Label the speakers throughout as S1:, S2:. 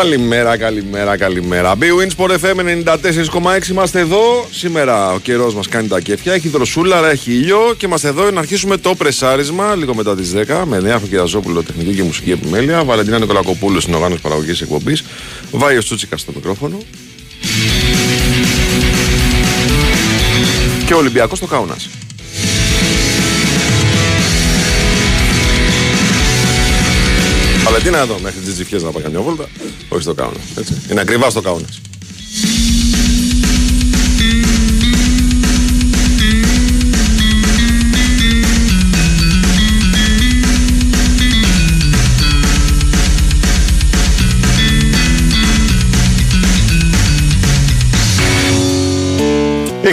S1: Καλημέρα, καλημέρα, καλημέρα. B-Wins Sport FM 94,6 είμαστε εδώ. Σήμερα ο καιρός μας κάνει τα κέφια. Έχει δροσούλα, έχει ήλιο και είμαστε εδώ για να αρχίσουμε το πρεσάρισμα λίγο μετά τις 10 με Νέα Κυραζόπουλο, τεχνική και μουσική επιμέλεια. Βαλεντίνα Νικολακοπούλου, στην οργάνωση παραγωγής εκπομπής. Βάιο Τσούτσικα στο μικρόφωνο. Και ο Ολυμπιακός στο Κάουνας. Βαλεντίνα εδώ μέχρι τις τζιφιές να πάει καμιά βόλτα. Όχι στο Κάουνα. Είναι ακριβά στο Κάουνα.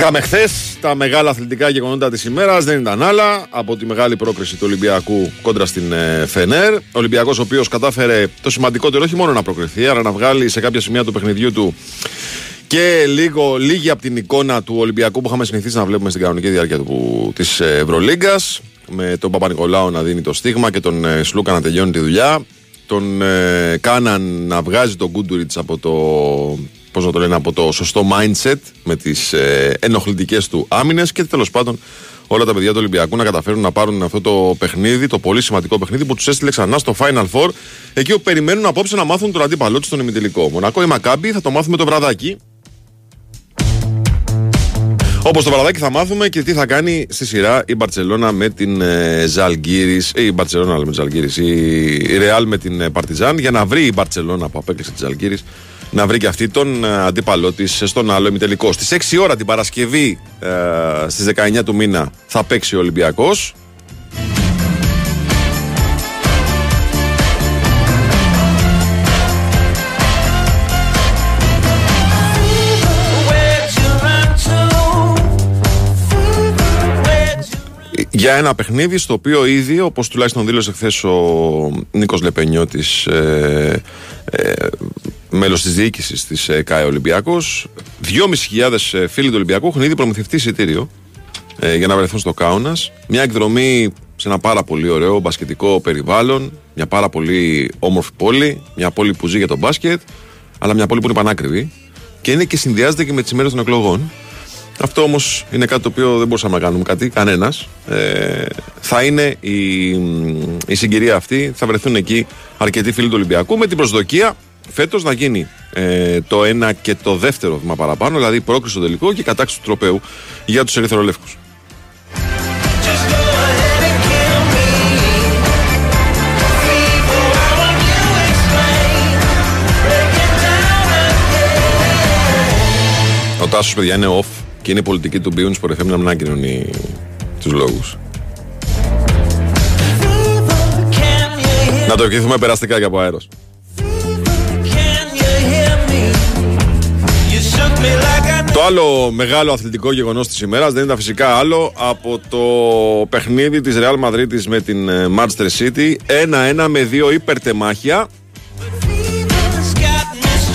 S1: Είχαμε χθες τα μεγάλα αθλητικά γεγονότα της ημέρας. Δεν ήταν άλλα από τη μεγάλη πρόκριση του Ολυμπιακού κόντρα στην ε, Φενέρ. Ο Ολυμπιακός, ο οποίος κατάφερε το σημαντικότερο όχι μόνο να προκριθεί, αλλά να βγάλει σε κάποια σημεία του παιχνιδιού του και λίγο, λίγη από την εικόνα του Ολυμπιακού που είχαμε συνηθίσει να βλέπουμε στην κανονική διάρκεια της Ευρωλίγκας. Με τον Παπα-Νικολάου να δίνει το στίγμα και τον ε, Σλούκα να τελειώνει τη δουλειά. Τον ε, Κάναν να βγάζει τον Κούντουριτς από το πώς να το λένε, από το σωστό mindset με τις ε, ενοχλητικές του άμυνες και τέλος πάντων όλα τα παιδιά του Ολυμπιακού να καταφέρουν να πάρουν αυτό το παιχνίδι, το πολύ σημαντικό παιχνίδι που τους έστειλε ξανά στο Final Four. Εκεί όπου περιμένουν απόψε να μάθουν τον αντίπαλό τους στον ημιτελικό. Μονακό ή Μακάμπι θα το μάθουμε το βραδάκι. Όπως το βραδάκι θα μάθουμε και τι θα κάνει στη σειρά η Μπαρσελόνα με την ε, Ζαλγκύρης. Ε, η Μπαρσελόνα με την Ζαλγκύρης. Η Ρεάλ με την Παρτιζάν για να βρει η Μπαρσελόνα που απέκλεισε τη Ζαλγκύρης να βρει και αυτή τον ε, αντίπαλό της στον άλλο ημιτελικό. Στις 6 ώρα την Παρασκευή ε, στις 19 του μήνα θα παίξει ο Ολυμπιακός. Για ένα παιχνίδι στο οποίο ήδη, όπως τουλάχιστον δήλωσε χθες ο Νίκος Λεπενιώτης, ε, ε, μέλος της διοίκησης της ε, ΚΑΕ Ολυμπιακός, 2.500 ε, φίλοι του Ολυμπιακού έχουν ήδη προμηθευτεί εισιτήριο ε, για να βρεθούν στο Κάουνας. Μια εκδρομή σε ένα πάρα πολύ ωραίο μπασκετικό περιβάλλον, μια πάρα πολύ όμορφη πόλη, μια πόλη που ζει για τον μπάσκετ, αλλά μια πόλη που είναι πανάκριβη και είναι και συνδυάζεται και με τις ημέρες των εκλογών. Αυτό όμως είναι κάτι το οποίο δεν μπορούσαμε να κάνουμε κάτι, κανένας. Ε, θα είναι η, η συγκυρία αυτή, θα βρεθούν εκεί αρκετοί φίλοι του Ολυμπιακού με την προσδοκία φέτος να γίνει ε, το ένα και το δεύτερο βήμα παραπάνω, δηλαδή η πρόκριση στο τελικό και η κατάξη του τροπέου για τους Ερυθρολεύκους. Ο Τάσος παιδιά είναι off και είναι η πολιτική του Μπίουνς που FM να μην ανακοινωνεί τους λόγους. Να το ευχηθούμε περαστικά και από αέρος. Το άλλο μεγάλο αθλητικό γεγονός της ημέρας δεν ήταν φυσικά άλλο από το παιχνίδι της Real Madrid με την ε, Manchester City 1-1 με δύο υπερτεμάχια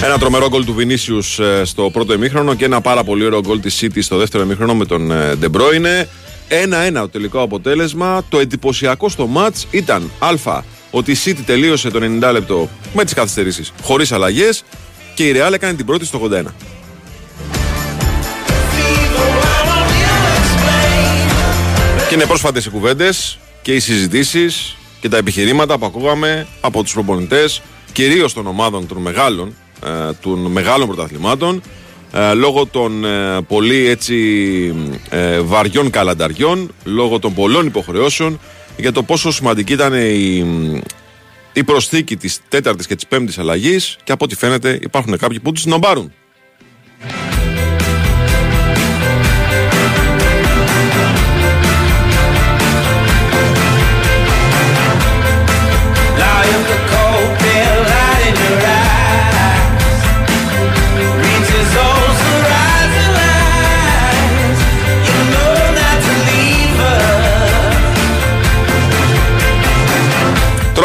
S1: ένα τρομερό γκολ του Βινίσιους ε, στο πρώτο ημίχρονο και ένα πάρα πολύ ωραίο γκολ της City στο δεύτερο ημίχρονο με τον Ντεμπρόινε. 1-1 το τελικό αποτέλεσμα. Το εντυπωσιακό στο ματ ήταν Α. Ότι η City τελείωσε το 90 λεπτό με τις καθυστερήσεις χωρίς αλλαγές και η Real έκανε την πρώτη στο 81. Και είναι πρόσφατες οι κουβέντες και οι συζητήσεις και τα επιχειρήματα που ακούγαμε από τους προπονητές, κυρίως των ομάδων των μεγάλων ε, των μεγάλων πρωταθλημάτων ε, λόγω των ε, πολύ έτσι βαριών καλανταριών, λόγω των πολλών υποχρεώσεων για το πόσο σημαντική ήταν η, η προσθήκη της τέταρτης και της πέμπτης αλλαγής και από ό,τι φαίνεται υπάρχουν κάποιοι που τους συνομπάρουν.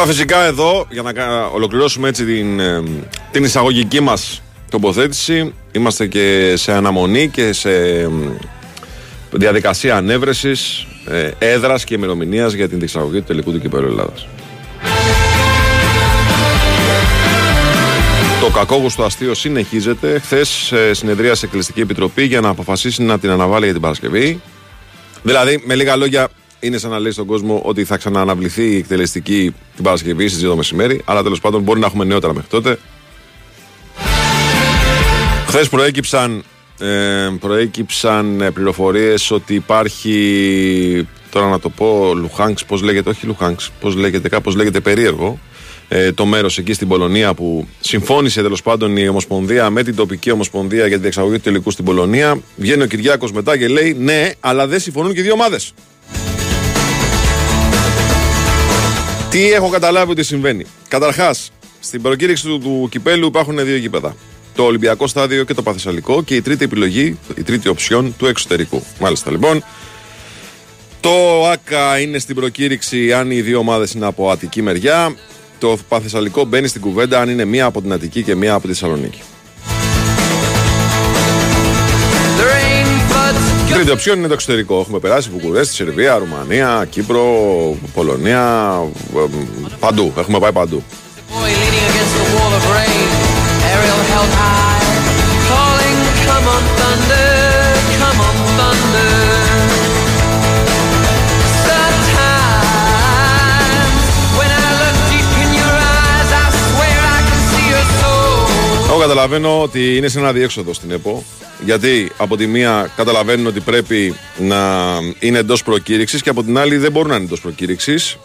S1: Τώρα φυσικά εδώ, για να ολοκληρώσουμε έτσι την, ε, την εισαγωγική μας τοποθέτηση, είμαστε και σε αναμονή και σε διαδικασία ανέβρεσης ε, έδρας και ημερομηνίας για την διεξαγωγή του τελικού του κυπέλου Ελλάδας. Το κακόγουστο αστείο συνεχίζεται. Χθες συνεδρίασε η Εκκληστική Επιτροπή για να αποφασίσει να την αναβάλει για την Παρασκευή. Δηλαδή, με λίγα λόγια, είναι σαν να λέει στον κόσμο ότι θα ξανααναβληθεί η εκτελεστική την Παρασκευή στις 2 το μεσημέρι. Αλλά τέλος πάντων μπορεί να έχουμε νεότερα μέχρι τότε. Χθες προέκυψαν, ε, προέκυψαν ε, πληροφορίες ότι υπάρχει, τώρα να το πω, Λουχάνξ, πώς λέγεται, όχι Λουχάνξ, πώς λέγεται, κάπως λέγεται περίεργο, ε, το μέρος εκεί στην Πολωνία που συμφώνησε τέλος πάντων η Ομοσπονδία με την τοπική Ομοσπονδία για την διεξαγωγή του τελικού στην Πολωνία. Βγαίνει ο Κυριάκος μετά και λέει ναι, αλλά δεν συμφωνούν και οι δύο ομάδες. Τι έχω καταλάβει ότι συμβαίνει. Καταρχάς, στην προκήρυξη του, του κυπέλου υπάρχουν δύο γήπεδα. Το Ολυμπιακό στάδιο και το Παθεσσαλικό και η τρίτη επιλογή, η τρίτη οψιόν του εξωτερικού. Μάλιστα λοιπόν. Το ΑΚΑ είναι στην προκήρυξη αν οι δύο ομάδες είναι από Αττική μεριά. Το Παθεσσαλικό μπαίνει στην κουβέντα αν είναι μία από την Αττική και μία από τη Θεσσαλονίκη. Τρίτη οψιόν είναι το εξωτερικό. Έχουμε περάσει Βουκουρέστι, Σερβία, Ρουμανία, Κύπρο, Πολωνία. Παντού. Έχουμε πάει παντού. Καταλαβαίνω ότι είναι σε ένα διέξοδο στην ΕΠΟ. Γιατί από τη μία καταλαβαίνουν ότι πρέπει να είναι εντός προκήρυξης και από την άλλη δεν μπορούν να είναι εντός προκήρυξης.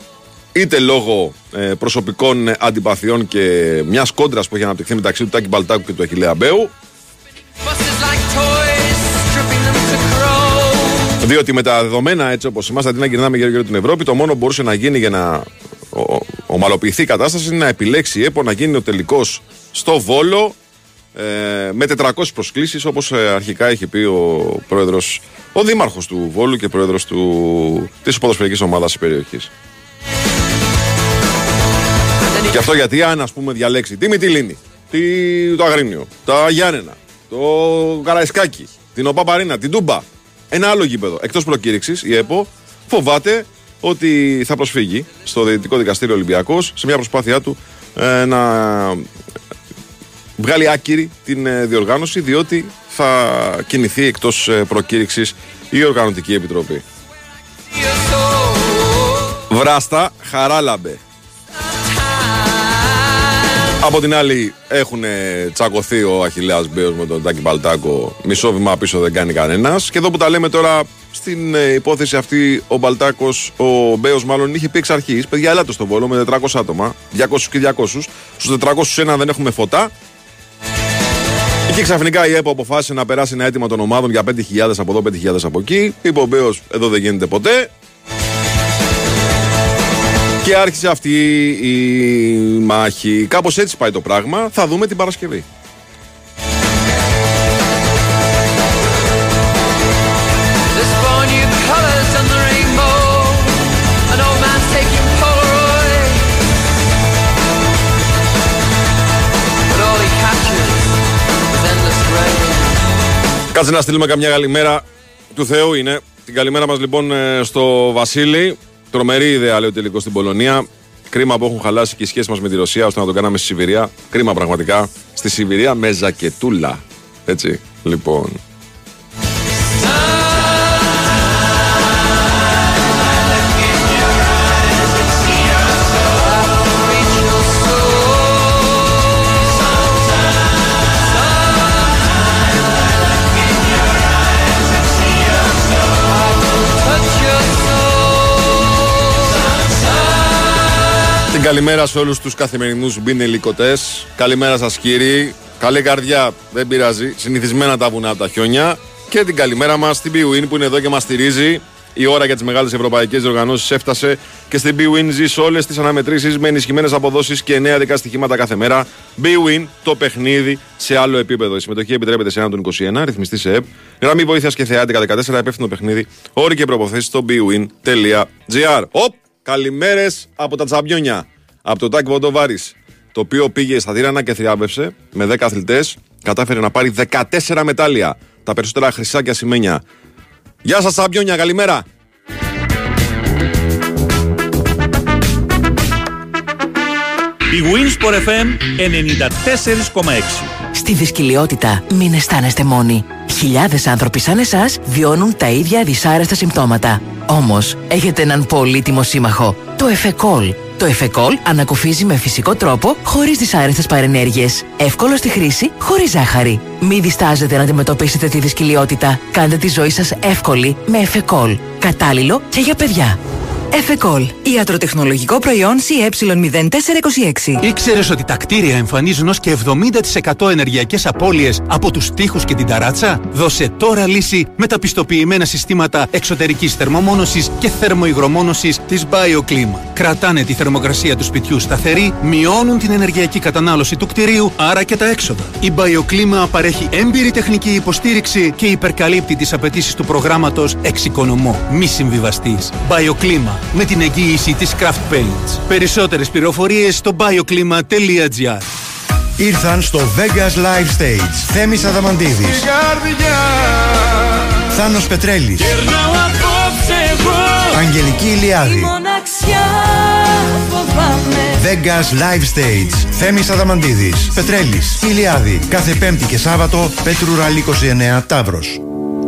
S1: Είτε λόγω ε, προσωπικών αντιπαθειών και μιας κόντρας που έχει αναπτυχθεί μεταξύ του Τάκη Μπαλτάκου και του Αχηλέα Μπέου. Διότι με τα δεδομένα έτσι όπως είμαστε, αντί να γυρνάμε γύρω-γύρω την Ευρώπη, το μόνο που μπορούσε να γίνει για να ομαλοποιηθεί η κατάσταση είναι να επιλέξει η ΕΠΟ να γίνει ο τελικός στο Βόλο ε, με 400 προσκλήσεις όπως ε, αρχικά είχε πει ο πρόεδρος, ο δήμαρχος του Βόλου και πρόεδρος του, της ποδοσφαιρικής ομάδας της περιοχής. Και αυτό γιατί αν ας πούμε διαλέξει τη Μυτιλίνη, τη, το Αγρίνιο, τα Γιάννενα, το Καραϊσκάκι, την Οπαπαρίνα, την Τούμπα, ένα άλλο γήπεδο εκτός προκήρυξης, η ΕΠΟ φοβάται ότι θα προσφύγει στο Διοικητικό Δικαστήριο Ολυμπιακός σε μια προσπάθειά του ε, να βγάλει άκυρη την ε, διοργάνωση διότι θα κινηθεί εκτός ε, προκήρυξης η Οργανωτική Επιτροπή. Βράστα, χαράλαμπε. Από την άλλη έχουν τσακωθεί ο Αχιλέας Μπέος με τον Τάκη Μπαλτάκο Μισό βήμα πίσω δεν κάνει κανένας Και εδώ που τα λέμε τώρα στην ε, υπόθεση αυτή ο Μπαλτάκος Ο Μπέος μάλλον είχε πει εξ αρχής Παιδιά ελάτε στο Βόλο με 400 άτομα 200 και 200 Στους 401 δεν έχουμε φωτά και ξαφνικά η ΕΠΟ αποφάσισε να περάσει ένα αίτημα των ομάδων για 5.000 από εδώ, 5.000 από εκεί. Είπε ο Μπέος, εδώ δεν γίνεται ποτέ. Και άρχισε αυτή η μάχη. Κάπως έτσι πάει το πράγμα. Θα δούμε την Παρασκευή. Κάτσε να στείλουμε καμιά καλημέρα του Θεού είναι. Την καλημέρα μας λοιπόν ε, στο Βασίλη. Τρομερή ιδέα λέει ο τελικός στην Πολωνία. Κρίμα που έχουν χαλάσει και οι σχέσεις μας με τη Ρωσία ώστε να το κάναμε στη Σιβηρία. Κρίμα πραγματικά. Στη Σιβηρία με ζακετούλα. Έτσι. Λοιπόν. Καλημέρα σε όλους τους καθημερινούς μπινελικοτές. Καλημέρα σας κύριοι. Καλή καρδιά, δεν πειράζει. Συνηθισμένα τα βουνά από τα χιόνια. Και την καλημέρα μας στην BWIN που είναι εδώ και μας στηρίζει. Η ώρα για τις μεγάλες ευρωπαϊκές διοργανώσεις έφτασε και στην BWIN ζει όλες τις αναμετρήσεις με ενισχυμένες αποδόσεις και νέα δικά στοιχήματα κάθε μέρα. BWIN το παιχνίδι σε άλλο επίπεδο. Η συμμετοχή επιτρέπεται σε έναν των 21, ρυθμιστή σε ΕΠ. Γραμμή βοήθειας και θεάτικα 14, υπεύθυνο παιχνίδι. Όροι και προποθέσεις στο bwin.gr. Οπ! Καλημέρες από τα τσαμπιόνια από το Τάκη Βοντοβάρης, το οποίο πήγε στα Τύρανα και θριάβευσε με 10 αθλητές, κατάφερε να πάρει 14 μετάλλια. Τα περισσότερα χρυσά και ασημένια. Γεια σας, Σαμπιόνια, καλημέρα.
S2: Η Winsport FM 94,6
S3: Στη δυσκολιότητα μην αισθάνεστε μόνοι. Χιλιάδες άνθρωποι σαν εσάς βιώνουν τα ίδια δυσάρεστα συμπτώματα. Όμως, έχετε έναν πολύτιμο σύμμαχο, το Εφεκόλ. Το Εφεκόλ ανακουφίζει με φυσικό τρόπο, χωρίς δυσάρεστες παρενέργειες. Εύκολο στη χρήση, χωρίς ζάχαρη. Μην διστάζετε να αντιμετωπίσετε τη δυσκολιότητα. Κάντε τη ζωή σας εύκολη με Εφεκόλ. Κατάλληλο και για παιδιά. Εφεκόλ. Ιατροτεχνολογικό προϊόν CE0426.
S4: Ήξερες ότι τα κτίρια εμφανίζουν ως και 70% ενεργειακές απώλειες από τους τοίχους και την ταράτσα; Δώσε τώρα λύση με τα πιστοποιημένα συστήματα εξωτερικής θερμομόνωσης και θερμοϊγρομόνωσης της BioClima. Κρατάνε τη θερμοκρασία του σπιτιού σταθερή, μειώνουν την ενεργειακή κατανάλωση του κτηρίου, άρα και τα έξοδα. Η BioClima παρέχει έμπειρη τεχνική υποστήριξη και υπερκαλύπτει τις απαιτήσεις του προγράμματος Εξοικονομώ. Μη συμβιβαστή. BioClima με την εγγύηση της Craft Paints. Περισσότερες πληροφορίες στο bioklima.gr
S5: Ήρθαν στο Vegas Live Stage. Θέμης Αδαμαντίδης. Θάνος Πετρέλης. Αγγελική Ηλιάδη. Vegas Live Stage. Θέμης Αδαμαντίδης. Πετρέλης. Ηλιάδη. Κάθε Πέμπτη και Σάββατο Πέτρου Ραλή 29 Ταύρος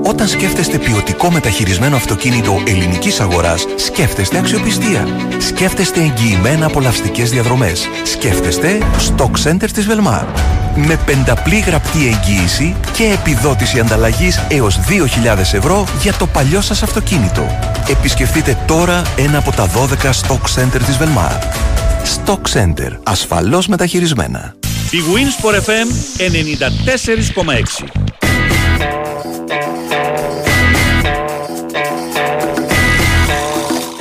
S6: όταν σκέφτεστε ποιοτικό μεταχειρισμένο αυτοκίνητο ελληνικής αγοράς, σκέφτεστε αξιοπιστία. Σκέφτεστε εγγυημένα απολαυστικές διαδρομές. Σκέφτεστε Stock Center της Velmar. Με πενταπλή γραπτή εγγύηση και επιδότηση ανταλλαγής έως 2.000 ευρώ για το παλιό σας αυτοκίνητο. Επισκεφτείτε τώρα ένα από τα 12 Stock Center της Velmar. Stock Center. Ασφαλώς μεταχειρισμένα.
S2: Η Winsport FM 94,6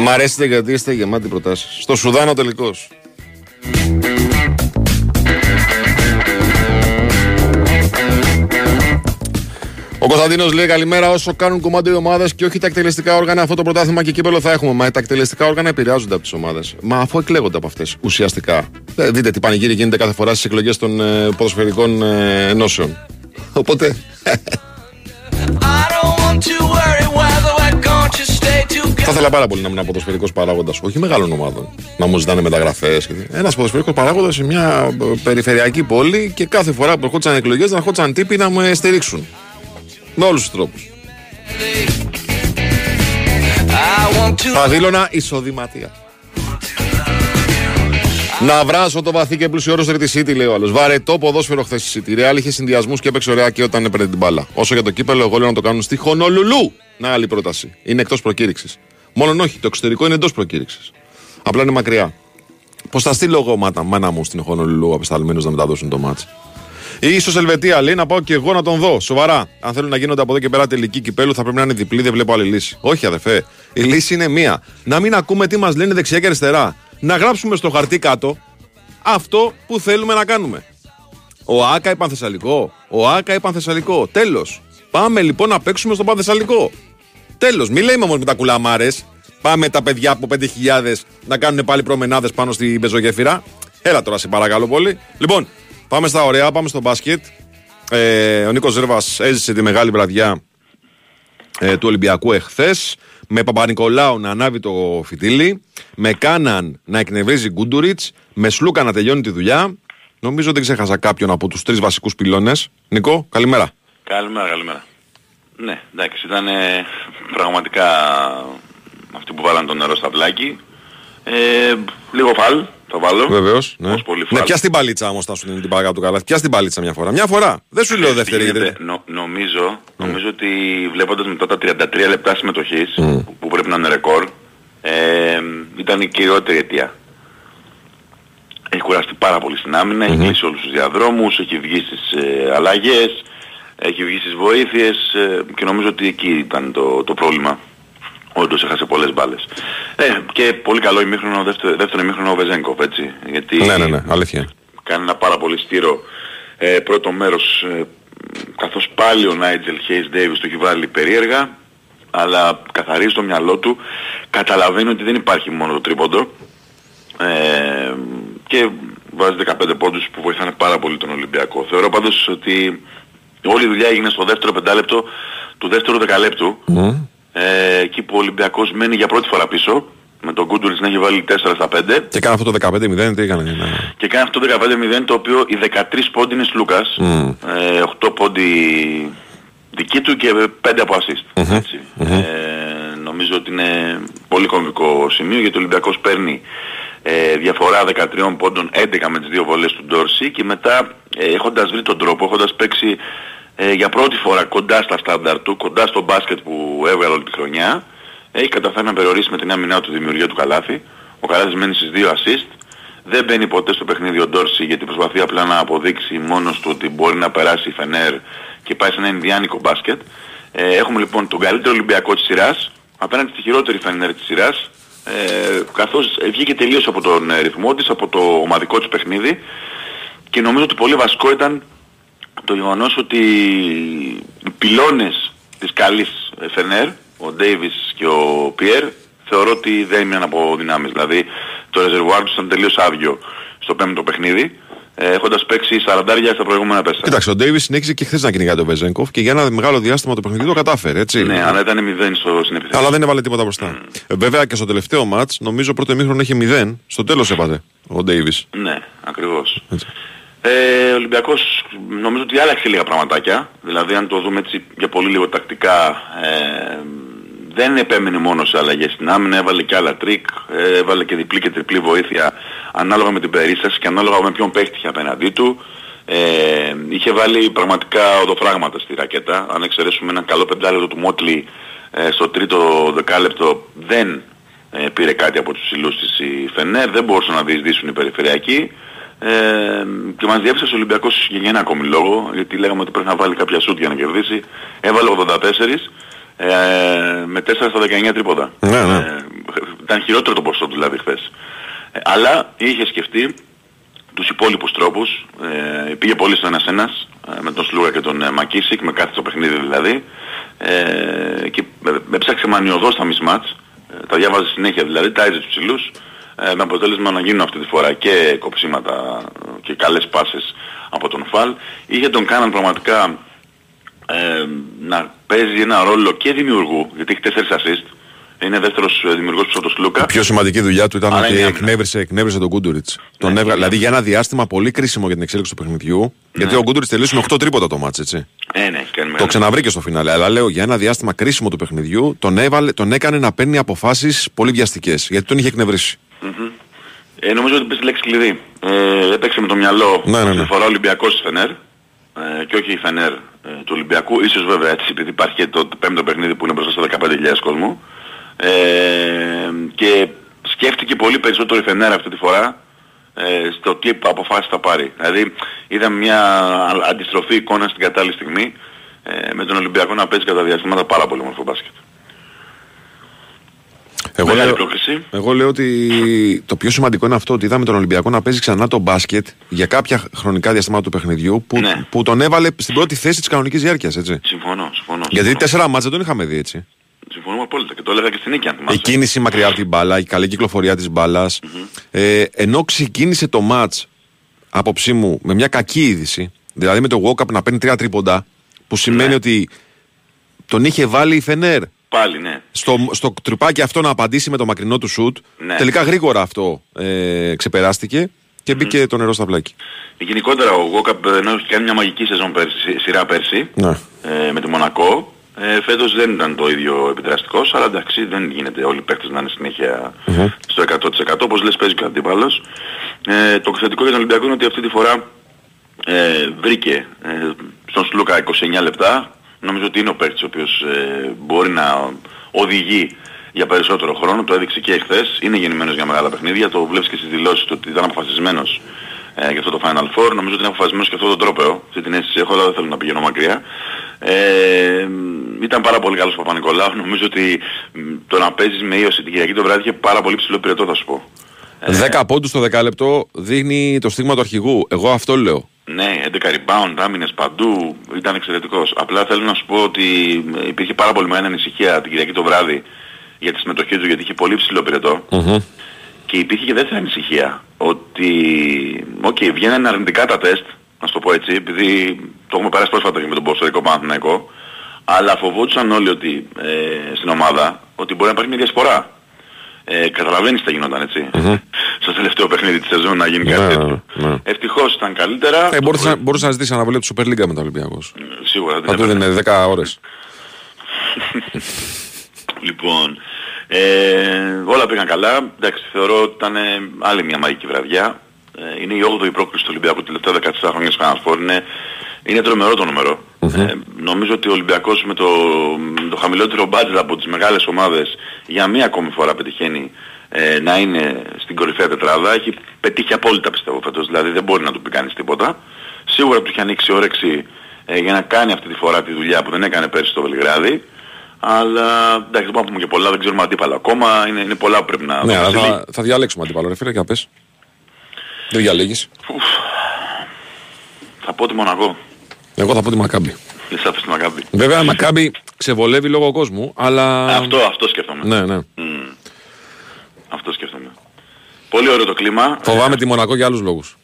S1: Μ' αρέσετε γιατί είστε γεμάτοι προτάσεις. Στο Σουδάνο τελικός. Ο Κωνσταντίνος λέει καλημέρα. Όσο κάνουν κομμάτι οι ομάδες και όχι τα εκτελεστικά όργανα, αυτό το πρωτάθλημα και κύπελο θα έχουμε. Μα τα εκτελεστικά όργανα επηρεάζονται από τις ομάδες. Μα αφού εκλέγονται από αυτές ουσιαστικά. Ε, δείτε τι πανηγύρι γίνεται κάθε φορά στις εκλογές των ε, ποδοσφαιρικών ε, ενώσεων. Οπότε. Θα ήθελα πάρα πολύ να ήμουν ποδοσφαιρικός παράγοντας, όχι μεγάλων ομάδων, να μου ζητάνε μεταγραφές. Ένας ποδοσφαιρικός παράγοντας σε μια ε, περιφερειακή πόλη και κάθε φορά που ερχόντουσαν εκλογές να ερχόντουσαν τύποι να με στηρίξουν. Με όλους τους τρόπους. Θα δήλωνα εισοδηματία. Να βράσω το βαθύ και πλουσιόρο της City, λέει ο άλλος. Βαρετό ποδόσφαιρο χθες στη City. Ρεάλ είχε συνδυασμούς και έπαιξε ωραία και όταν έπαιρνε την μπάλα. Όσο για το κύπελο, εγώ λέω να το κάνουν στη Χονολουλού. Να άλλη πρόταση. Είναι εκτός προκήρυξης. Μόνον όχι, το εξωτερικό είναι εντός προκήρυξης. Απλά είναι μακριά. Πώς θα στείλω εγώ μάνα, μάνα μου στην Χονολουλού απεσταλμένου να μεταδώσουν το μάτς; Ή ίσως Ελβετία λέει να πάω και εγώ να τον δω. Σοβαρά. Αν θέλουν να γίνονται από εδώ και πέρα τελική κυπέλου, θα πρέπει να είναι διπλή, δεν βλέπω άλλη λύση. Όχι, αδερφέ. Η λύση είναι μία. Να μην ακούμε τι μας λένε δεξιά και αριστερά. Να γράψουμε στο χαρτί κάτω αυτό που θέλουμε να κάνουμε. Ο Άκα είπαν Θεσσαλικό. Ο Άκα είπαν Θεσσαλικό. Τέλος. Πάμε λοιπόν να παίξουμε στο Πανθεσσαλικό. Τέλος. Μην λέμε όμως με τα κουλαμάρες. Πάμε τα παιδιά από 5.000 να κάνουν πάλι προμενάδες πάνω στην πεζογέφυρα. Έλα τώρα, σε παρακαλώ πολύ. Λοιπόν, πάμε στα ωραία, πάμε στο μπάσκετ. Ε, ο Νίκος Ζέρβας έζησε τη μεγάλη βραδιά ε, του Ολυμπιακού εχθές. Με Παπα-Νικολάου να ανάβει το φιτίλι. Με Κάναν να εκνευρίζει Γκούντουριτς. Με Σλούκα να τελειώνει τη δουλειά. Νομίζω δεν ξέχασα κάποιον από τους τρεις βασικούς πυλώνες. Νικό, καλημέρα.
S7: Καλημέρα, καλημέρα. Ναι, εντάξει, ήταν πραγματικά αυτοί που βάλαν το νερό στα πλάκι. Ε, λίγο φαλ, το βάλω.
S1: Βεβαίως. Ναι.
S7: πολύ
S1: ναι,
S7: φαλ.
S1: πια στην παλίτσα όμως, θα σου δίνει την παρακάτω του καλά. Πια στην παλίτσα μια φορά. Μια φορά. Δεν σου λέω δεύτερη
S7: Γίνεται,
S1: γιατί.
S7: νο, νομίζω, νομίζω ότι βλέποντας μετά τα 33 λεπτά συμμετοχής, που, που πρέπει να είναι ρεκόρ, ε, ήταν η κυριότερη αιτία. Έχει κουραστεί πάρα πολύ στην άμυνα, έχει κλείσει όλους τους διαδρόμους, έχει βγει στις ε, αλλαγές, έχει βγει στις βοήθειες ε, και νομίζω ότι εκεί ήταν το, το πρόβλημα. Όντως έχασε πολλές μπάλες. Ε, και πολύ καλό ημίχρονο, δεύτερο, δεύτερο ημίχρονο ο Βεζέγκοφ, έτσι. Γιατί
S1: Ναι, ναι, ναι, αλήθεια.
S7: κάνει ένα πάρα πολύ στήρο ε, πρώτο μέρος ε, καθώς πάλι ο Νάιτζελ Χέις Ντέιβις το έχει βάλει περίεργα αλλά καθαρίζει το μυαλό του καταλαβαίνει ότι δεν υπάρχει μόνο το τρίποντο ε, και βάζει 15 πόντους που βοηθάνε πάρα πολύ τον Ολυμπιακό. Θεωρώ πάντως ότι όλη η δουλειά έγινε στο δεύτερο πεντάλεπτο του δεύτερου δεκαλέπτου ε, εκεί που ο Ολυμπιακός μένει για πρώτη φορά πίσω με τον Κούντουριτς να έχει βάλει 4 στα 5
S1: Και έκανε αυτό το 15-0, τι έκανε. να-
S7: και κάνει αυτό το 15-0 το οποίο οι 13 πόντι είναι Λούκας,
S1: Μμ.
S7: ε, 8 πόντι δική του και 5 από assist. έτσι. Ε, νομίζω ότι είναι πολύ κομβικό σημείο γιατί ο Ολυμπιακός παίρνει ε, διαφορά 13 πόντων 11 με τις δύο βολές του Ντόρση και μετά ε, έχοντας βρει τον τρόπο, έχοντας παίξει ε, για πρώτη φορά κοντά στα στάνταρ του, κοντά στο μπάσκετ που έβγαλε όλη τη χρονιά, έχει καταφέρει να περιορίσει με την άμυνά του δημιουργία του Καλάθι. Ο Καλάθης μένει στις δύο assist. Δεν μπαίνει ποτέ στο παιχνίδι ο Ντόρση γιατί προσπαθεί απλά να αποδείξει μόνος του ότι μπορεί να περάσει η Φενέρ και πάει σε ένα Ινδιάνικο μπάσκετ. Ε, έχουμε λοιπόν τον καλύτερο Ολυμπιακό της σειράς απέναντι στη χειρότερη Φενέρ της σειράς ε, καθώς βγήκε τελείως από τον ε, ρυθμό της, από το ομαδικό της παιχνίδι και νομίζω ότι πολύ βασικό ήταν το γεγονός ότι οι πυλώνες της καλής ε, Φενέρ, ο Ντέιβις και ο Πιέρ, θεωρώ ότι δεν έμειναν από δυνάμεις. Δηλαδή το ρεζερβουάρ τους ήταν τελείως άδειο στο πέμπτο παιχνίδι, ε, έχοντας παίξει 40 στα προηγούμενα πέστα.
S1: Κοίταξε, ο Ντέιβις συνέχισε και χθες να κυνηγάει τον Βεζέγκοφ και για ένα μεγάλο διάστημα το παιχνίδι το κατάφερε, έτσι.
S7: Ναι, αλλά ήταν 0 στο στην επιθέση.
S1: Αλλά δεν έβαλε τίποτα μπροστά. Ε, βέβαια και στο τελευταίο μάτς, νομίζω πρώτο ημίχρονο είχε 0. Στο τέλος έβαλε ο Ντέιβις.
S7: Ναι, ακριβώς. Ε, ο Ολυμπιακός νομίζω ότι άλλαξε λίγα πραγματάκια. Δηλαδή αν το δούμε έτσι για πολύ λίγο τακτικά ε, δεν επέμενε μόνο σε αλλαγές στην άμυνα, έβαλε και άλλα τρικ, ε, έβαλε και διπλή και τριπλή βοήθεια ανάλογα με την περίσταση και ανάλογα με ποιον παίχτη είχε απέναντί του. Ε, είχε βάλει πραγματικά οδοφράγματα στη ρακέτα. Αν εξαιρέσουμε ένα καλό πεντάλεπτο του Μότλι ε, στο τρίτο δεκάλεπτο δεν ε, πήρε κάτι από τους ψηλούς της η Φενέρ, δεν μπορούσαν να διεισδύσουν οι περιφερειακοί. Ε, και μας διέψασε ο Ολυμπιακός για ένα ακόμη λόγο, γιατί λέγαμε ότι πρέπει να βάλει κάποια σούτ για να κερδίσει. Έβαλε 84 ε, με 4 στα 19 τρίποτα.
S1: Ναι, ναι.
S7: Ε, ήταν χειρότερο το ποσό του δηλαδή χθες. Ε, αλλά είχε σκεφτεί τους υπόλοιπους τρόπους. Ε, πήγε πολύ στο ένας ένας ε, με τον Σλούγα και τον ε, Μακίσικ, με κάθε στο παιχνίδι δηλαδή. Ε, και ε, έψαξε μανιωδώς τα μισμάτς. Ε, τα διάβαζε συνέχεια δηλαδή, τα έζησε τους ψηλούς. Ε, με αποτέλεσμα να γίνουν αυτή τη φορά και κοψίματα ε, και καλές πάσες από τον Φαλ. Είχε τον κάναν πραγματικά ε, να παίζει ένα ρόλο και δημιουργού, γιατί έχει 4 assist. Είναι δεύτερος ε, δημιουργός πίσω από τον Σλούκα.
S1: Η πιο σημαντική δουλειά του ήταν
S7: Αλλά
S1: ότι
S7: είναι άμυνα.
S1: εκνεύρισε, εκνεύρισε τον Κούντουριτ. Τον
S7: Ναι,
S1: έβγα-
S7: είναι
S1: δηλαδή για ένα διάστημα πολύ κρίσιμο για την εξέλιξη του παιχνιδιού. Γιατί ο Κούντουριτ τελείωσε με 8 τρίποτα το μάτς, έτσι.
S7: Ε, ναι, έχει κάνει
S1: Το
S7: μεγάλη-
S1: ξαναβρήκε στο φινάλε. Αλλά λέω για ένα διάστημα κρίσιμο του παιχνιδιού τον, έβαλε, τον έκανε να παίρνει αποφάσεις πολύ βιαστικές. Γιατί τον είχε εκνευρίσει.
S7: Ε, νομίζω ότι πες τη λέξη κλειδί. Ε, έπαιξε με το μυαλό
S1: Ναι, ναι, ναι.
S7: αυτή τη φορά ο Ολυμπιακός της Φενέρ ε, και όχι η Φενέρ ε, του Ολυμπιακού. Ίσως βέβαια έτσι επειδή υπάρχει και το πέμπτο παιχνίδι που είναι μπροστά στα 15.000 κόσμο. Ε, και σκέφτηκε πολύ περισσότερο η Φενέρ αυτή τη φορά ε, στο τι αποφάσεις θα πάρει. Δηλαδή είδαμε μια α- αντιστροφή εικόνα στην κατάλληλη στιγμή ε, με τον Ολυμπιακό να παίζει κατά διαστήματα πάρα πολύ μορφό μπάσκετ.
S1: Εγώ
S7: Μεγάλη
S1: λέω,
S7: πρόκληση.
S1: εγώ λέω ότι το πιο σημαντικό είναι αυτό ότι είδαμε τον Ολυμπιακό να παίζει ξανά το μπάσκετ για κάποια χρονικά διαστήματα του παιχνιδιού που,
S7: Ναι.
S1: που τον έβαλε στην πρώτη θέση της κανονικής διάρκειας. Έτσι.
S7: Συμφωνώ, συμφωνώ.
S1: Γιατί
S7: συμφωνώ.
S1: τέσσερα μάτσα δεν τον είχαμε δει έτσι.
S7: Συμφωνούμε απόλυτα και το έλεγα και στην νίκη αν θυμάσαι.
S1: Η κίνηση μακριά από την μπάλα, η καλή κυκλοφορία της μπάλας. Ε, ενώ ξεκίνησε το ματ, άποψή μου, με μια κακή είδηση, δηλαδή με το walk-up να παίρνει τρία τρίποντα, που σημαίνει
S7: Ναι.
S1: ότι τον είχε βάλει η Φενέρ
S7: Πάλι, ναι.
S1: στο, στο τρυπάκι αυτό να απαντήσει με το μακρινό του σουτ.
S7: Ναι.
S1: Τελικά γρήγορα αυτό ε, ξεπεράστηκε και μπήκε το νερό στα βλάκια.
S7: Γενικότερα ο Γόκαπ ενώ έχει κάνει μια μαγική σεζόν πέρσι, σι- σειρά πέρσι
S1: Ναι.
S7: ε, με τη Μονακό. Ε, φέτος δεν ήταν το ίδιο επιδραστικός, αλλά εντάξει δεν γίνεται όλοι οι παίκτες να είναι συνέχεια στο 100%. Όπως λες παίζει και ο αντίπαλος. Ε, το θετικό για τον Ολυμπιακό είναι ότι αυτή τη φορά ε, βρήκε ε, στον Σλούκα 29 λεπτά. Νομίζω ότι είναι ο παίκτης ο οποίος ε, μπορεί να οδηγεί για περισσότερο χρόνο. Το έδειξε και εχθές. Είναι γεννημένος για μεγάλα παιχνίδια. Το βλέπεις και στις δηλώσεις του ότι ήταν αποφασισμένος ε, για αυτό το Final Four. Νομίζω ότι είναι αποφασισμένος και αυτό το τρόπεο. Αυτή την αίσθηση έχω, αλλά δεν θέλω να πηγαίνω μακριά. Ε, ήταν πάρα πολύ καλός ο Παπα-Νικολάου. Νομίζω ότι μ, το να παίζεις με ίωση την Κυριακή το βράδυ είχε πάρα πολύ ψηλό πυρετό θα σου πω.
S1: 10 πόντους στο δεκάλεπτο δείχνει το στίγμα του αρχηγού. Εγώ αυτό λέω.
S7: Ναι, 11 rebound, άμυνες παντού, ήταν εξαιρετικός. Απλά θέλω να σου πω ότι ε, υπήρχε πάρα πολύ μεγάλη ανησυχία την Κυριακή το βράδυ για τη συμμετοχή του γιατί είχε πολύ ψηλό πυρετό. Και υπήρχε και δεύτερη ανησυχία ότι, οκ, βγαίνουν αρνητικά τα τεστ, να σου το πω έτσι, επειδή το έχουμε περάσει πρόσφατα και με τον ποδοσφαιρικό Παναθηναϊκό, αλλά φοβόντουσαν όλοι ότι, ε, στην ομάδα ότι μπορεί να υπάρχει μια διασπορά. Ε, καταλαβαίνεις τι θα γινόταν έτσι. Στο τελευταίο παιχνίδι της σεζόν να γίνει κάτι
S1: Ναι,
S7: τέτοιο.
S1: ναι.
S7: Ευτυχώς ήταν καλύτερα.
S1: Ε, μπορούσε, να- μπορούσε να ζητήσεις αναβολή του Super League μετά ο Ολυμπιακός.
S7: Σίγουρα δεν
S1: Θα του
S7: έπαιρνε.
S1: έδινε 10 ώρες.
S7: Λοιπόν, ε, όλα πήγαν καλά. Εντάξει, θεωρώ ότι ήταν ε, άλλη μια μαγική βραδιά. Ε, είναι η 8η πρόκληση του Ολυμπιακού τελευταία 14 χρόνια στο Final Four. Είναι, είναι τρομερό το νούμερο. Ε, νομίζω ότι ο Ολυμπιακός με το, με το χαμηλότερο budget από τις μεγάλες ομάδες για μία ακόμη φορά πετυχαίνει ε, να είναι στην κορυφαία τετράδα. Έχει πετύχει απόλυτα πιστεύω φέτος, δηλαδή δεν μπορεί να του πει κανείς τίποτα. Σίγουρα του έχει ανοίξει όρεξη ε, για να κάνει αυτή τη φορά τη δουλειά που δεν έκανε πέρσι στο Βελιγράδι. Αλλά εντάξει, δεν μπορούμε να πούμε και πολλά, δεν ξέρουμε αντίπαλα ακόμα. Είναι, είναι πολλά που πρέπει να
S1: Ναι,
S7: δούμε.
S1: αλλά
S7: Σε
S1: θα, θα διαλέξουμε αντίπαλο. Ρε φίλε, για πες. Δεν διαλέγεις.
S7: Ουφ. Θα πω τη Μονακό.
S1: Εγώ θα πω τη Μακάμπη.
S7: Δεν σ' τη Μακάμπη.
S1: Βέβαια, η Μακάμπη ξεβολεύει λόγω κόσμου, αλλά...
S7: Αυτό, αυτό σκέφτομαι.
S1: Ναι, ναι.
S7: Μμ. Αυτό σκέφτομαι. Πολύ ωραίο το κλίμα.
S1: Φοβάμαι τη Μονακό για άλλους λόγους.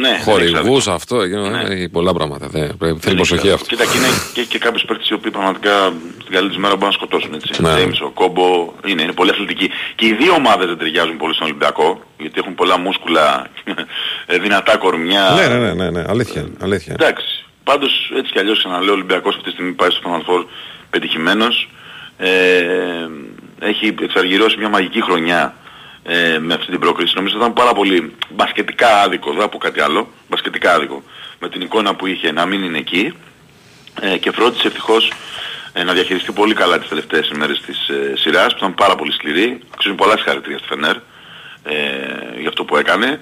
S7: Ναι, δεν
S1: Χορηγούς,
S7: ξέρω.
S1: αυτό, εκείνο,
S7: Ναι.
S1: έχει πολλά πράγματα. Δεν, πρέπει- θέλει
S7: Δεν
S1: προσοχή
S7: ξέρω.
S1: αυτό.
S7: Κοίτα, και, είναι, και, και κάποιους παίκτες οι οποίοι πραγματικά στην καλή της μέρα μπορούν να σκοτώσουν. Έτσι.
S1: Ναι.
S7: Ο James, ο Κόμπο, είναι, είναι πολύ αθλητικοί. Και οι δύο ομάδες δεν ταιριάζουν πολύ στον Ολυμπιακό, γιατί έχουν πολλά μούσκουλα, ε, δυνατά κορμιά.
S1: Ναι, ναι, ναι, ναι, ναι, αλήθεια, είναι, αλήθεια. είναι.
S7: Εντάξει. Πάντως έτσι κι αλλιώς ξαναλέω ο Ολυμπιακός αυτή τη στιγμή πάει στο Final Four πετυχημένος. Ε, έχει εξαργυρώσει μια μαγική χρονιά ε, με αυτή την πρόκριση. Νομίζω ότι ήταν πάρα πολύ μπασκετικά άδικο, δεν θα πω κάτι άλλο, μπασκετικά άδικο με την εικόνα που είχε να μην είναι εκεί ε, και φρόντισε ευτυχώς ε, να διαχειριστεί πολύ καλά τις τελευταίες ημέρες της ε, σειράς που ήταν πάρα πολύ σκληρή. Αξίζουν πολλά συγχαρητήρια στη Φενέρ ε, για αυτό που έκανε.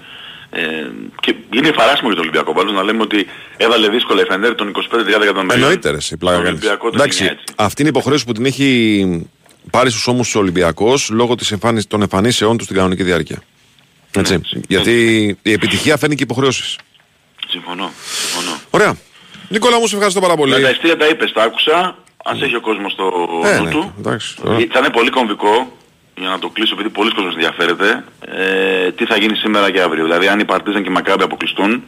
S7: Ε, και είναι παράσιμο για τον Ολυμπιακό πάντως να λέμε ότι έβαλε δύσκολα η Φενέρ των 25-30 εκατομμυρίων.
S1: Εννοείται ρε, η πλάκα
S7: Τον
S1: κάνεις.
S7: Ολυμπιακό το
S1: Εντάξει,
S7: γίνει έτσι.
S1: αυτή είναι η υποχρέωση που την έχει πάρει στους ώμους ο Ολυμπιακός λόγω της εμφάνισης, των εμφανίσεών τους στην κανονική διάρκεια. Έτσι.
S7: Ναι,
S1: Γιατί η επιτυχία φέρνει και υποχρεώσεις.
S7: Συμφωνώ. συμφωνώ.
S1: Ωραία. Νικόλα μου, σε ευχαριστώ πάρα πολύ.
S7: Με τα ειστήρια τα είπες, τα άκουσα. Ας έχει ο κόσμος το
S1: Ε,
S7: νου
S1: ναι,
S7: του.
S1: εντάξει, ωραία.
S7: Θα είναι πολύ κομβικό για να το κλείσω επειδή πολλοί κόσμος ενδιαφέρεται ε, τι θα γίνει σήμερα και αύριο. Δηλαδή αν οι Παρτίζαν και οι Μακάμπη αποκλειστούν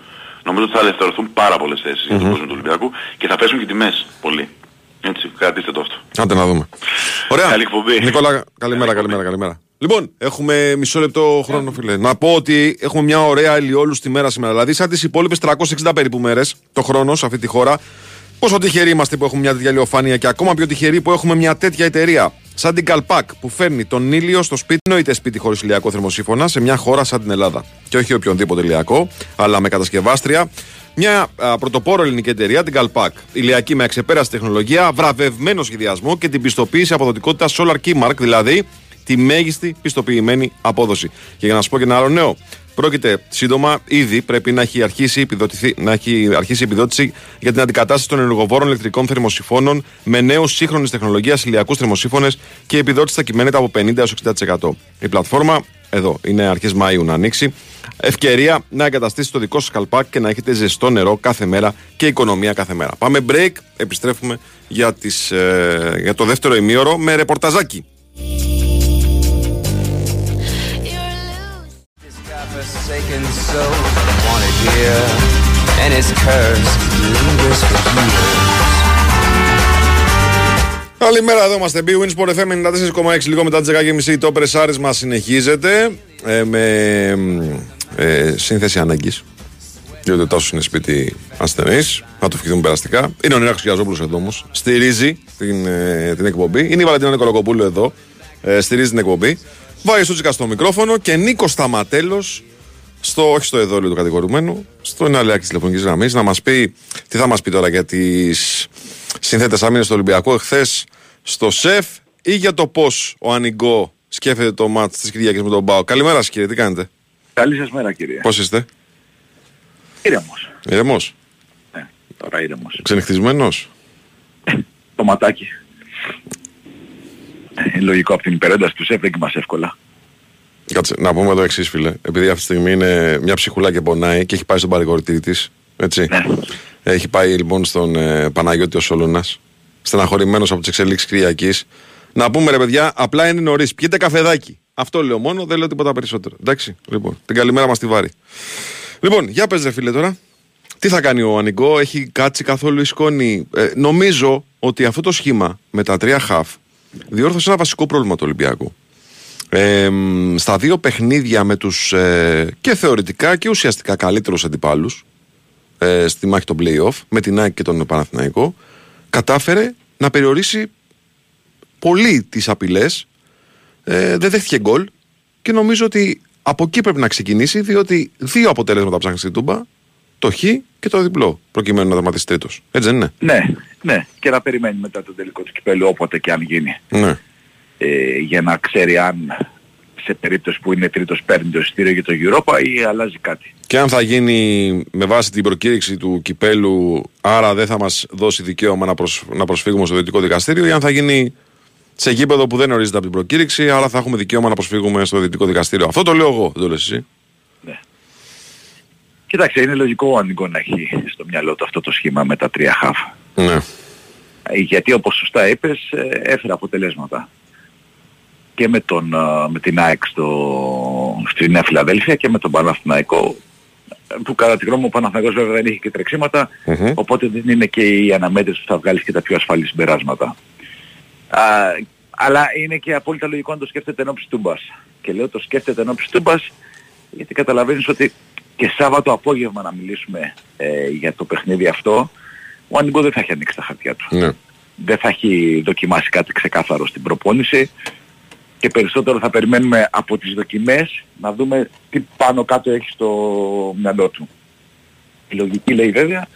S7: νομίζω ότι θα ελευθερωθούν πάρα πολλές θέσεις για τον κόσμο του Ολυμπιακού και θα πέσουν και τιμές πολύ. Έτσι, κρατήστε το αυτό.
S1: Άντε να δούμε. Ωραία.
S7: Καλή εκπομπή.
S1: Νικόλα, καλημέρα, καλημέρα, καλημέρα. Λοιπόν, έχουμε μισό λεπτό χρόνο, φίλε. Να πω ότι έχουμε μια ωραία ηλιόλου στη μέρα σήμερα. Δηλαδή, σαν τις υπόλοιπες 360 περίπου μέρες το χρόνο σε αυτή τη χώρα. Πόσο τυχεροί είμαστε που έχουμε μια τέτοια ηλιοφάνεια και ακόμα πιο τυχεροί που έχουμε μια τέτοια εταιρεία. Σαν την Καλπάκ που φέρνει τον ήλιο στο σπίτι, εννοείται σπίτι χωρίς ηλιακό θερμοσύφωνα, σε μια χώρα σαν την Ελλάδα. Και όχι οποιονδήποτε ηλιακό, αλλά με κατασκευάστρια. Μια α, πρωτοπόρο ελληνική εταιρεία, την Καλπάκ. Ηλιακή με αξεπέραστη τεχνολογία, βραβευμένο σχεδιασμό και την πιστοποίηση αποδοτικότητας Solar Keymark, δηλαδή τη μέγιστη πιστοποιημένη απόδοση. Και για να σας πω και ένα άλλο νέο, πρόκειται σύντομα ήδη πρέπει να έχει αρχίσει, επιδοτηθεί- να έχει αρχίσει η επιδότηση για την αντικατάσταση των ενεργοβόρων ηλεκτρικών θερμοσυφώνων με νέους σύγχρονη τεχνολογία ηλιακούς θερμοσύφωνε και η επιδότηση θα κυμαίνεται από 50 έως 60%. Η πλατφόρμα εδώ είναι αρχές Μαΐου να ανοίξει. Ευκαιρία να εγκαταστήσει το δικό σας καλπάκ και να έχετε ζεστό νερό κάθε μέρα και οικονομία κάθε μέρα. Πάμε break, επιστρέφουμε για, τις, ε, για το δεύτερο ημίωρο με ρεπορταζάκι.
S8: Godforsaken soul wanted here, and his curse lingers for years.
S1: Καλημέρα, εδώ είμαστε. Big Wins Sport FM 94,6 λίγο μετά τις 10.30 το πρεσάρισμα συνεχίζεται ε, με ε, σύνθεση ανάγκης. Διότι ο Τάσος είναι σπίτι ασθενής. Θα του ευχηθούμε περαστικά. Είναι ο Νέαρχο Γιαζόπουλος εδώ όμως. Στηρίζει την, ε, την εκπομπή. Είναι η Βαλαντίνα Νικολακοπούλου εδώ. Ε, στηρίζει την εκπομπή. Βάει Σούτσικα στο μικρόφωνο και Νίκος Σταματέλος στο, όχι στο εδόλιο του κατηγορουμένου, στο εναλλάκι της τηλεφωνικής γραμμής, να μας πει τι θα μας πει τώρα για τις συνθέτες άμυνες του Ολυμπιακού εχθές στο ΣΕΦ ή για το πώς ο Ανιγκό σκέφτεται το μάτς της Κυριακής με τον Μπάο. Καλημέρα σα κύριε, τι κάνετε,
S9: Καλή σας μέρα κύριε.
S1: πώς είστε,
S9: Ήρεμος.
S1: ηρεμό,
S9: Ναι, τώρα ήρεμος.
S1: ξενυχτισμένος;
S9: Το ματάκι. Ε, λογικό από την υπερένταση του ΣΕΦ δεν κοιμάσαι εύκολα.
S1: Κάτσε, να πούμε εδώ εξής, φίλε. Επειδή αυτή τη στιγμή είναι μια ψυχούλα και πονάει και έχει πάει στον παρηγορητή της. Έτσι.
S9: Ναι.
S1: Έχει πάει λοιπόν στον ε, Παναγιώτη ο Σόλωνας. Στεναχωρημένος από τις εξελίξεις Κυριακής. Να πούμε ρε παιδιά, απλά είναι νωρίς. Πιείτε καφεδάκι. Αυτό λέω μόνο, δεν λέω τίποτα περισσότερο. Εντάξει, λοιπόν, την καλημέρα μας τη βάρη. Λοιπόν, για πες ρε φίλε τώρα. Τι θα κάνει ο Ανιγκό, έχει κάτσει καθόλου η σκόνη. Ε, νομίζω ότι αυτό το σχήμα με τα τρία χαφ διόρθωσε ένα βασικό πρόβλημα του Ολυμπιακού. Ε, μ, στα δύο παιχνίδια με τους ε, και θεωρητικά και ουσιαστικά καλύτερους αντιπάλους ε, στη μάχη των play-off με την ΑΕΚ και τον Παναθηναϊκό κατάφερε να περιορίσει πολύ τις απειλές ε, δεν δέχτηκε γκολ και νομίζω ότι από εκεί πρέπει να ξεκινήσει διότι δύο αποτελέσματα ψάχνει στην Τούμπα το Χ και το διπλό προκειμένου να δραματίσει τρίτος. Έτσι δεν είναι;
S9: Ναι, ναι. Και να περιμένει μετά τον τελικό του κυπέλου όποτε και αν γίνει.
S1: Ναι.
S9: Ε, για να ξέρει αν σε περίπτωση που είναι τρίτος παίρνει το εισιτήριο για το Europa ή αλλάζει κάτι.
S1: Και αν θα γίνει με βάση την προκήρυξη του κυπέλου, άρα δεν θα μας δώσει δικαίωμα να, προσ... να προσφύγουμε στο Δυτικό Δικαστήριο, ή αν θα γίνει σε γήπεδο που δεν ορίζεται από την προκήρυξη, άρα θα έχουμε δικαίωμα να προσφύγουμε στο Δυτικό Δικαστήριο. Αυτό το λέω εγώ, δεν το λες εσύ.
S9: Κοίταξε, είναι λογικό ο Ανικό να έχει στο μυαλό του αυτό το σχήμα με τα τρία χαφ.
S1: Ναι.
S9: Ε, Γιατί όπως σωστά είπες ε, έφερε αποτελέσματα. Και με, τον, ε, με την ΑΕΚ στο, στη Νέα Φιλαδέλφια και με τον Παναθηναϊκό ε, που κατά τη γνώμη μου ο Παναθηναϊκός βέβαια δεν είχε και τρεξίματα
S1: Μμμ.
S9: οπότε δεν είναι και η αναμέτρηση που θα βγάλεις και τα πιο ασφαλή συμπεράσματα. Α, αλλά είναι και απόλυτα λογικό να το σκέφτεται ενώπιση τούμπας. Και λέω το σκέφτεται ενώπιση τούμπας γιατί καταλαβαίνεις ότι και Σάββατο απόγευμα να μιλήσουμε ε, για το παιχνίδι αυτό ο Ανιγκό δεν θα έχει ανοίξει τα χαρτιά του
S1: ναι.
S9: δεν θα έχει δοκιμάσει κάτι ξεκάθαρο στην προπόνηση και περισσότερο θα περιμένουμε από τις δοκιμές να δούμε τι πάνω κάτω έχει στο μυαλό του. Η λογική λέει βέβαια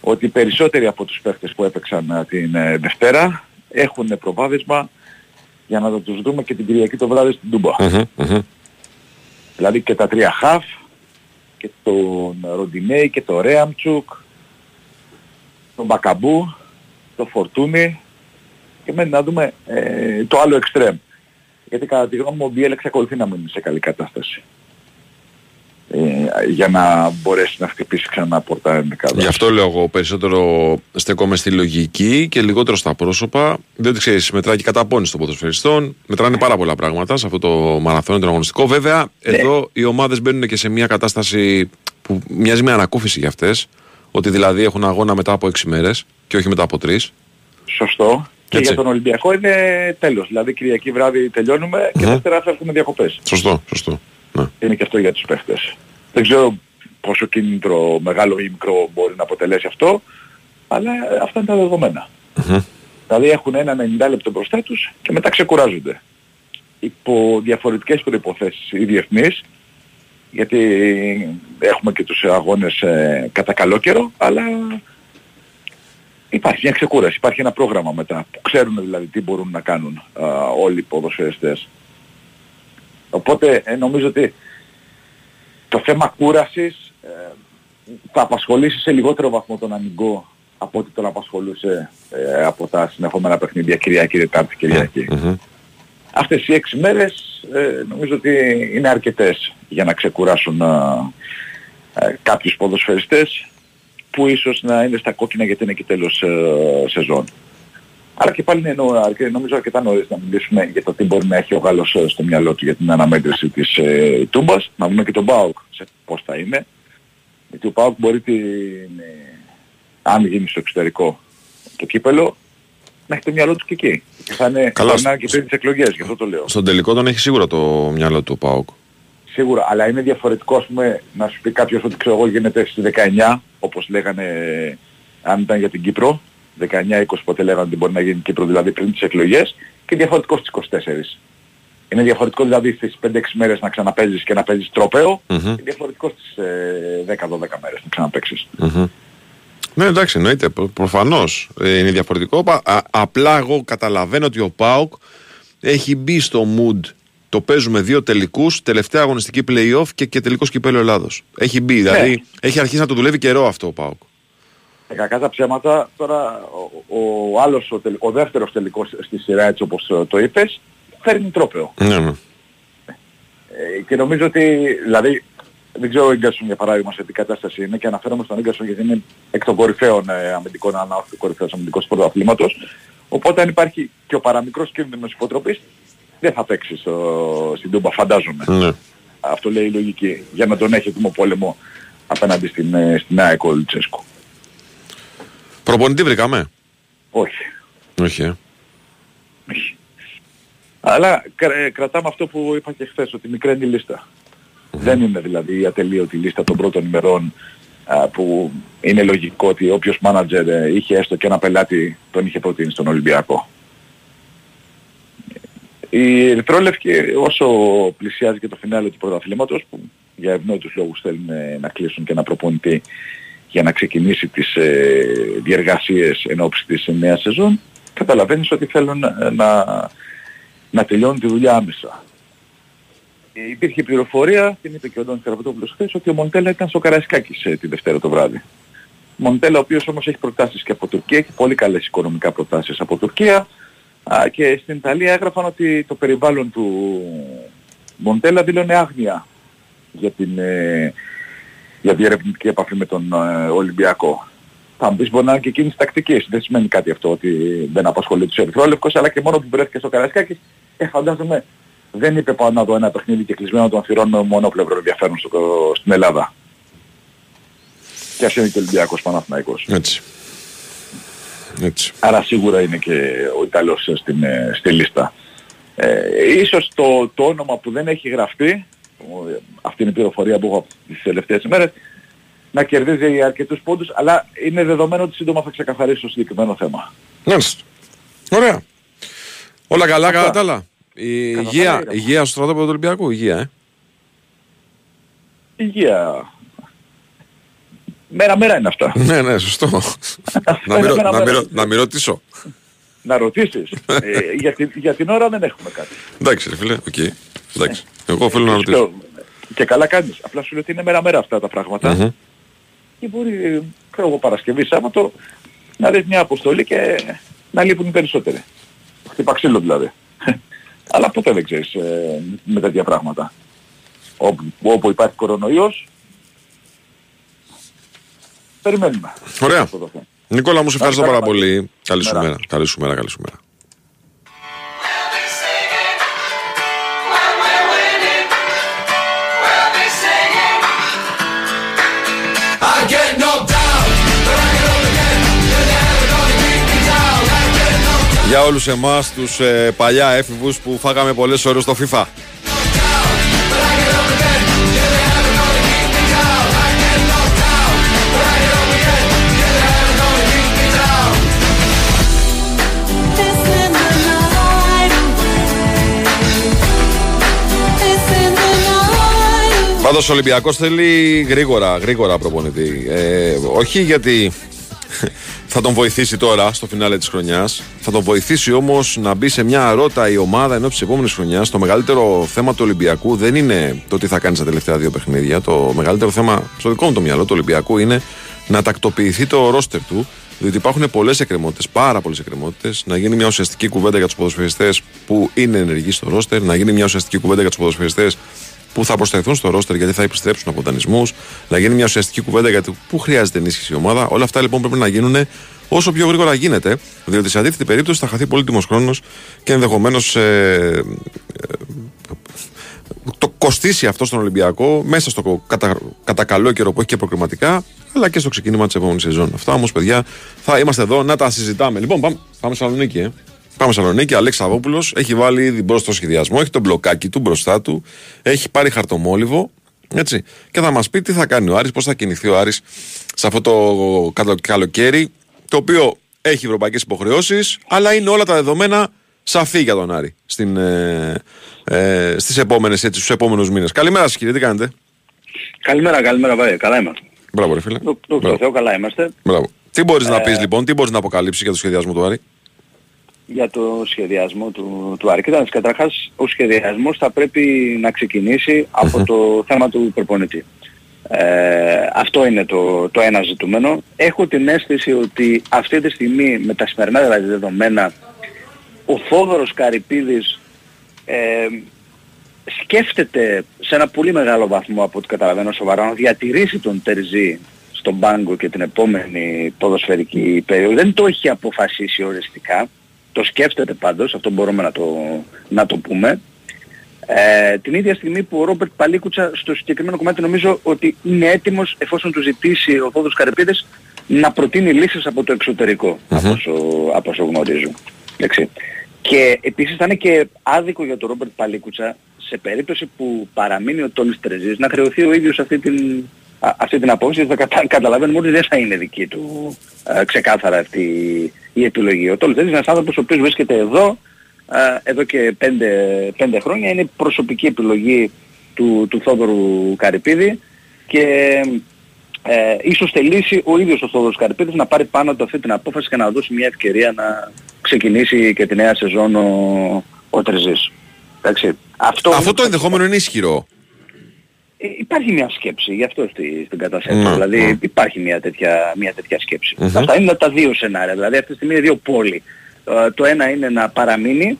S9: ότι οι περισσότεροι από τους παίχτες που έπαιξαν ε, την ε, Δευτέρα έχουν προβάδισμα για να τους δούμε και την Κυριακή το βράδυ στην Τούμπα.
S1: Μμμ, μμμ.
S9: Δηλαδή και τα τρία χαφ και τον Ροντινέη και τον Ρέαμτσουκ, τον Μπακαμπού, τον Φορτούνι και μένει να δούμε ε, το άλλο εξτρέμ. Γιατί κατά τη γνώμη μου ο Μπιέλ εξακολουθεί να μείνει σε καλή κατάσταση. Ε, για να μπορέσει να χτυπήσει ξανά πόρτα ενδεκάδα.
S1: Γι' αυτό λέω εγώ περισσότερο στεκόμαι στη λογική και λιγότερο στα πρόσωπα. Διότι ξέρεις, μετράει και καταπώνηση των ποδοσφαιριστών. Μετράνε πάρα πολλά πράγματα σε αυτό το μαραθώνιο τον αγωνιστικό. Βέβαια, εδώ οι ομάδες μπαίνουν και σε μια κατάσταση που μοιάζει με ανακούφιση για αυτές. Ότι δηλαδή έχουν αγώνα μετά από 6 μέρες και όχι μετά από 3.
S9: Σωστό. Και
S1: Έτσι.
S9: για τον Ολυμπιακό είναι τέλος. Δηλαδή Κυριακή βράδυ τελειώνουμε και
S1: Μμμ.
S9: Δευτέρα θα έχουμε διακοπές.
S1: Σωστό, σωστό. Ναι.
S9: Είναι και αυτό για τους παίχτες. Δεν ξέρω πόσο κίνητρο μεγάλο ή μικρό μπορεί να αποτελέσει αυτό, αλλά ε, αυτά είναι τα δεδομένα.
S1: Μμμ.
S9: Δηλαδή έχουν ένα 90 λεπτό μπροστά τους και μετά ξεκουράζονται. Υπό διαφορετικές προϋποθέσεις οι διεθνείς, γιατί έχουμε και τους αγώνες ε, κατά καλό καιρό, αλλά υπάρχει μια ξεκούραση, υπάρχει ένα πρόγραμμα μετά, που ξέρουν δηλαδή τι μπορούν να κάνουν α, όλοι οι ποδοσφαιριστές. Οπότε ε, νομίζω ότι το θέμα κούρασης ε, θα απασχολήσει σε λιγότερο βαθμό τον Ανιγκό από ό,τι τον απασχολούσε ε, από τα συνεχόμενα παιχνίδια Κυριακή, Δετάρτη, Κυριακή.
S1: Μμμ.
S9: Αυτές οι έξι μέρες ε, νομίζω ότι είναι αρκετές για να ξεκουράσουν α, ε, κάποιους ποδοσφαιριστές που ίσως να είναι στα κόκκινα γιατί είναι και τέλος ε, σεζόν. Αλλά και πάλι είναι νο- αρκε- νομίζω αρκετά νωρίς να μιλήσουμε για το τι μπορεί να έχει ο Γάλλος ε, στο μυαλό του για την αναμέτρηση της ε, Τούμπας. Να δούμε και τον Μπάουκ σε πώς θα είναι. Γιατί ο Πάουκ μπορεί την, ε, αν γίνει στο εξωτερικό το κύπελο να έχει το μυαλό του και εκεί. Και θα είναι
S1: Καλά,
S9: θα είναι
S1: σ-
S9: και πριν τις εκλογές, γι' αυτό το λέω.
S1: Στον τελικό τον έχει σίγουρα το μυαλό του ο Πάοκ.
S9: Σίγουρα, αλλά είναι διαφορετικό ας πούμε να σου πει κάποιος ότι ξέρω εγώ γίνεται στις 19 όπως λέγανε ε, αν ήταν για την Κύπρο 19-20 ποτέ λέγανε ότι μπορεί να γίνει Κύπρο δηλαδή πριν τις εκλογές και διαφορετικό στις 24. Είναι διαφορετικό δηλαδή στις 5-6 μέρες να ξαναπέζεις και να παίζεις τροπαίο
S1: Μμμ.
S9: και διαφορετικό στις ε, 10-12 μέρες να ξαναπαίξεις.
S1: Μμμ. Ναι, εντάξει, εννοείται. Προφανώς είναι διαφορετικό. Πα- α- απλά εγώ καταλαβαίνω ότι ο Πάοκ έχει μπει στο mood. Το παίζουμε δύο τελικούς, τελευταία αγωνιστική playoff και, και τελικό κυπέλο Ελλάδος. Έχει μπει, δηλαδή έχει αρχίσει να το δουλεύει καιρό αυτό ο Πάοκ.
S9: Ε, κακά τα ψέματα, τώρα ο, ο άλλος, ο, τελ- ο δεύτερος τελικός στη σειρά έτσι όπως ε, το είπες, φέρνει τρόπεο.
S1: Ναι, ναι.
S9: Ε, και νομίζω ότι, δηλαδή, δεν ξέρω ο Ίγκασον για παράδειγμα σε τι κατάσταση είναι και αναφέρομαι στον Ίγκασον γιατί είναι εκ των κορυφαίων ε, αμυντικών ανάοχων του κορυφαίος αμυντικός πρωταθλήματος. Οπότε αν υπάρχει και ο παραμικρός κίνδυνος υποτροπής, δεν θα παίξει στο, στην Τούμπα, φαντάζομαι.
S1: ναι.
S9: Αυτό λέει η λογική. Για να τον έχει έτοιμο πόλεμο απέναντι στην, ε, στην ΑΕΚ ο Λουτσέσκου.
S1: Προπονητή βρήκαμε.
S9: Όχι.
S1: Όχι, ε.
S9: όχι. Αλλά κρα- ε, κρατάμε αυτό που είπα και χθες, ότι μικραίνει η λίστα. Δεν είναι δηλαδή η ατελείωτη λίστα των πρώτων ημερών α, που είναι λογικό ότι όποιος μάνατζερ ε, είχε έστω και ένα πελάτη τον είχε προτείνει στον Ολυμπιακό. Η Ερυθρόλευκη όσο πλησιάζει και το φινάλε του πρωταθλήματος που για ευνόητους λόγους θέλουν ε, να κλείσουν και να προπονητή για να ξεκινήσει τις ε, διεργασίες εν ώψη της νέας σεζόν καταλαβαίνεις ότι θέλουν ε, να, να τελειώνουν τη δουλειά άμεσα. Ε, Υπήρχε πληροφορία, την είπε και ο Ντόνις Καραπετόπουλος χθες, ότι ο Μοντέλα ήταν στο Καραϊσκάκης ε, τη Δευτέρα το βράδυ. Μοντέλα ο οποίος όμως έχει προτάσεις και από Τουρκία, έχει πολύ καλές οικονομικά προτάσεις από Τουρκία α, και στην Ιταλία έγραφαν ότι το περιβάλλον του Μοντέλα δήλωνε άγνοια για την ε, για διερευνητική επαφή με τον ε, Ολυμπιακό. Θα μου πεις μπορεί να είναι και εκείνης τακτικής. Δεν σημαίνει κάτι αυτό ότι δεν απασχολεί τους Ερυθρόλευκους, αλλά και μόνο που βρέθηκε στο Καρασκάκης, ε, φαντάζομαι δεν είπε πάνω να δω ένα παιχνίδι και κλεισμένο των θυρών με μονόπλευρο ενδιαφέρον στο, στην Ελλάδα. Και ας είναι και ο Ολυμπιακός Παναθηναϊκός.
S1: Έτσι. Έτσι.
S9: Άρα σίγουρα είναι και ο Ιταλός στην, ε, στη λίστα. Ε, ίσως το, το όνομα που δεν έχει γραφτεί, ο- αυτή είναι η πληροφορία που έχω τις τελευταίες ημέρες, να κερδίζει αρκετούς πόντους, αλλά είναι δεδομένο ότι σύντομα θα ξεκαθαρίσει το συγκεκριμένο θέμα.
S1: Μάλιστα. Ωραία. Όλα καλά,
S9: Αυτά.
S1: κατά τα άλλα. Η
S9: Κατά τα
S1: υγεία,
S9: άλλα,
S1: υγεία στο στρατόπεδο του Ολυμπιακού, υγεία, ε.
S9: Υγεία. Μέρα-μέρα είναι αυτά.
S1: ναι, ναι, σωστό. να, μην, ρω-
S9: Μέρα,
S1: να,
S9: μέρα.
S1: μην, ρω- να μην ρωτήσω.
S9: να ρωτήσεις. ε, για, την, για την ώρα δεν έχουμε κάτι.
S1: Εντάξει, ρε φίλε, οκ. Εντάξει. Εγώ θέλω να
S9: Σου
S1: ρωτήσω.
S9: λέω, Και καλά κάνεις. Απλά σου λέω ότι είναι μέρα-μέρα αυτά τα πράγματα.
S1: Μμμ.
S9: Και μπορεί, ξέρω εγώ, Παρασκευή, Σάββατο, να δεις μια αποστολή και να λείπουν οι περισσότεροι. Χτύπα ξύλο δηλαδή. Αλλά ποτέ δεν ξέρεις ε, με τέτοια πράγματα. Όπου, όπου υπάρχει κορονοϊός, περιμένουμε.
S1: Ωραία.
S9: Αυτό το θέμα.
S1: Νικόλα μου, σε ευχαριστώ
S9: καλά,
S1: πάρα
S9: πάλι.
S1: πολύ. Καλή σου
S9: Μέρα.
S1: μέρα. Καλή σου μέρα, καλή σου μέρα. Για όλους εμάς τους ε, παλιά έφηβους που φάγαμε πολλές ώρες στο FIFA. Πάντως ο Ολυμπιακός θέλει γρήγορα, γρήγορα προπονητή. Ε, όχι γιατί θα τον βοηθήσει τώρα στο φινάλε της χρονιάς. Θα τον βοηθήσει όμως να μπει σε μια ρότα η ομάδα ενώ της επόμενης χρονιάς. Το μεγαλύτερο θέμα του Ολυμπιακού δεν είναι το τι θα κάνεις στα τελευταία δύο παιχνίδια. Το μεγαλύτερο θέμα στο δικό μου το μυαλό του Ολυμπιακού είναι να τακτοποιηθεί το ρόστερ του. Διότι υπάρχουν πολλές εκκρεμότητες, πάρα πολλές εκκρεμότητες. Να γίνει μια ουσιαστική κουβέντα για τους ποδοσφαιριστές που είναι ενεργοί στο ρόστερ. Να γίνει μια ουσιαστική κουβέντα για τους ποδοσφαιριστές που θα προσθεθούν στο ρόστερ γιατί θα επιστρέψουν από δανεισμούς. Να γίνει μια ουσιαστική κουβέντα για το πού χρειάζεται ενίσχυση η ομάδα. Όλα αυτά λοιπόν πρέπει να γίνουν όσο πιο γρήγορα γίνεται. Διότι σε αντίθετη περίπτωση θα χαθεί πολύτιμος χρόνος και ενδεχομένως ε, ε, το κοστίσει αυτό στον Ολυμπιακό μέσα στο κατα, κατά καλό καιρό που έχει και προκριματικά, αλλά και στο ξεκίνημα της επόμενης σεζόν. Αυτά όμως, παιδιά, θα είμαστε εδώ να τα συζητάμε. Λοιπόν, πάμε, πάμε Σαλονίκη, ε. Πάμε Σαλονίκη. Αλέξης Σαββόπουλο έχει βάλει ήδη μπροστά στο σχεδιασμό, έχει το μπλοκάκι του μπροστά του, έχει πάρει χαρτομόλιβο. Έτσι. Και θα μας πει τι θα κάνει ο Άρης, πώς θα κινηθεί ο Άρης σε αυτό το καλο- καλοκαίρι, το οποίο έχει ευρωπαϊκές υποχρεώσεις, αλλά είναι όλα τα δεδομένα σαφή για τον Άρη στην, ε, ε, στις επόμενες, έτσι, στους επόμενους μήνες. Καλημέρα σας κύριε, τι κάνετε;
S10: Καλημέρα, καλημέρα, βέβαια. Καλά είμαστε.
S1: Μπράβο ρε φίλε.
S10: Δόξα τω
S1: Μπράβο.
S10: Θεώ, καλά είμαστε.
S1: Μπράβο. Τι μπορείς να
S10: Ε,
S1: πεις λοιπόν, τι μπορείς να αποκαλύψεις για το σχεδιασμό του Άρη;
S10: Για το σχεδιασμό του, του Άρη. Κοίταξε, καταρχάς ο σχεδιασμός θα πρέπει να ξεκινήσει από το θέμα του προπονητή. Ε, αυτό είναι το, το ένα ζητούμενο. Έχω την αίσθηση ότι αυτή τη στιγμή με τα σημερινά δηλαδή δεδομένα ο Θόδωρος Καρυπίδης ε, σκέφτεται σε ένα πολύ μεγάλο βαθμό από ό,τι καταλαβαίνω σοβαρά να διατηρήσει τον Τερζή στον πάγκο και την επόμενη ποδοσφαιρική περίοδο. Δεν το έχει αποφασίσει οριστικά. Το σκέφτεται πάντως, αυτό μπορούμε να το, να το πούμε. Ε, την ίδια στιγμή που ο Ρόμπερτ Παλίκουτσα στο συγκεκριμένο κομμάτι νομίζω ότι είναι έτοιμος εφόσον του ζητήσει ο Θόδωρος Καρυπίδης να προτείνει λύσεις από το εξωτερικό από, όσο, από όσο γνωρίζω. Εντάξει. Και επίσης θα είναι και άδικο για τον Ρόμπερτ Παλίκουτσα σε περίπτωση που παραμείνει ο Τόλις Τρεζής να χρεωθεί ο ίδιος αυτή την, α, αυτή την απόφαση θα κατα, καταλαβαίνουμε ότι δεν θα είναι δική του α, ξεκάθαρα αυτή η επιλογή. Ο Τόλις Τρεζής είναι ένας άνθρωπος ο οποίος βρίσκεται εδώ α, εδώ και πέντε, πέντε χρόνια. Είναι προσωπική επιλογή του, του Θόδωρου Καρυπίδη και ε, ίσως θελήσει ο ίδιος ο Θόδωρος Καρυπίδης να πάρει πάνω του αυτή την απόφαση και να δώσει μια ευκαιρία να ξεκινήσει και τη νέα σεζόν ο, ο Τρεζής. Εντάξει. Αυτό,
S1: Αυτό το ενδεχόμενο είναι ισχυρό.
S10: Ε, υπάρχει μια σκέψη γι' αυτό στη, στην κατάσταση.
S1: Ναι,
S10: δηλαδή
S1: ναι.
S10: υπάρχει μια τέτοια, μια τέτοια σκέψη.
S1: Μμμ.
S10: Αυτά είναι τα δύο σενάρια. Δηλαδή αυτή τη στιγμή είναι δύο πόλοι. Ε, το ένα είναι να παραμεινει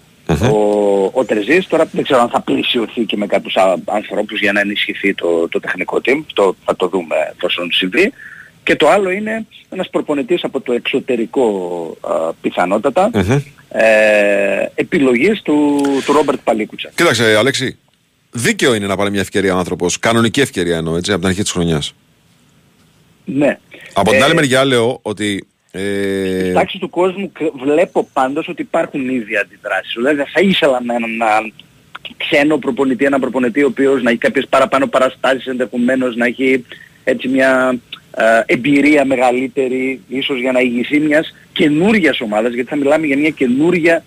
S10: ο, ο Τρεζής. Τώρα δεν ξέρω αν θα πλησιωθεί και με κάποιους α- ανθρώπους για να ενισχυθεί το, το τεχνικό team. Το, θα το δούμε εφόσον συμβεί. Και το άλλο είναι ένας προπονητής από το εξωτερικό α, πιθανότατα
S1: Μμμ.
S10: ε, επιλογής του, του Ρόμπερτ Παλίκουτσα.
S1: Κοίταξε, Αλέξη. Δίκαιο είναι να πάρει μια ευκαιρία ο άνθρωπος. Κανονική ευκαιρία εννοώ έτσι, από την αρχή της χρονιάς.
S10: Ναι.
S1: Από την
S10: Ε,
S1: άλλη μεριά λέω ότι. Ε,
S10: Στην τάξη του κόσμου κ- βλέπω πάντως ότι υπάρχουν ήδη αντιδράσεις. Δηλαδή θα ήθελα με έναν έναν ξένο προπονητή, έναν προπονητή ο οποίος να έχει κάποιες παραπάνω παραστάσεις ενδεχομένως, να έχει έτσι μια ε, εμπειρία μεγαλύτερη, ίσως για να ηγηθεί μιας καινούργιας ομάδας, γιατί θα μιλάμε για μια καινούργια ε,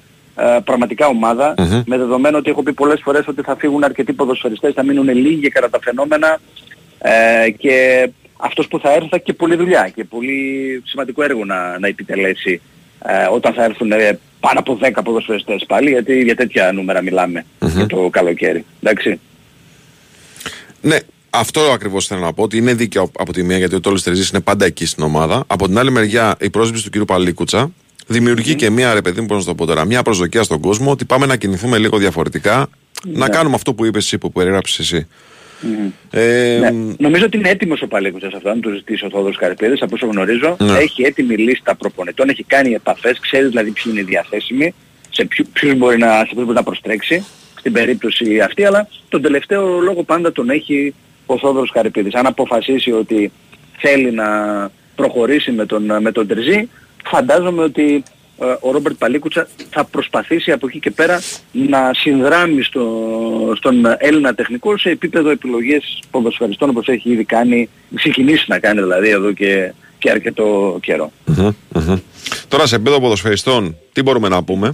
S10: πραγματικά ομάδα,
S1: Μμμ.
S10: με δεδομένο ότι έχω πει πολλές φορές ότι θα φύγουν αρκετοί ποδοσφαιριστές, θα μείνουν λίγοι κατά τα φαινόμενα ε, και αυτός που θα έρθει θα έχει και πολλή δουλειά και πολύ σημαντικό έργο να, να επιτελέσει ε, όταν θα έρθουν ε, πάνω από 10 ποδοσφαιριστές πάλι γιατί για τέτοια νούμερα μιλάμε για το καλοκαίρι. Εντάξει.
S1: Ναι, αυτό ακριβώς θέλω να πω. Ότι είναι δίκαιο από τη μία γιατί ο Τόλο Τερζής είναι πάντα εκεί στην ομάδα. Από την άλλη μεριά, η πρόσληψη του κ. Παλίκουτσα δημιουργεί και μία ρε παιδί μου, πώς να το πω τώρα, μία προσδοκία στον κόσμο ότι πάμε να κινηθούμε λίγο διαφορετικά. Να κάνουμε αυτό που είπες εσύ, που περιέγραψες εσύ. Ε,
S10: Ναι. Νομίζω ότι είναι έτοιμος ο Παλίκουτσας αυτό, αν το ζητήσει ο Θόδωρος Καρυπίδης, από όσο γνωρίζω.
S1: Ναι.
S10: Έχει έτοιμη λίστα προπονητών, έχει κάνει επαφές, ξέρει δηλαδή ποιοι είναι διαθέσιμοι, σε ποιου- ποιους μπορεί να, σε ποιους μπορεί να προστρέξει στην περίπτωση αυτή, αλλά τον τελευταίο λόγο πάντα τον έχει ο Θόδωρος Καρυπίδης. Αν αποφασίσει ότι θέλει να προχωρήσει με τον, με τον Τερζή, φαντάζομαι ότι ε, ο Ρόμπερτ Παλίκουτσα θα προσπαθήσει από εκεί και πέρα να συνδράμει στο, στον Έλληνα τεχνικό σε επίπεδο επιλογές ποδοσφαιριστών όπως έχει ήδη κάνει, ξεκινήσει να κάνει δηλαδή εδώ και, και αρκετό καιρό.
S1: μμμ, μμμ. Τώρα σε επίπεδο ποδοσφαιριστών, τι μπορούμε να πούμε;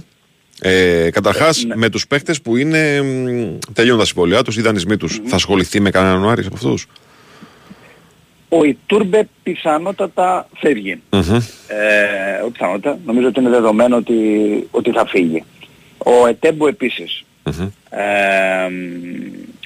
S1: Ε, Καταρχάς,
S10: ναι.
S1: με τους παίχτε που είναι. μ, Τελειώνουν τα συμβόλαιά τους, οι δανεισμοί τους, θα ασχοληθεί με κανέναν Άρη από αυτούς;
S10: Ο Ιτούρμπε πιθανότατα φεύγει. Ε, ο πιθανότατα, νομίζω ότι είναι δεδομένο ότι, ότι θα φύγει. Ο Ετέμπο επίσης. Ε,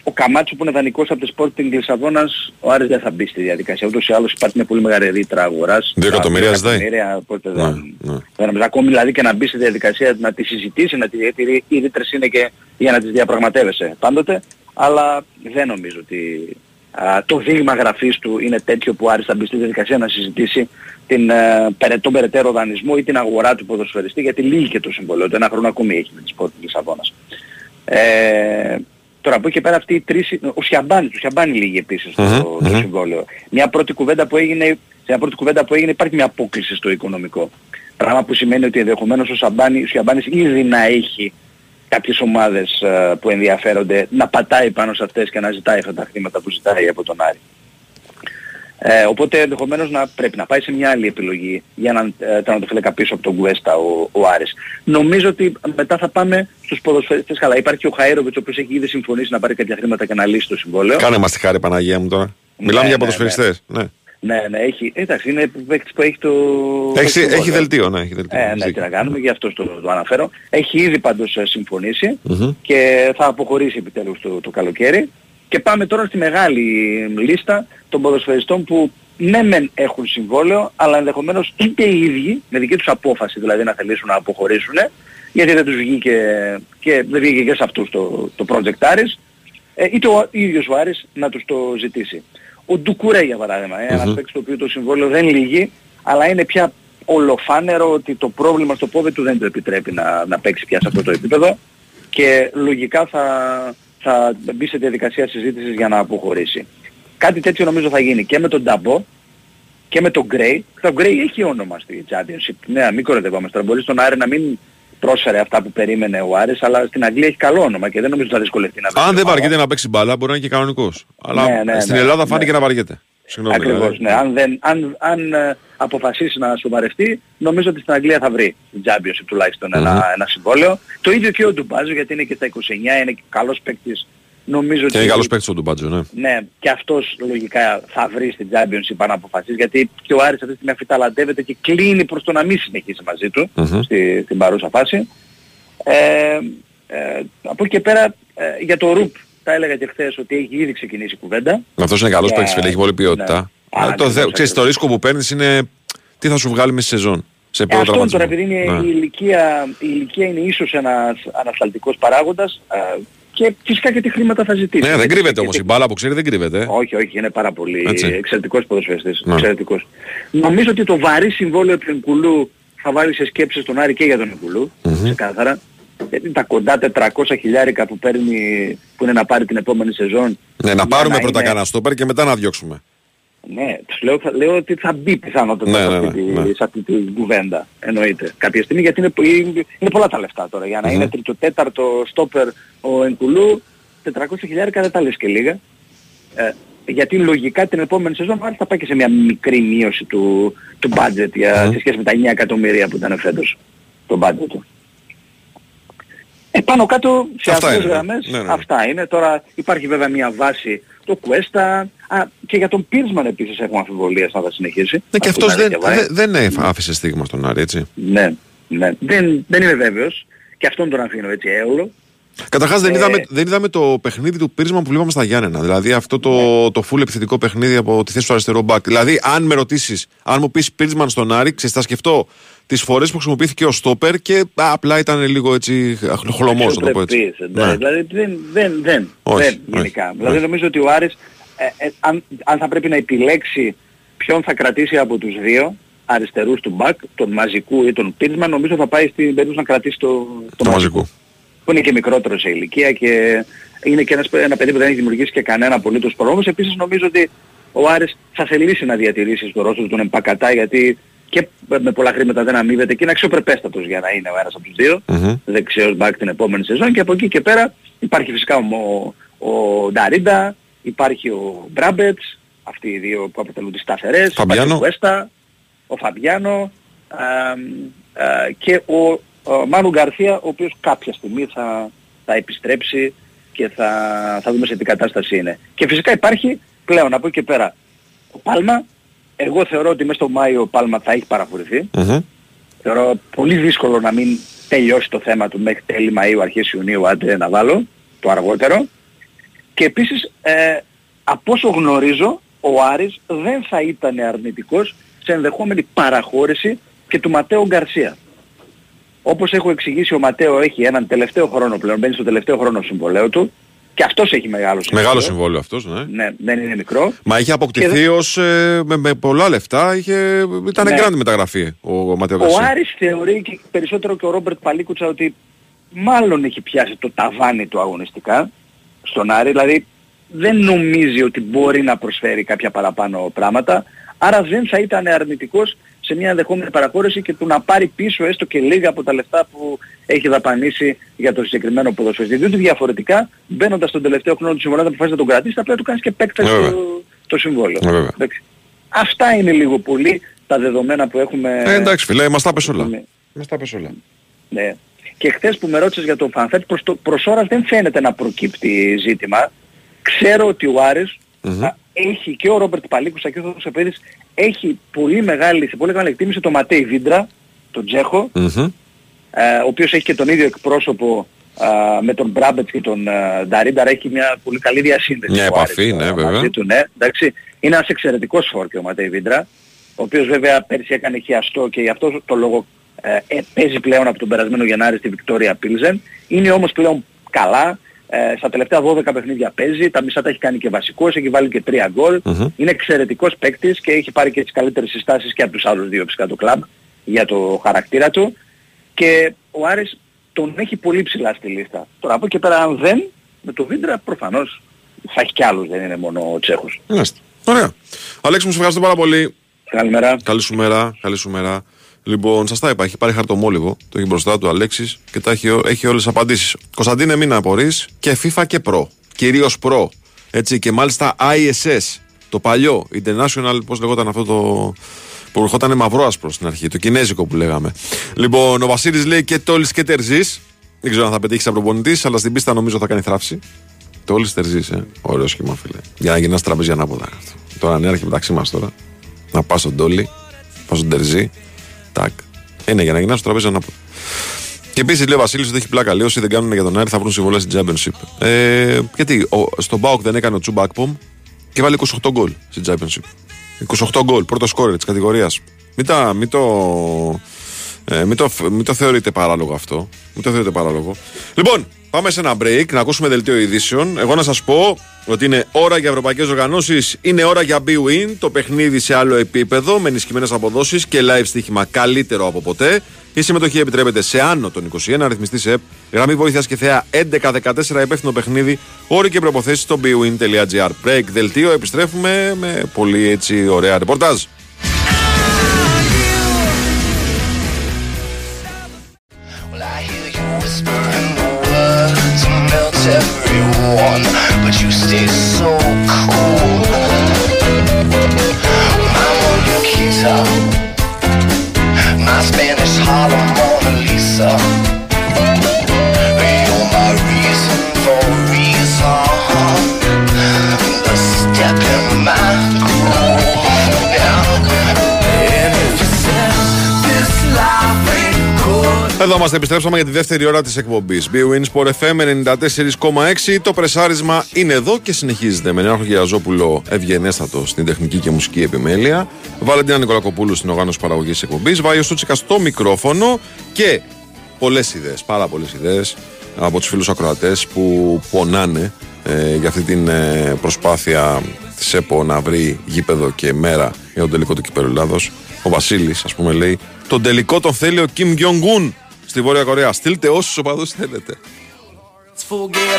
S10: ο Καμάτσο που είναι δανεικός από τη Sporting Λισαβόνας, ο Άρης δεν θα μπει στη διαδικασία. Ούτως ή άλλως υπάρχει μια πολύ μεγάλη ρήτρα αγοράς.
S1: Δύο
S10: Τα
S1: εκατομμύρια
S10: δύο
S1: ζητάει.
S10: εκατομμύρια, Οπότε
S1: Ναι,
S10: δεν,
S1: ναι.
S10: δεν νομίζω ακόμη δηλαδή και να μπει στη διαδικασία να τη συζητήσει, να τη, γιατί οι ρήτρες είναι και για να τις διαπραγματεύεσαι πάντοτε. Αλλά δεν νομίζω ότι α, το δείγμα γραφής του είναι τέτοιο που ο Άρης θα μπει στη διαδικασία να συζητήσει την, ε, περαι- τον περαιτέρω δανεισμό ή την αγορά του ποδοσφαιριστή γιατί λύγει και το συμβολέο. Το ένα χρόνο ακόμη έχει με τη Sport της Λισαβόνας. Ε, τώρα από εκεί και πέρα αυτοί οι τρεις, ο Σιαμπάνης, του Σιαμπάνη λύγει επίσης το,
S1: Μμμ,
S10: το
S1: μμμ.
S10: συμβόλαιο. Μια πρώτη κουβέντα που έγινε, σε μια πρώτη κουβέντα που έγινε υπάρχει μια απόκληση στο οικονομικό. Πράγμα που σημαίνει ότι ενδεχομένως ο, Σαμπάνη, ο Σιαμπάνης ήδη να έχει κάποιες ομάδες ε, που ενδιαφέρονται να πατάει πάνω σε αυτές και να ζητάει αυτά τα χρήματα που ζητάει από τον Άρη. Ε, οπότε ενδεχομένως να πρέπει να πάει σε μια άλλη επιλογή για να ε, τερματοφύλακα πίσω από τον Κουέστα ο, ο Άρης. Νομίζω ότι μετά θα πάμε στους ποδοσφαιριστές. Καλά, υπάρχει και ο Χαΐροβιτς ο οποίος έχει ήδη συμφωνήσει να πάρει κάποια χρήματα και να λύσει το συμβόλαιο.
S1: Κάνε μας τη χάρη, Παναγία μου τώρα. Μιλάμε για
S10: ναι,
S1: ποδοσφαιριστές. Ναι.
S10: Ναι, ναι, έχει. Εντάξει, είναι παίκτης που έχει το...
S1: Έχει,
S10: το
S1: έχει
S10: συμβόλαιο.
S1: δελτίο, ναι, έχει δελτίο.
S10: Ε,
S1: Έχεις
S10: ναι, τι
S1: δίκιο.
S10: να κάνουμε, γι' αυτό το, το αναφέρω. Έχει ήδη πάντως ε, συμφωνήσει
S1: Μμμ.
S10: και θα αποχωρήσει επιτέλους το, το καλοκαίρι. Και πάμε τώρα στη μεγάλη λίστα των ποδοσφαιριστών που ναι μεν έχουν συμβόλαιο, αλλά ενδεχομένως είτε οι ίδιοι, με δική τους απόφαση δηλαδή να θελήσουν να αποχωρήσουν, γιατί δεν τους βγήκε και δεν βγήκε και σε αυτούς το, το project Aris, ε, είτε ο ίδιος ο Άρης να τους το ζητήσει. Ο Ντουκουρέ για παράδειγμα, ε, ένας παίκτης το οποίο το συμβόλαιο δεν λύγει, αλλά είναι πια ολοφάνερο ότι το πρόβλημα στο πόδι του δεν το επιτρέπει να, να παίξει πια σε αυτό το επίπεδο και λογικά θα, θα μπει σε διαδικασία συζήτησης για να αποχωρήσει. Κάτι τέτοιο νομίζω θα γίνει και με τον Νταμπό και με τον Γκρέι. Το Γκρέι έχει όνομα στη Championship. Ναι, μην κοροϊδευόμαστε. Τώρα μπορεί στον Άρη να μην πρόσφερε αυτά που περίμενε ο Άρης, αλλά στην Αγγλία έχει καλό όνομα και δεν νομίζω ότι θα δυσκολευτεί να βρει
S1: Αν δεν
S10: ομάδα.
S1: βαριέται να παίξει μπάλα, μπορεί να είναι και κανονικός. Αλλά
S10: Ναι, ναι,
S1: στην
S10: ναι,
S1: Ελλάδα
S10: ναι.
S1: φάνηκε να βαριέται. Συγγνώμη.
S10: Ακριβώς,
S1: δηλαδή.
S10: ναι. Αν, δεν, αν, αν ε, αποφασίσει να σοβαρευτεί, νομίζω ότι στην Αγγλία θα βρει την Championship τουλάχιστον ένα, ένα συμβόλαιο. Το ίδιο και ο Ντουμπάζο, γιατί είναι και στα 29, είναι και καλός παίκτης. Νομίζω
S1: Και
S10: ότι
S1: είναι καλός παίκτης ο Ντουμπάτζο, ναι.
S10: ναι, και αυτός λογικά θα βρει στην Championship αν αποφασίσει, γιατί και ο Άρης αυτή τη στιγμή αφιταλαντεύεται και κλείνει προς το να μην συνεχίσει μαζί του
S1: Μμμ.
S10: στη, στην παρούσα φάση. Ε, ε, από εκεί και πέρα ε, για το Ρουπ τα έλεγα και χθες ότι έχει ήδη ξεκινήσει η κουβέντα.
S1: Αυτός είναι καλός
S10: Ναι,
S1: παίκτης, φίλε, έχει πολύ ποιότητα.
S10: ναι.
S1: Αλλά
S10: Α,
S1: το,
S10: ακριβώς,
S1: θε- ξέρεις, το
S10: ακριβώς.
S1: ρίσκο που παίρνεις είναι τι θα σου βγάλει μέσα στη σεζόν. Σε
S10: Ε,
S1: πρώτο
S10: αυτό
S1: τραυματισμό.
S10: τώρα επειδή είναι
S1: Ναι.
S10: η, ηλικία, η ηλικία είναι ίσως ένας ανασταλτικός παράγοντας ε, και φυσικά και τι χρήματα θα ζητήσει.
S1: Ναι, δεν
S10: Και-
S1: κρύβεται
S10: και
S1: όμως.
S10: τι-
S1: Η μπάλα που ξέρει δεν κρύβεται.
S10: Όχι, όχι, είναι πάρα πολύ
S1: Έτσι.
S10: εξαιρετικός ποδοσφαιριστής.
S1: Ναι.
S10: Εξαιρετικός. Νομίζω ότι το βαρύ συμβόλαιο του Ενκουλού θα βάλει σε σκέψεις τον Άρη και για τον Ενκουλού,
S1: Μμμ.
S10: ξεκάθαρα. Γιατί τα κοντά 400 χιλιάρικα που παίρνει, που είναι να πάρει την επόμενη σεζόν.
S1: Ναι, να
S10: για
S1: πάρουμε πρώτα
S10: είναι-
S1: κανένα στόπερ και μετά να διώξουμε.
S10: Ναι, τους λέω, θα- λέω ότι θα μπει πιθανότατα
S1: Ναι,
S10: σε,
S1: ναι,
S10: αυτή,
S1: ναι,
S10: τη-
S1: ναι.
S10: σε αυτή την κουβέντα. Εννοείται. Κάποια στιγμή γιατί είναι, είναι πολλά τα λεφτά τώρα. Για να
S1: Μμμ.
S10: είναι τρίτο τέταρτο στόπερ ο Ενκουλού, 400 χιλιάρικα δεν τα λες και λίγα. Ε, γιατί λογικά την επόμενη σεζόν μάλιστα θα πάει και σε μια μικρή μείωση του, του budget για,
S1: Μμμ.
S10: σε σχέση με τα 9 εκατομμύρια που ήταν φέτος το budget του. Ε, πάνω κάτω σε
S1: Αυτά
S10: αυτές
S1: είναι, ναι.
S10: γραμμές
S1: Ναι, ναι.
S10: αυτά είναι. Τώρα υπάρχει βέβαια μια βάση το Cuesta. Α, και για τον Πίρσμαν επίσης έχουμε αμφιβολίες να θα συνεχίσει.
S1: Ναι, και
S10: Αυτό
S1: αυτός
S10: να
S1: δεν,
S10: διαβάει.
S1: δεν, δεν άφησε στίγμα στον Άρη, έτσι.
S10: Ναι, ναι. Δεν, δεν είμαι βέβαιος. Και αυτόν τον αφήνω έτσι έολο.
S1: Καταρχάς δεν,
S10: Ε,
S1: είδαμε, δεν είδαμε το παιχνίδι του πύρισμα που βλέπαμε στα Γιάννενα. Δηλαδή αυτό το,
S10: Ναι.
S1: το full επιθετικό παιχνίδι από τη θέση του αριστερό μπακ. Δηλαδή αν με ρωτήσεις, αν μου πεις πύρισμα στον Άρη, ξέρεις, θα σκεφτώ τις φορές που χρησιμοποιήθηκε ο στόπερ και α, απλά ήταν λίγο έτσι χλωμός, να το πω έτσι.
S10: Αξιοπρεπής, εντάξει.
S1: Ναι.
S10: Δηλαδή δεν, δεν, δεν,
S1: Όχι,
S10: δεν
S1: όχι,
S10: γενικά.
S1: όχι.
S10: Δηλαδή νομίζω ότι ο Άρης, ε, ε, αν, αν θα πρέπει να επιλέξει ποιον θα κρατήσει από τους δύο αριστερούς του μπακ, τον μαζικού ή τον Πίρσμαν, νομίζω θα πάει στην περίπτωση να κρατήσει το,
S1: Το μαζικό.
S10: Που είναι και μικρότερο σε ηλικία και είναι και ένας, ένα παιδί που δεν έχει δημιουργήσει και κανένα απολύτως πρόβλημα. Όμως επίσης νομίζω ότι ο Άρης θα θελήσει να διατηρήσεις στο ρόλο του τον Εμπακατά γιατί και με πολλά χρήματα δεν αμείβεται και είναι αξιοπρεπέστατος για να είναι ο ένας από τους δύο
S1: Μμμ.
S10: δεξιός μπακ την επόμενη σεζόν και από εκεί και πέρα υπάρχει φυσικά ο, ο Νταρίντα, υπάρχει ο Μπράμπετς, αυτοί οι δύο που αποτελούν τις σταθερές,
S1: Φαμπιάνο.
S10: υπάρχει ο Κουέστα, ο Φαμπιάνο α, α, και ο, ο Μάνου Γκαρθία ο οποίος κάποια στιγμή θα, θα επιστρέψει και θα, θα δούμε σε τι κατάσταση είναι. Και φυσικά υπάρχει πλέον από εκεί και πέρα ο Πάλμα, εγώ θεωρώ ότι μέσα στο Μάιο ο Πάλμα θα έχει παραχωρηθεί.
S1: Μμμ.
S10: Θεωρώ πολύ δύσκολο να μην τελειώσει το θέμα του μέχρι τέλη Μαΐου, αρχές Ιουνίου, άντε να βάλω, το αργότερο. Και επίσης, ε, από όσο γνωρίζω, ο Άρης δεν θα ήταν αρνητικός σε ενδεχόμενη παραχώρηση και του Ματέο Γκαρσία. Όπως έχω εξηγήσει, ο Ματέο έχει έναν τελευταίο χρόνο πλέον, μπαίνει στο τελευταίο χρόνο συμβολέου του και αυτός έχει μεγάλο συμβόλαιο.
S1: Μεγάλο συμβόλαιο αυτός, ναι.
S10: Ναι, δεν είναι μικρό.
S1: Μα είχε αποκτηθεί
S10: Και-
S1: ως, ε, με, με πολλά λεφτά, είχε, ήταν
S10: Ναι.
S1: grand μεταγραφή ο, ο Ματέο
S10: Ο
S1: Γκαρσία.
S10: Άρης θεωρεί και περισσότερο και ο Ρόμπερτ Παλίκουτσα ότι μάλλον έχει πιάσει το ταβάνι του αγωνιστικά στον Άρη, δηλαδή δεν νομίζει ότι μπορεί να προσφέρει κάποια παραπάνω πράγματα, άρα δεν θα ήταν αρνητικός σε μια ενδεχόμενη παραχώρηση και του να πάρει πίσω έστω και λίγα από τα λεφτά που έχει δαπανίσει για το συγκεκριμένο ποδοσφαιριστή. Διότι διαφορετικά μπαίνοντας στον τελευταίο χρόνο του συμβολέου να αποφασίσει να τον κρατήσει, θα πρέπει να του κάνεις και επέκταση
S1: Ε, βέβαια.
S10: το, το συμβόλαιο.
S1: Ε, βέβαια.
S10: Εντάξει. Αυτά είναι λίγο πολύ τα δεδομένα που έχουμε.
S1: Ε, εντάξει φίλε, μας τα πες όλα.
S10: Ναι.
S1: Μας τα πες όλα.
S10: Ναι. Και χθες που με ρώτησες για τον Φανφέτ, προς, το, προς ώρας δεν φαίνεται να προκύπτει ζήτημα. Ξέρω ότι ο Άρης
S1: Μμμ.
S10: Α, έχει και ο Ρόμπερτ Παλίκουσα και ο Θόδωρος Επέδης έχει πολύ μεγάλη, σε πολύ μεγάλη εκτίμηση το Ματέι Βίντρα, τον Τζέχο,
S1: Μμμ.
S10: ε, ο οποίος έχει και τον ίδιο εκπρόσωπο α, με τον Μπράμπετς και τον α, Νταρίνταρα, έχει μια πολύ καλή διασύνδεση.
S1: Μια
S10: ο
S1: επαφή,
S10: Άρης,
S1: ναι,
S10: α,
S1: βέβαια.
S10: μαζί Του, ναι, εντάξει. Είναι ένας εξαιρετικός φόρ και ο Ματέι Βίντρα, ο οποίος βέβαια πέρσι έκανε χιαστό και γι' αυτό το λόγο ε, ε, παίζει πλέον από τον περασμένο Γενάρη στη Βικτόρια Πίλζεν. Είναι όμως πλέον καλά. Ε, στα τελευταία 12 παιχνίδια παίζει, τα μισά τα έχει κάνει και βασικός, έχει βάλει και 3 γκολ.
S1: Μμμ.
S10: Είναι εξαιρετικός παίκτης και έχει πάρει και τις καλύτερες συστάσεις και από τους άλλους δύο φυσικά του κλαμπ για το χαρακτήρα του. Και ο Άρης τον έχει πολύ ψηλά στη λίστα. Τώρα από εκεί πέρα αν δεν, με το Βίντρα προφανώς θα έχει κι άλλους, δεν είναι μόνο ο Τσέχος.
S1: Μάλιστα. Ωραία. Αλέξη μου, σε ευχαριστώ πάρα πολύ.
S9: Καλημέρα.
S1: Καλή σου μέρα, καλή σου μέρα. Λοιπόν, σας τα είπα, έχει πάρει χαρτομόλιγο, το έχει μπροστά του Αλέξης και τα έχει, έχει όλες τις απαντήσεις. Κωνσταντίνε, μην απορρεί και FIFA και Pro. Κυρίως Pro. Έτσι, και μάλιστα ISS, το παλιό, International, πώς λεγόταν αυτό το. που ερχόταν μαυρό άσπρο στην αρχή, το κινέζικο που λέγαμε. Λοιπόν, ο Βασίλης λέει και τόλις και τερζής. Δεν ξέρω αν θα πετύχεις σαν προπονητής, αλλά στην πίστα νομίζω θα κάνει θράψη. Τόλις τερζής, ε. Ωραίο σχήμα, φίλε. Για να γυρνάς τραπέζι ανάποδα. Τώρα ναι, έρχεται μεταξύ μας τώρα. Να πας στον τόλι, πας στον τερζή, τάκ. Είναι για να γυρνάς στο τραπέζι ανάποδα. Και επίσης λέει ο Βασίλης ότι έχει πλάκα. Λέει όσοι δεν κάνουν για τον Άρη θα βρουν συμβολές στην Championship. Ε, γιατί ο, στον Μπάουκ δεν έκανε ο Τσούμπα Ακπομ και βάλει 28 γκολ στην Championship. 28 γκολ, πρώτο σκόρερ της κατηγορίας. Μην, τα, μην, το, ε, μην, το, μην το θεωρείτε παράλογο αυτό. Μην το θεωρείτε παράλογο. Λοιπόν, πάμε σε ένα break να ακούσουμε δελτίο ειδήσεων. Εγώ να σας πω ότι είναι ώρα για ευρωπαϊκές οργανώσεις, είναι ώρα για B-Win, το παιχνίδι σε άλλο επίπεδο, με ενισχυμένες αποδόσεις και live στοίχημα καλύτερο από ποτέ. Η συμμετοχή επιτρέπεται σε άνω των 21, αριθμιστή σε ΕΠ, γραμμή βοήθειας και θέα 11-14, υπεύθυνο παιχνίδι, όροι και προποθέσει στο bwin.gr. Break δελτίο, επιστρέφουμε με πολύ έτσι ωραία ρεπορτάζ.
S11: Everyone, but you stay so cool. My Moniquita, my Spanish Harlem Mona Lisa.
S1: Εδώ είμαστε, επιστρέψαμε για τη δεύτερη ώρα της εκπομπής. BWIN Sport FM 94,6. Το πρεσάρισμα είναι εδώ και συνεχίζεται με Νέαρχο Γεαζόπουλο ευγενέστατο στην τεχνική και μουσική επιμέλεια. Βαλεντίνα Νικολακοπούλου στην οργάνωση παραγωγής εκπομπής. Βάιο Σούτσικα στο μικρόφωνο και πολλές ιδέες, πάρα πολλές ιδέες από τους φίλους ακροατές που πονάνε ε, για αυτή την ε, προσπάθεια της ΕΠΟ να βρει γήπεδο και μέρα για τον τελικό του κυπέλου Ελλάδος. Ο Βασίλης, ας πούμε, λέει: Τον τελικό τον θέλει ο Κιμ Γιονγκούν στη Βόρεια Κορέα. Στείλτε όσους οπαδούς θέλετε.
S11: Let's forget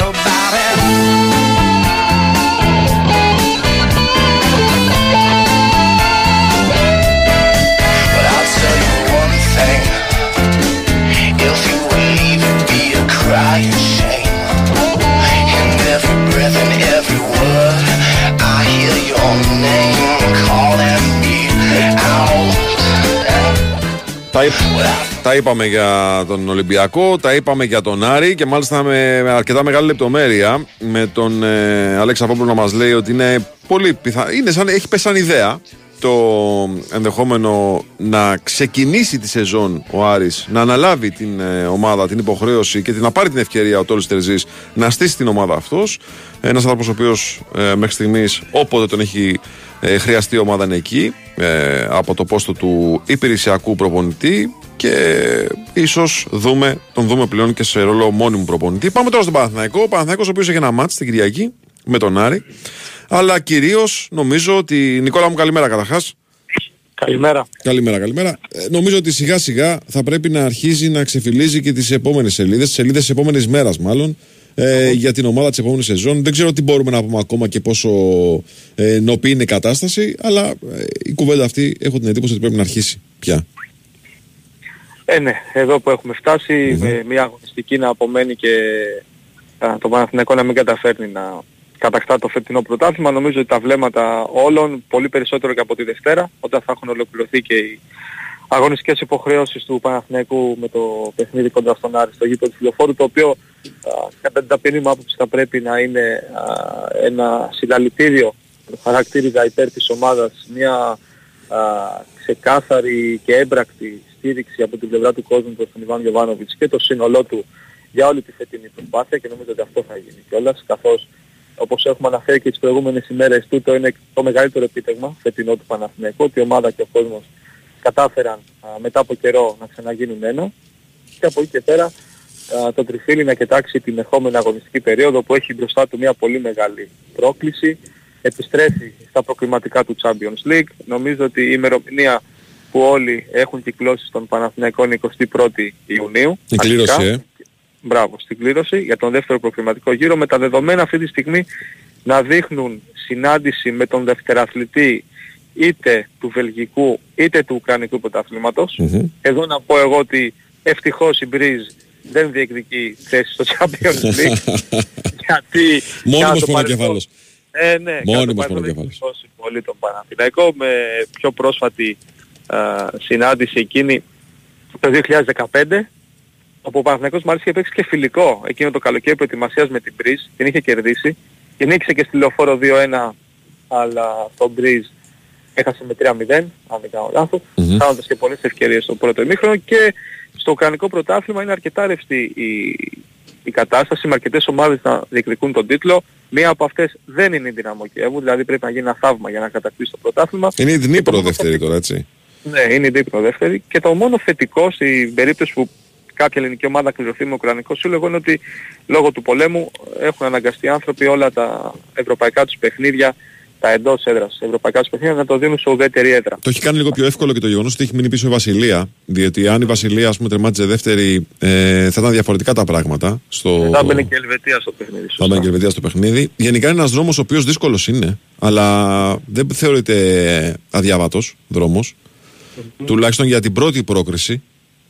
S1: Τα, είπ- τα είπαμε για τον Ολυμπιακό, τα είπαμε για τον Άρη και μάλιστα με, με αρκετά μεγάλη λεπτομέρεια με τον ε, Αλέξα Πόπουλο να μας λέει ότι είναι πολύ πιθανό, είναι σαν, έχει πέσει σαν ιδέα το ενδεχόμενο να ξεκινήσει τη σεζόν ο Άρης, να αναλάβει την ε, ομάδα, την υποχρέωση και να πάρει την ευκαιρία ο Τόλης Τερζής να στήσει την ομάδα αυτός. Ένας άνθρωπος ο οποίος ε, μέχρι στιγμής όποτε τον έχει ε, χρειαστεί η ομάδα είναι εκεί ε, από το πόστο του υπηρεσιακού προπονητή και ίσως δούμε, τον δούμε πλέον και σε ρόλο μόνιμου προπονητή. Πάμε τώρα στον Παναθηναϊκό. Ο Παναθηναϊκός ο οποίος έχει ένα μάτς την Κυριακή με τον Άρη. Αλλά κυρίως νομίζω ότι... Νικόλα μου καλημέρα καταρχάς.
S12: Καλημέρα.
S1: Καλημέρα, καλημέρα. Ε, νομίζω ότι σιγά σιγά θα πρέπει να αρχίζει να ξεφυλίζει και τις επόμενες σελίδες, τις σελίδες της επόμενης μέρας μάλλον, ε, για την ομάδα της επόμενης σεζόν. Δεν ξέρω τι μπορούμε να πούμε ακόμα και πόσο ε, νοπή είναι η κατάσταση, αλλά ε, η κουβέντα αυτή έχω την εντύπωση ότι πρέπει να αρχίσει πια.
S12: Ε, ναι, εδώ που έχουμε φτάσει, με μια αγωνιστική να απομένει και α, το Παναθηναϊκό να μην καταφέρνει να κατακτά το φετινό πρωτάθλημα, νομίζω ότι τα βλέμματα όλων, πολύ περισσότερο και από τη Δευτέρα, όταν θα έχουν ολοκληρωθεί και οι αγωνιστικές υποχρέωσεις του Παναθηναϊκού με το παιχνίδι κοντά στον Άρη στο γήπεδο του Φιλοφόρου, το οποίο α, κατά την ταπεινή μου άποψη θα πρέπει να είναι α, ένα συλλαλητήριο το χαρακτήριζα υπέρ της ομάδας, μια α, ξεκάθαρη και έμπρακτη στήριξη από την πλευρά του κόσμου προς τον Ιβάν Γιωβάνοβιτς και το σύνολό του για όλη τη φετινή προσπάθεια και νομίζω ότι αυτό θα γίνει κιόλας καθώς όπως έχουμε αναφέρει και τις προηγούμενες ημέρες τούτο είναι το μεγαλύτερο επίτευγμα φετινό του Παναθηναϊκού ότι η ομάδα και ο κόσμος κατάφεραν α, μετά από καιρό να ξαναγίνουν ένα και από εκεί και πέρα α, το τριφύλι να κοιτάξει την ερχόμενη αγωνιστική περίοδο που έχει μπροστά του μια πολύ μεγάλη πρόκληση επιστρέφει στα προκληματικά του Champions League. Νομίζω ότι η ημερομηνία που όλοι έχουν κυκλώσει στον Παναθηναϊκό είναι 21η Ιουνίου.
S1: Η κλήρωση,
S12: αρχικά.
S1: ε.
S12: Μπράβο, στην κλήρωση για τον δεύτερο προκληματικό γύρο με τα δεδομένα αυτή τη στιγμή να δείχνουν συνάντηση με τον δευτεραθλητή είτε του Βελγικού είτε του Ουκρανικού πρωταθλήματος.
S1: Μμμ.
S12: Εδώ να πω εγώ ότι ευτυχώς η Μπρίζ δεν διεκδικεί θέση στο Champions League γιατί
S1: Μόνιμος
S12: κατά το
S1: πονοκέφαλος.
S12: παρελθόν- Ε, ναι, κατά το
S1: Μόνιμος
S12: παρελθόν έχει
S1: πονοκέφαλος.
S12: σώσει πολύ τον Παναθηναϊκό με πιο πρόσφατη α, συνάντηση εκείνη το 2015 όπου ο Παναθηναϊκός μάλιστα είχε παίξει και φιλικό εκείνο το καλοκαίρι προετοιμασίας με την Μπρίζ, την είχε κερδίσει και νίκησε και στη λεωφόρο 2-1 αλλά στο Μπρίζ έχασε με 3-0 αν δεν κάνω λάθος
S1: Μμμ.
S12: χάνοντας και πολλές ευκαιρίες στο πρώτο ημίχρονο και στο Ουκρανικό πρωτάθλημα είναι αρκετά ρευστή η, η κατάσταση με αρκετές ομάδες να διεκδικούν τον τίτλο. Μία από αυτές δεν είναι η Δυναμό Κιέβου, δηλαδή πρέπει να γίνει ένα θαύμα για να κατακτήσει το πρωτάθλημα.
S1: Είναι η Δνήπρο δεύτερη τώρα, έτσι.
S12: Ναι, είναι η Δίπρο δεύτερη. Και το μόνο θετικό στην περίπτωση που κάποια ελληνική ομάδα κληρωθεί με Ουκρανικό σύλλογο είναι ότι λόγω του πολέμου έχουν αναγκαστεί οι άνθρωποι όλα τα ευρωπαϊκά τους παιχνίδια, τα εντός έδρας ευρωπαϊκά τους παιχνίδια να το δίνουν σε ουδέτερη έδρα.
S1: Το έχει κάνει λίγο πιο εύκολο και το γεγονός ότι έχει μείνει πίσω η Βασιλεία. Διότι αν η Βασιλεία, ας πούμε, τερμάτιζε δεύτερη, ε, θα ήταν διαφορετικά τα πράγματα. Στο...
S12: Θα μπαίνει και η Ελβετία στο παιχνίδι.
S1: Θα μπαίνει και η Ελβετία στο παιχνίδι. Γενικά είναι ένας δρόμος ο οποίος δύσκολος είναι, αλλά δεν θεωρείται αδιάβατος δρόμος. Τουλάχιστον για την πρώτη πρόκριση.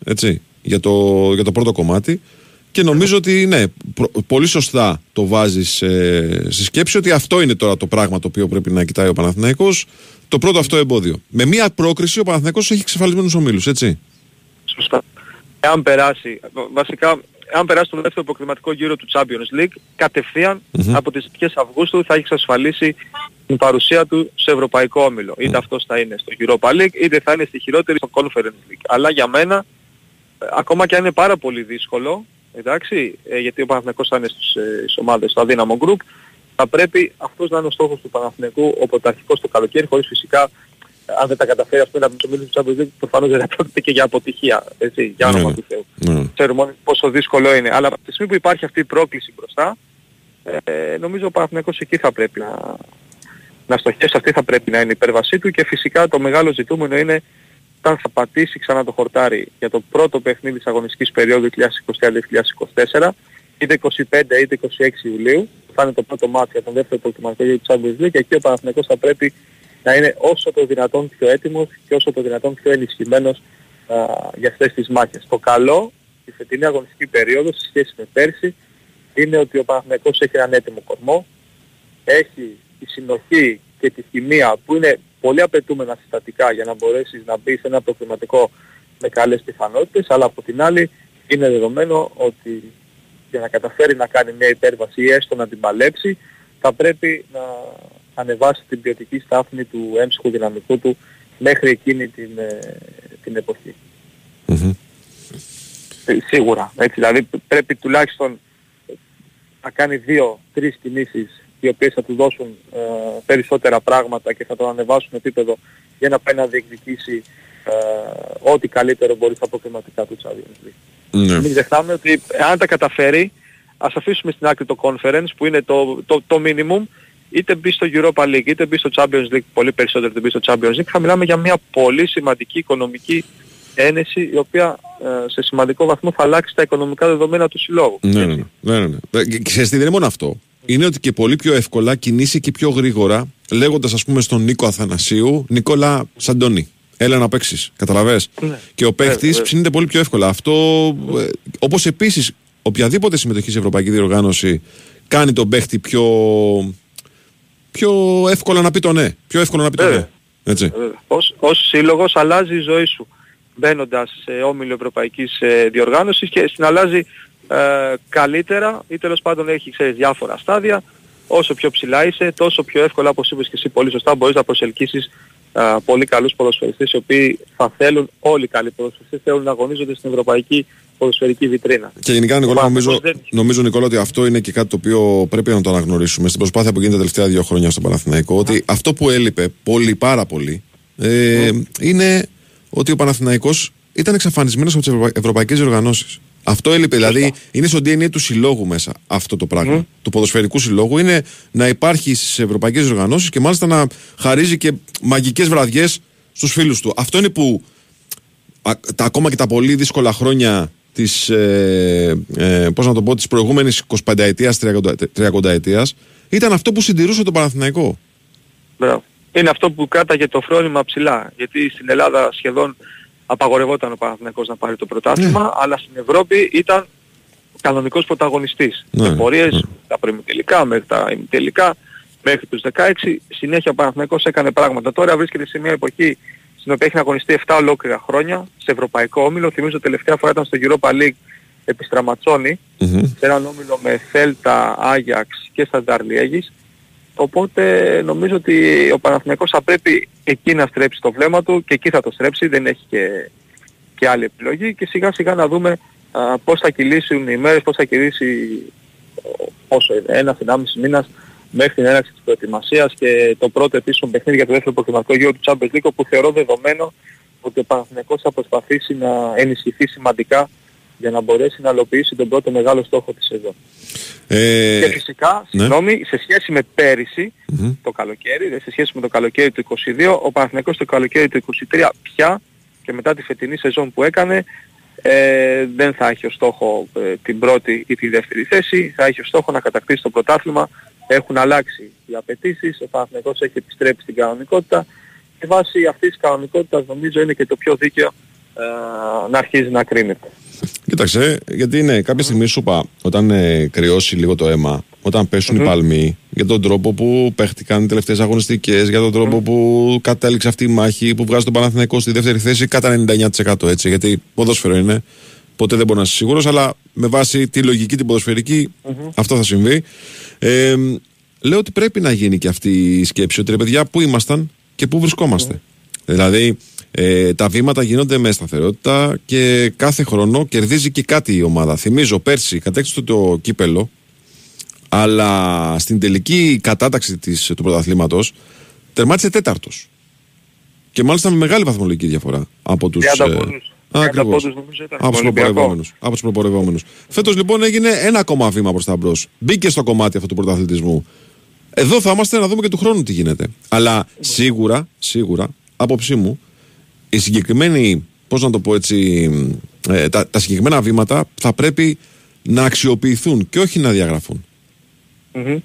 S1: Έτσι, για, το, για το πρώτο κομμάτι. Και νομίζω ότι ναι, προ- πολύ σωστά το βάζεις ε, στη σκέψη ότι αυτό είναι τώρα το πράγμα το οποίο πρέπει να κοιτάει ο Παναθηναϊκός Το πρώτο αυτό εμπόδιο. Με μία πρόκριση ο Παναθηναϊκός έχει εξεφαλισμένου ομίλους, έτσι.
S12: Σωστά. Εάν περάσει, βασικά, εάν περάσει το δεύτερο προκριματικό γύρο του Champions League, κατευθείαν
S1: Μμμ.
S12: από τις αρχές Αυγούστου θα έχει εξασφαλίσει την παρουσία του σε ευρωπαϊκό όμιλο. Είτε αυτός θα είναι στο Europa League, είτε θα είναι στη χειρότερη στο Conference League. Αλλά για μένα, ε, ακόμα και αν είναι πάρα πολύ δύσκολο, εντάξει, ε, γιατί ο Παναθηναϊκός θα είναι στις, ε, στις ομάδες, στο αδύναμο group, θα πρέπει αυτός να είναι ο στόχος του Παναθηναϊκού, ο πρωταρχικός το καλοκαίρι, χωρίς φυσικά ε, αν δεν τα καταφέρει ας πούμε να τους ομίλους τους Champions League, προφανώς δεν θα πρόκειται και για αποτυχία, έτσι, για όνομα
S1: Ναι,
S12: του Θεού.
S1: ναι.
S12: Ξέρουμε όλοι πόσο δύσκολο είναι. Αλλά από τη στιγμή που υπάρχει αυτή η πρόκληση μπροστά, ε, νομίζω ο Παναθηναϊκός εκεί θα πρέπει να, να στοχεύσει, αυτή θα πρέπει να είναι η υπέρβασή του και φυσικά το μεγάλο ζητούμενο είναι όταν θα πατήσει ξανά το χορτάρι για το πρώτο παιχνίδι της αγωνιστικής περίοδου 2023-2024, είτε 25 είτε 26 Ιουλίου, θα είναι το πρώτο μάτι για τον δεύτερο προκριματικό για του Champions League και εκεί ο Παναθηναϊκός θα πρέπει να είναι όσο το δυνατόν πιο έτοιμος και όσο το δυνατόν πιο ενισχυμένος α, για αυτές τις μάχες. Το καλό στη φετινή αγωνιστική περίοδο σε σχέση με πέρσι είναι ότι ο Παναθηναϊκός έχει έναν έτοιμο κορμό, έχει τη συνοχή και τη χημεία που είναι πολύ απαιτούμενα συστατικά για να μπορέσεις να μπεις σε ένα προκριματικό με καλές πιθανότητες, αλλά από την άλλη είναι δεδομένο ότι για να καταφέρει να κάνει μια υπέρβαση ή έστω να την παλέψει, θα πρέπει να ανεβάσει την ποιοτική στάθμη του έμψυχου δυναμικού του μέχρι εκείνη την, ε, την εποχή. Ε, Σίγουρα. Έτσι, δηλαδή πρέπει τουλάχιστον να κάνει δύο-τρεις κινήσεις οι οποίες θα τους δώσουν ε, περισσότερα πράγματα και θα τον ανεβάσουν επίπεδο για να πάει να διεκδικήσει ε, ό,τι καλύτερο μπορεί στα προκριματικά του Champions League.
S1: Ναι.
S12: Μην ξεχνάμε ότι αν τα καταφέρει, ας αφήσουμε στην άκρη το conference που είναι το, το, το minimum, είτε μπει στο Europa League, είτε μπει στο Champions League, πολύ περισσότερο είτε μπει στο Champions League, θα μιλάμε για μια πολύ σημαντική οικονομική ένεση η οποία ε, σε σημαντικό βαθμό θα αλλάξει τα οικονομικά δεδομένα του συλλόγου.
S1: Ναι, ναι, ναι. ναι, ναι, ναι. Ε, Και ξέρεις τι, δεν είναι μόνο αυτό. Είναι ότι και πολύ πιο εύκολα κινήσει και πιο γρήγορα, λέγοντας ας πούμε στον Νίκο Αθανασίου, Νικόλα Σαντώνη. Έλα να παίξεις. Καταλαβέ.
S12: Ναι.
S1: Και ο παίχτης
S12: βέβαια.
S1: ψήνεται πολύ πιο εύκολα. Αυτό, ε, όπως επίσης, οποιαδήποτε συμμετοχή σε ευρωπαϊκή διοργάνωση κάνει τον παίχτη πιο, πιο εύκολα να πει το ναι. Πιο εύκολο να πει το ναι.
S12: Βέβαια.
S1: Έτσι.
S12: Βέβαια. Ως, ως σύλλογος αλλάζει η ζωή σου μπαίνοντας σε όμιλο ευρωπαϊκής ε, διοργάνωσης και στην αλλάζει ε, καλύτερα ή τέλος πάντων έχει ξέρεις, διάφορα στάδια. Όσο πιο ψηλά είσαι, τόσο πιο εύκολα, όπως είπες και εσύ πολύ σωστά, μπορείς να προσελκύσεις ε, πολύ καλούς ποδοσφαιριστές οι οποίοι θα θέλουν, όλοι οι καλοί ποδοσφαιριστές θέλουν να αγωνίζονται στην ευρωπαϊκή ποδοσφαιρική βιτρίνα.
S1: Και γενικά, Νικόλα,
S12: Ο
S1: νομίζω,
S12: Παναθηναϊκός δεν-
S1: νομίζω Νικόλα, ότι αυτό είναι και κάτι το οποίο πρέπει να το αναγνωρίσουμε στην προσπάθεια που γίνεται τα τελευταία δύο χρόνια στον Παναθηναϊκό. Ότι αυτό που έλειπε πολύ, πάρα πολύ, ε, είναι ότι ο Παναθηναϊκός ήταν εξαφανισμένος από τις ευρωπαϊκές οργανώσει. Αυτό έλειπε. Δηλαδή, είναι στο DNA του συλλόγου μέσα αυτό το πράγμα. Του ποδοσφαιρικού συλλόγου είναι να υπάρχει στις ευρωπαϊκές οργανώσεις και μάλιστα να χαρίζει και μαγικές βραδιές στους φίλους του. Αυτό είναι που α- τα, ακόμα και τα πολύ δύσκολα χρόνια της, ε, ε, πώς να το πω, της προηγούμενης 25 ετίας, 30 ετίας ήταν αυτό που συντηρούσε τον Παναθηναϊκό.
S12: Μπράβο. είναι αυτό που κράταγε το φρόνημα ψηλά. Γιατί στην Ελλάδα σχεδόν απαγορευόταν ο Παναθηναϊκός να πάρει το πρωτάθλημα, αλλά στην Ευρώπη ήταν κανονικός πρωταγωνιστής.
S1: Ναι,
S12: Με πορείες,
S1: ναι.
S12: τα προημιτελικά, μέχρι τα ημιτελικά, μέχρι τους 16, συνέχεια ο Παναθηναϊκός έκανε πράγματα. Τώρα βρίσκεται σε μια εποχή στην οποία έχει αγωνιστεί 7 ολόκληρα χρόνια, σε ευρωπαϊκό όμιλο. Θυμίζω τελευταία φορά ήταν στο Europa League επί Στραματσόνη,
S1: Μμμ.
S12: σε έναν όμιλο με Θέλτα, Άγιαξ και Σταντάρ Λιέγης. Οπότε νομίζω ότι ο Παναθηναϊκός θα πρέπει εκεί να στρέψει το βλέμμα του και εκεί θα το στρέψει, δεν έχει και, και άλλη επιλογή. Και σιγά σιγά να δούμε α, πώς θα κυλήσουν οι μέρες, πώς θα κυλήσει ο- όσο είναι, ένας, ενάμιση μήνας μέχρι την έναρξη της προετοιμασίας και το πρώτο επίσημο παιχνίδι για το δεύτερο προκριματικό γύρο του Champions League που θεωρώ δεδομένο ότι ο Παναθηναϊκός θα προσπαθήσει να ενισχυθεί σημαντικά για να μπορέσει να υλοποιήσει τον πρώτο μεγάλο στόχο της σεζόν.
S1: Ε,
S12: Και φυσικά,
S1: ναι.
S12: συγγνώμη, σε σχέση με πέρυσι,
S1: Μμμ.
S12: το καλοκαίρι, δε, σε σχέση με το καλοκαίρι του 22, ο Παναθηναϊκός το καλοκαίρι του 23 πια και μετά τη φετινή σεζόν που έκανε ε, δεν θα έχει ως στόχο ε, την πρώτη ή τη δεύτερη θέση, θα έχει ως στόχο να κατακτήσει το πρωτάθλημα. Έχουν αλλάξει οι απαιτήσεις, ο Παναθηναϊκός έχει επιστρέψει στην κανονικότητα και βάσει αυτής της κανονικότητας νομίζω είναι και το πιο δίκαιο ε, να αρχίζει να κρίνεται.
S1: Κοίταξε, γιατί είναι κάποια στιγμή σου είπα, όταν ε, κρυώσει λίγο το αίμα, όταν πέσουν οι παλμοί, για τον τρόπο που παίχτηκαν οι τελευταίες αγωνιστικές, για τον τρόπο που κατέληξε αυτή η μάχη, που βγάζει τον Παναθηναϊκό στη δεύτερη θέση κατά 99% έτσι. Γιατί ποδόσφαιρο είναι, ποτέ δεν μπορεί να είσαι σίγουρος, αλλά με βάση τη λογική την ποδοσφαιρικη αυτό θα συμβεί. Ε, λέω ότι πρέπει να γίνει και αυτή η σκέψη, ότι ρε παιδιά, πού ήμασταν και πού βρισκόμαστε. Δηλαδή, ε, τα βήματα γίνονται με σταθερότητα και κάθε χρόνο κερδίζει και κάτι η ομάδα. Θυμίζω πέρσι κατέκτησε το κύπελο, αλλά στην τελική κατάταξη της, του πρωταθλήματος τερμάτισε τέταρτος. Και μάλιστα με μεγάλη βαθμολογική διαφορά από τους...
S12: 30
S1: ε,
S12: πόντους.
S1: Α,
S12: 30
S1: ακριβώς.
S12: πόντους νομίζω ήταν
S1: Από τους
S12: στον Ολυμπιακό.
S1: προπορευόμενους. Από τους προπορευόμενους. Φέτος λοιπόν έγινε ένα ακόμα βήμα προς τα μπρος. Μπήκε στο κομμάτι αυτού του πρωταθλητισμού. Εδώ θα είμαστε να δούμε και του χρόνου τι γίνεται. Αλλά σίγουρα, σίγουρα, άποψή μου, οι συγκεκριμένοι, πώς να το πω έτσι, ε, τα, τα συγκεκριμένα βήματα θα πρέπει να αξιοποιηθούν και όχι να διαγραφούν.
S12: Μμμ.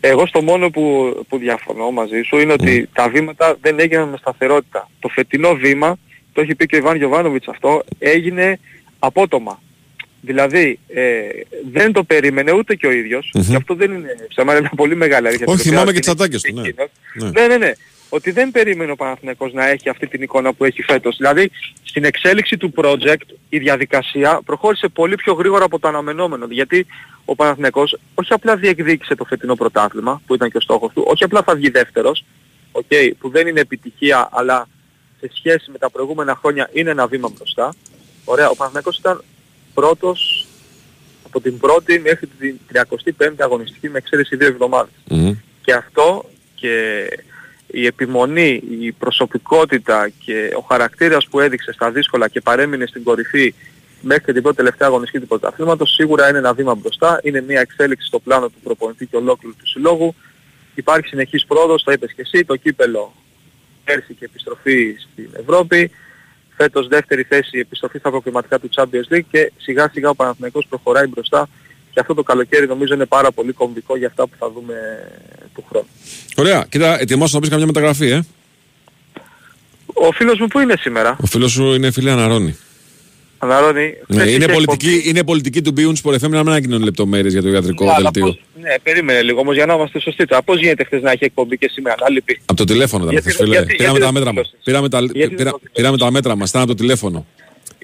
S12: Εγώ στο μόνο που, που διαφωνώ μαζί σου είναι ότι τα βήματα δεν έγιναν με σταθερότητα. Το φετινό βήμα, το έχει πει και ο Ιβάν Γιωβάνοβιτς αυτό, έγινε απότομα. Δηλαδή ε, δεν το περίμενε ούτε και ο ίδιος,
S1: Μμμ.
S12: και αυτό δεν είναι ψέμα, είναι μια πολύ μεγάλη αλήθεια.
S1: Όχι,
S12: την
S1: θυμάμαι
S12: οποία
S1: και τις
S12: είναι
S1: ατάκες του, ναι.
S12: εκείνος.
S1: Ναι.
S12: Ναι, ναι, ναι. Ότι δεν περίμενε ο Παναθηναϊκός να έχει αυτή την εικόνα που έχει φέτος. Δηλαδή, στην εξέλιξη του project η διαδικασία προχώρησε πολύ πιο γρήγορα από το αναμενόμενο. Γιατί ο Παναθηναϊκός όχι απλά διεκδίκησε το φετινό πρωτάθλημα, που ήταν και ο στόχος του, όχι απλά θα βγει δεύτερος, okay, που δεν είναι επιτυχία, αλλά σε σχέση με τα προηγούμενα χρόνια είναι ένα βήμα μπροστά. Ωραία, ο Παναθηναϊκός ήταν πρώτος από την πρώτη μέχρι την 35η αγωνιστική με εξαίρεση δύο εβδομάδες.
S1: Μμμ.
S12: Και αυτό και η επιμονή, η προσωπικότητα και ο χαρακτήρας που έδειξε στα δύσκολα και παρέμεινε στην κορυφή μέχρι την πρώτη τελευταία αγωνιστική του πρωταθλήματος σίγουρα είναι ένα βήμα μπροστά, είναι μια εξέλιξη στο πλάνο του προπονητή και ολόκληρου του συλλόγου. Υπάρχει συνεχής πρόοδος, το είπες και εσύ, το κύπελο πέρσι και επιστροφή στην Ευρώπη. Φέτος δεύτερη θέση επιστροφή στα προκριματικά του Champions League και σιγά σιγά ο Παναθηναϊκός προχωράει μπροστά και αυτό το καλοκαίρι νομίζω είναι πάρα πολύ κομβικό για αυτά που θα δούμε του χρόνου.
S1: Ωραία, κοίτα, ετοιμάσου να πεις καμιά μεταγραφή, ε.
S12: Ο φίλος μου που είναι σήμερα,
S1: Ο φίλος σου είναι φίλη Αναρώνη.
S12: Αναρώνει.
S1: Ναι,
S12: χθες
S1: είναι,
S12: είχε
S1: πολιτική,
S12: εκπομπή;
S1: είναι πολιτική του Μπίουν Sport FM να μην ανακοινώνει λεπτομέρειες για το ιατρικό
S12: Ναι, αλλά
S1: δελτίο.
S12: πώς- Ναι, περίμενε λίγο όμως για να είμαστε σωστοί. Τώρα πώς γίνεται χθες να έχει εκπομπή και σήμερα να λείπει.
S1: Από το τηλέφωνο ήταν
S12: Γιατί-
S1: χθες, φίλε.
S12: γιατί-
S1: πήραμε,
S12: γιατί
S1: τα
S12: δεν
S1: μέτρα
S12: το
S1: μας.
S12: δήλωσες;
S1: Πήραμε, τα,
S12: Γιατί δεν
S1: πήρα-
S12: το δήλωσες;
S1: πήραμε τα μέτρα μας, ήταν από το τηλέφωνο.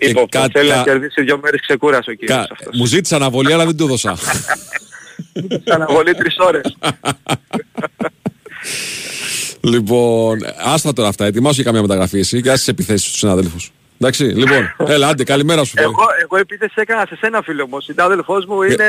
S1: Και
S12: Υπόπτω,
S1: κα-
S12: θέλει να
S1: κα-
S12: κερδίσει δύο μέρες ξεκούρασε ο κύριος
S1: κα-
S12: αυτός.
S1: μου ζήτησε αναβολή, αλλά δεν του έδωσα.
S12: Σαν αναβολή τρεις ώρες.
S1: λοιπόν, άστα τώρα αυτά. Ετοιμάσου για καμία μεταγραφή εσύ και άσε τις επιθέσεις στους συναδέλφους. Εντάξει, λοιπόν, έλα, άντε, καλημέρα σου. φίλε.
S12: Εγώ, εγώ επίθεση έκανα σε σένα φίλε μου. Ο συνάδελφός μου είναι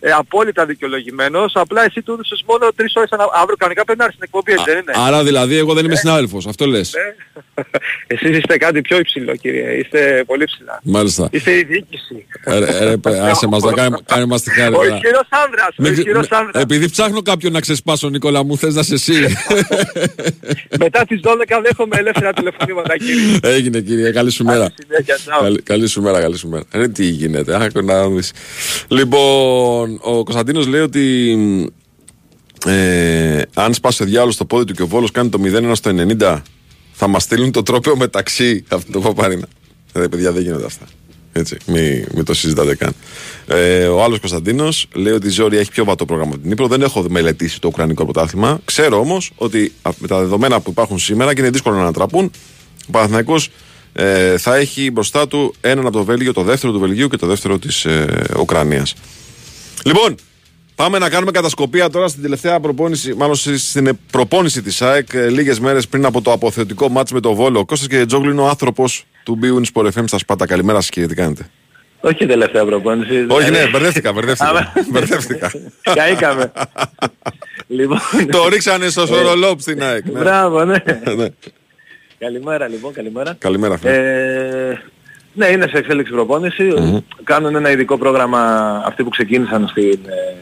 S12: ε, απόλυτα δικαιολογημένος. Απλά εσύ του έδωσες μόνο τρεις ώρες ανα... αύριο κανονικά πρέπει να έρθεις στην εκπομπή, έτσι δεν είναι;
S1: Άρα δηλαδή, εγώ δεν είμαι συνάδελφος, αυτό λες.
S12: Ε, Εσείς είστε κάτι πιο υψηλό κύριε. Είστε πολύ ψηλά.
S1: Μάλιστα.
S12: Είστε η διοίκηση.
S1: Ε, ρε, ρε, παι- άσε μας να κάνουμε, κάνε μας τη χάρη.
S12: Ο
S1: τώρα.
S12: ισχυρός άνδρας. Ο
S1: Μην ξε-
S12: ισχυρός
S1: με-
S12: άνδρας.
S1: Επειδή ψάχνω κάποιον να ξεσπάσω, Νικόλα μου, θες να είσαι εσύ;
S12: Μετά τις 12 δέχομαι ελεύθερα τηλεφωνήματα κύριε.
S1: Έγινε κύριε, καλή σου μέρα.
S12: Συνέχεια, τσάου.
S1: Καλή, καλή σου μέρα, καλή σου μέρα. Ρε, τι γίνεται, άκου να δεις. Λοιπόν, ο Κωνσταντίνος λέει ότι μ, Ε, αν σπάσει ο διάλογο στο πόδι του και ο Βόλος κάνει το 0-1 στο 90, θα μας στείλουν το τρόπαιο μεταξύ. Αυτό το Παπαρίνα. Ε, παιδιά, δεν γίνονται αυτά. Έτσι, μην, μην το συζητάτε καν. Ε, ο άλλος Κωνσταντίνος λέει ότι η Ζόρια έχει πιο βατό πρόγραμμα από την Ήπειρο. Δεν έχω μελετήσει το Ουκρανικό πρωτάθλημα. Ξέρω όμως ότι α- με τα δεδομένα που υπάρχουν σήμερα και είναι δύσκολο να ανατραπούν, ο Παναθηναϊκός ε, θα έχει μπροστά του έναν από το Βέλγιο, το δεύτερο του Βελγίου και το δεύτερο της ε, Ουκρανίας. Λοιπόν, πάμε να κάνουμε κατασκοπία τώρα στην τελευταία προπόνηση, μάλλον στη- στην προπόνηση της ΑΕΚ, λίγες μέρες πριν από το αποθεωτικό μάτς με το Βόλο. Ο Κώστας και Τζόγλου είναι ο άνθρωπος του Bwin Sport FM στα Σπάτα. Καλημέρα σας, κύριε, τι κάνετε.
S13: Όχι τελευταία προπόνηση.
S1: Όχι, ναι,
S13: δηλαδή-
S1: μπερδεύτηκα, μπερδεύτηκα.
S13: Άμα-
S1: μπερδεύτηκα.
S13: Καήκαμε. λοιπόν,
S1: το ρίξανε στο σορολόπ στην ΑΕΚ. ναι.
S13: Μπράβο, ναι.
S1: Ναι.
S13: Καλημέρα λοιπόν, καλημέρα.
S1: Καλημέρα, φίλε.
S13: Ε, ναι, είναι σε εξέλιξη προπόνηση. Κάνουν ένα ειδικό πρόγραμμα αυτοί που ξεκίνησαν στην, ε,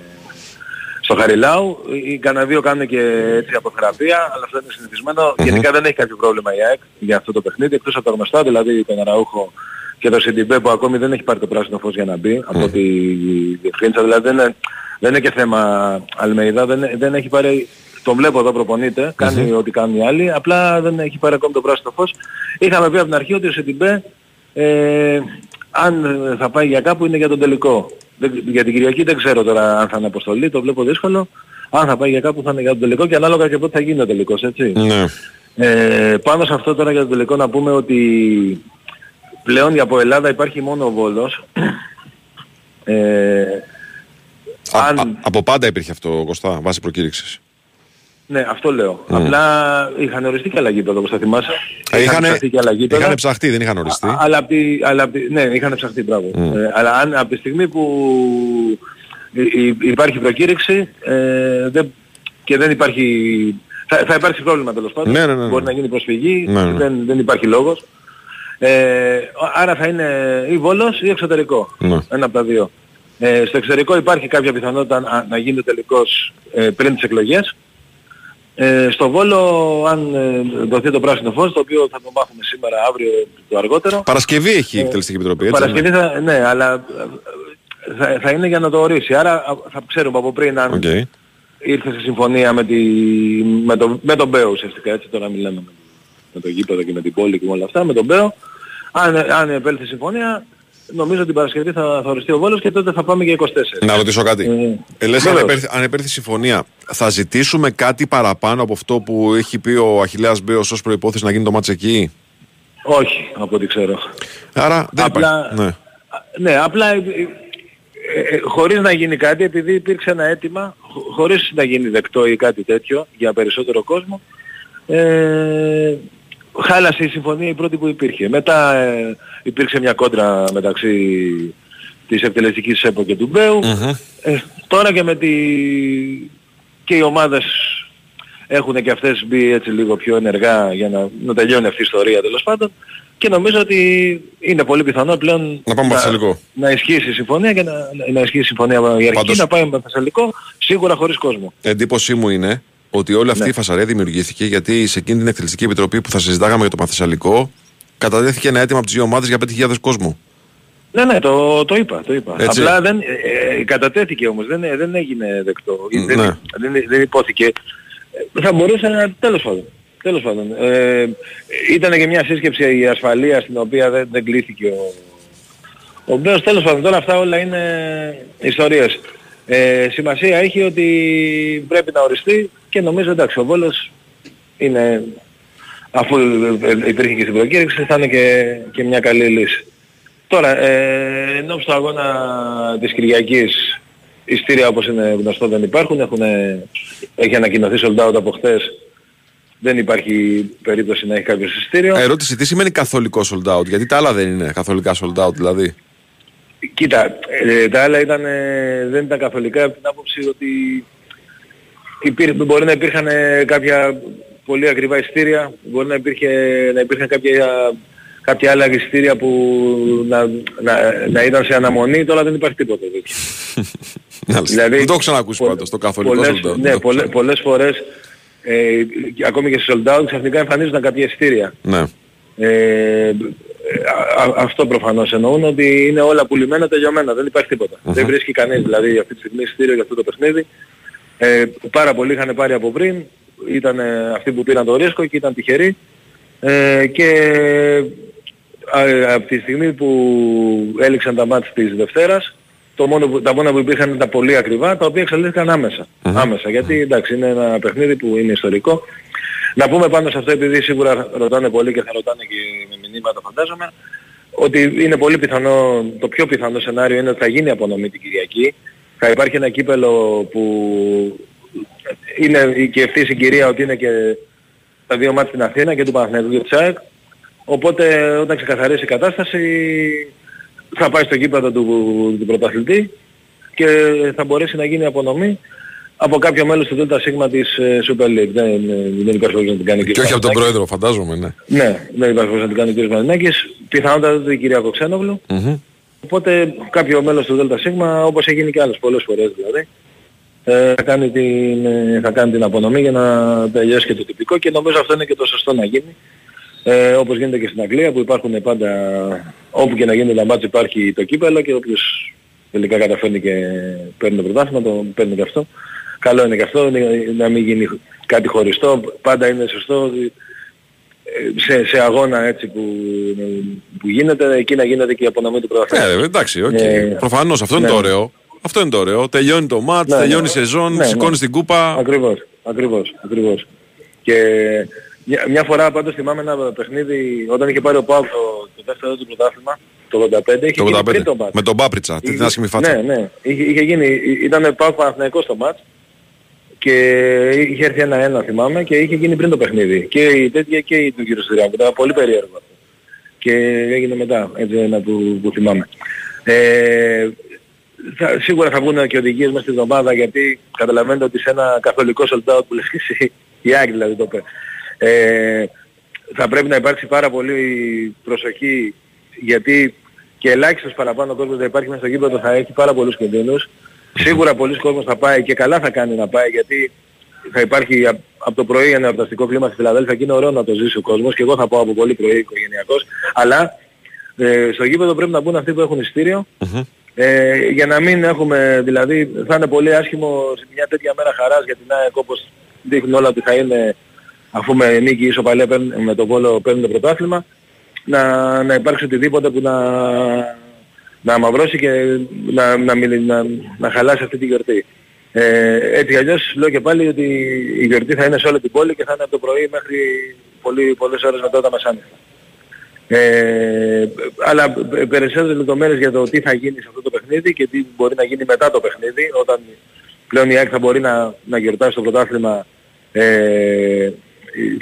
S13: στο Χαριλάου. Οι κανένα δύο κάνουν και έτσι αποθεραπεία, αλλά αυτό είναι συνηθισμένο. Γενικά δεν έχει κάποιο πρόβλημα η ΑΕΚ για αυτό το παιχνίδι, εκτός από το γνωστό, δηλαδή τον Αραούχο και το Σιντιμπέ που ακόμη δεν έχει πάρει το πράσινο φως για να μπει, από ό,τι διευκρίνησα. Δηλαδή δεν είναι, δεν είναι και θέμα Αλμεϊδά, δεν, δεν έχει πάρει τον βλέπω εδώ προπονείται, κάνει ό,τι κάνουν οι άλλοι, απλά δεν έχει πάρει ακόμη το πράσινο φως. Είχαμε πει από την αρχή ότι ο Σιντιμπέ ε, αν ε, θα πάει για κάπου είναι για τον τελικό. Δεν- για την Κυριακή δεν ξέρω τώρα αν θα είναι αποστολή, το βλέπω δύσκολο. Αν θα πάει για κάπου θα είναι για τον τελικό και ανάλογα και πότε θα γίνει ο τελικός, έτσι.
S1: Ναι.
S13: Ε, πάνω σε αυτό τώρα για τον τελικό να πούμε ότι πλέον από Ελλάδα υπάρχει μόνο ο Βόλος. Ε,
S1: Α-
S13: αν-
S1: α- από πάντα υπήρχε αυτό, Κωστά, βάση προκήρυξης.
S13: Ναι, αυτό λέω.
S1: Μμ.
S13: Απλά είχαν οριστεί και άλλα γήπεδα, όπως θα θυμάσαι.
S1: Είχαν,
S13: ψαχτεί και άλλα γήπεδα.
S1: είχαν ψαχτεί, δεν είχαν οριστεί.
S13: Α- Αλλά, απ' τη- αλλά απ' τη- ναι, είχαν ψαχτεί, μπράβο.
S1: Μμ.
S13: Ε, αλλά αν, από τη στιγμή που υ- υ- υπάρχει προκήρυξη ε, δεν, και δεν υπάρχει... Θα, θα υπάρξει πρόβλημα τέλος πάντων.
S1: Ναι, ναι, ναι, ναι.
S13: Μπορεί να γίνει προσφυγή,
S1: Ναι, ναι.
S13: Δεν, δεν υπάρχει λόγος. Ε, άρα θα είναι ή Βόλος ή εξωτερικό.
S1: Ναι.
S13: Ένα από τα δύο. Ε, στο εξωτερικό υπάρχει κάποια πιθανότητα να, να γίνει ο τελικός ε, πριν τις εκλογές. Ε, στο Βόλο, αν ε, δοθεί το πράσινο φως, το οποίο θα το μάθουμε σήμερα, αύριο, το αργότερο.
S1: Παρασκευή έχει η Εκτελεστική Επιτροπή, έτσι.
S13: Παρασκευή θα, ναι, αλλά ε, θα, θα είναι για να το ορίσει. Άρα α, θα ξέρουμε από πριν αν
S1: Οκ.
S13: ήρθε σε συμφωνία με, τη, με, το, με τον Μπέο ουσιαστικά, έτσι τώρα μιλάμε με, με το γήπεδο και με την πόλη και με όλα αυτά, με τον Μπέο. Αν, αν επέλθει συμφωνία, νομίζω την Παρασκευή θα, θα οριστεί ο Βόλος και τότε θα πάμε για 24.
S1: Να ρωτήσω κάτι.
S13: Ε,
S1: Ε, λες, αν,
S13: βεβαίως.
S1: επέρθει, αν επέρθει συμφωνία, θα ζητήσουμε κάτι παραπάνω από αυτό που έχει πει ο Αχιλέας Μπέος ως προϋπόθεση να γίνει το μάτς εκεί;
S13: Όχι, από ό,τι ξέρω.
S1: Άρα δεν
S13: Απλά-
S1: υπάρχει. Ναι.
S13: Ναι, απλά ε, ε, ε, χωρίς να γίνει κάτι, επειδή υπήρξε ένα αίτημα, χω- χωρίς να γίνει δεκτό ή κάτι τέτοιο για περισσότερο κόσμο, ε, χάλασε η συμφωνία η πρώτη που υπήρχε. Μετά ε, υπήρξε μια κόντρα μεταξύ της εκτελεστικής ΕΠΟ και του Μπέου. Ε, τώρα και με τη... και οι ομάδες έχουν και αυτές μπει έτσι λίγο πιο ενεργά για να, να τελειώνει αυτή η ιστορία τέλος πάντων και νομίζω ότι είναι πολύ πιθανό πλέον
S1: Να πάμε Θεσσαλικό.
S13: να ισχύσει η συμφωνία και να, να ισχύσει η συμφωνία η αρχική
S1: Πάντως-
S13: να πάει με Θεσσαλικό σίγουρα χωρίς κόσμο.
S1: Εντύπωσή μου είναι ότι όλη αυτή
S13: Ναι.
S1: η φασαρία δημιουργήθηκε γιατί σε εκείνη την εκτελεστική επιτροπή που θα συζητάγαμε για το Παθεσσαλικό κατατέθηκε ένα αίτημα από τις δύο ομάδες για 5.000 κόσμο.
S13: Ναι, ναι, το, το είπα, το είπα.
S1: Έτσι.
S13: Απλά δεν, ε, ε, κατατέθηκε όμως, δεν, δεν έγινε δεκτό.
S1: Ναι.
S13: Δεν, δεν, δεν υπόθηκε. Ε, Θα μπορούσε να, τέλος πάντων. Τέλος πάντων. Ε, ήταν και μια σύσκεψη η ασφαλεία στην οποία δεν, δεν κλείθηκε ο, ο Μπέος. Τέλος πάντων, τώρα αυτά όλα είναι ιστορίες. Ε, σημασία έχει ότι πρέπει να οριστεί και νομίζω εντάξει ο Βόλος είναι αφού ε, ε, υπήρχε και στην προκήρυξη θα είναι και, και μια καλή λύση. Τώρα, ε, ενώ στο αγώνα της Κυριακής ειστήρια όπως είναι γνωστό δεν υπάρχουν, έχουν, έχει ανακοινωθεί sold out από χτες. Δεν υπάρχει περίπτωση να έχει κάποιος ειστήριο.
S1: Ερώτηση, τι σημαίνει καθολικό sold out, γιατί τα άλλα δεν είναι καθολικά sold out δηλαδή;
S13: Κοίτα, ε, τα άλλα ήταν, ε, δεν ήταν καθολικά από την άποψη ότι υπήρ, μπορεί να υπήρχαν ε, κάποια πολύ ακριβά ειστήρια, μπορεί να, υπήρχε, να υπήρχαν κάποια, κάποια άλλα ειστήρια που να, να, να ήταν σε αναμονή, τώρα δεν υπάρχει τίποτα τέτοιο.
S1: Μάλιστα. δεν το έχω ξανακούσει
S13: πολλ-
S1: πάντως το καθολικό
S13: πολλές,
S1: sold out.
S13: Ναι, πολλές, πολλές φορές ε, και ακόμη και σε sold out ξαφνικά εμφανίζονταν κάποια ειστήρια.
S1: Ναι.
S13: Ε, α- α- αυτό προφανώς εννοούν ότι είναι όλα πουλημένα τελειωμένα, δεν υπάρχει τίποτα. Δεν βρίσκει κανείς δηλαδή αυτή τη στιγμή ειστήριο για αυτό το παιχνίδι. Ε, πάρα πολλοί είχαν πάρει από πριν, ήταν ε, αυτοί που πήραν το ρίσκο και ήταν τυχεροί. Ε, και ε, από τη στιγμή που έληξαν τα μάτια της Δευτέρας, το μόνο που, τα μόνα που υπήρχαν ήταν πολύ ακριβά, τα οποία εξελίχθηκαν άμεσα. Άμεσα, γιατί εντάξει είναι ένα παιχνίδι που είναι ιστορικό. Να πούμε πάνω σε αυτό, επειδή σίγουρα ρωτάνε πολύ και θα ρωτάνε και με μηνύματα φαντάζομαι, ότι είναι πολύ πιθανό, το πιο πιθανό σενάριο είναι ότι θα γίνει απονομή την Κυριακή. Θα υπάρχει ένα κύπελο που είναι και ευθύ συγκυρία ότι είναι και τα δύο μάτια στην Αθήνα και του Παναθηναϊκού και του ΤΣΑΕΚ. Οπότε όταν ξεκαθαρίσει η κατάσταση θα πάει στο γήπεδο του, του πρωταθλητή και θα μπορέσει να γίνει απονομή από κάποιο μέλος του ΔΣ της ε, Super League. Δεν, δεν υπάρχει λόγος να την κάνει ο κ.
S1: Και όχι από τον πρόεδρο, φαντάζομαι, ναι.
S13: Ναι, δεν υπάρχει λόγος να την κάνει ο κ. Μαρινάκης. Πιθανότατα το η κυρία Κοξένογλου. Οπότε κάποιο μέλος του ΔΣ, όπως έχει γίνει και άλλες πολλές φορές δηλαδή, ε, θα, κάνει την, ε, θα κάνει την απονομή για να τελειώσει και το τυπικό και νομίζω αυτό είναι και το σωστό να γίνει. Ε, όπως γίνεται και στην Αγγλία που υπάρχουν πάντα, όπου και να γίνει λαμπάτς υπάρχει το κύπελο και όποιος τελικά καταφέρνει και παίρνει το πρωτάθλημα, το παίρνει και αυτό. Καλό είναι και αυτό, να μην γίνει κάτι χωριστό. Πάντα είναι σωστό ότι ε, σε, σε αγώνα έτσι που, που γίνεται, εκεί να γίνεται και η απονομή του πρωταθλήματος.
S1: Ε, εντάξει, οκ.
S13: Ε,
S1: Προφανώς, αυτό είναι
S13: ναι.
S1: το ωραίο. Αυτό είναι το ωραίο. Τελειώνει το ματς,
S13: Ναι,
S1: τελειώνει
S13: ναι.
S1: η σεζόν,
S13: Ναι, ναι.
S1: σηκώνεις την κούπα.
S13: Ακριβώς, ακριβώς, ακριβώς. Και μια, μια φορά πάντως θυμάμαι ένα παιχνίδι, όταν είχε πάρει ο ΠΑΟΚ το, το δεύτερο του πρωτάθλημα, το 85, είχε
S1: Το
S13: γίνει
S1: 85.
S13: πριν το μάτς.
S1: Με τον Πάπριτσα, την
S13: Είχε-
S1: άσχημη φάτσα.
S13: Ναι, ναι. Είχε, είχε γίνει, ήταν Πάου Παναθηναϊκός το μάτς και είχε έρθει ένα-ένα θυμάμαι και είχε γίνει πριν το παιχνίδι. Και η τέτοια και η του κύριου Στυριάκου. Ήταν πολύ περίεργο αυτό. Και έγινε μετά, έτσι ένα που, που θυμάμαι. Ε, θα, σίγουρα θα βγουν και οδηγίες μέσα στην εβδομάδα γιατί καταλαβαίνετε ότι σε ένα καθολικό sold out που λες και εσύ, η Άκη δηλαδή το είπε, ε, θα πρέπει να υπάρξει πάρα πολύ προσοχή γιατί και ελάχιστος παραπάνω κόσμος θα υπάρχει μέσα στο γήπεδο θα έχει πάρα πολλούς κινδύνους. Σίγουρα πολλοί κόσμος θα πάει και καλά θα κάνει να πάει γιατί θα υπάρχει απ- από το πρωί ένα εορταστικό κλίμα στη Φιλαδέλφια και είναι ωραίο να το ζήσει ο κόσμος και εγώ θα πάω από πολύ πρωί οικογενειακός. Αλλά ε, στο γήπεδο πρέπει να μπουν αυτοί που έχουν ειστήριο. Ε, για να μην έχουμε, δηλαδή θα είναι πολύ άσχημο σε μια τέτοια μέρα χαράς για την ΑΕΚ όπως δείχνουν όλα ότι θα είναι αφού με νίκη ή ισοπαλία παίρνουν- με το Βόλο παίρνουν το πρωτάθλημα να, να υπάρξει οτιδήποτε που να, να αμαυρώσει και να, να, μιλ- να, να χαλάσει αυτή τη γιορτή. Ε, έτσι κι αλλιώς λέω και πάλι ότι η γιορτή θα είναι σε όλη την πόλη και θα είναι από το πρωί μέχρι πολύ, πολλές ώρες μετά τα μεσάνυχτα. Ε, αλλά πε- περισσότερες λεπτομέρειες για το τι θα γίνει σε αυτό το παιχνίδι και τι μπορεί να γίνει μετά το παιχνίδι όταν πλέον η ΑΕΚ θα μπορεί να, να γιορτάσει το πρωτάθλημα ε,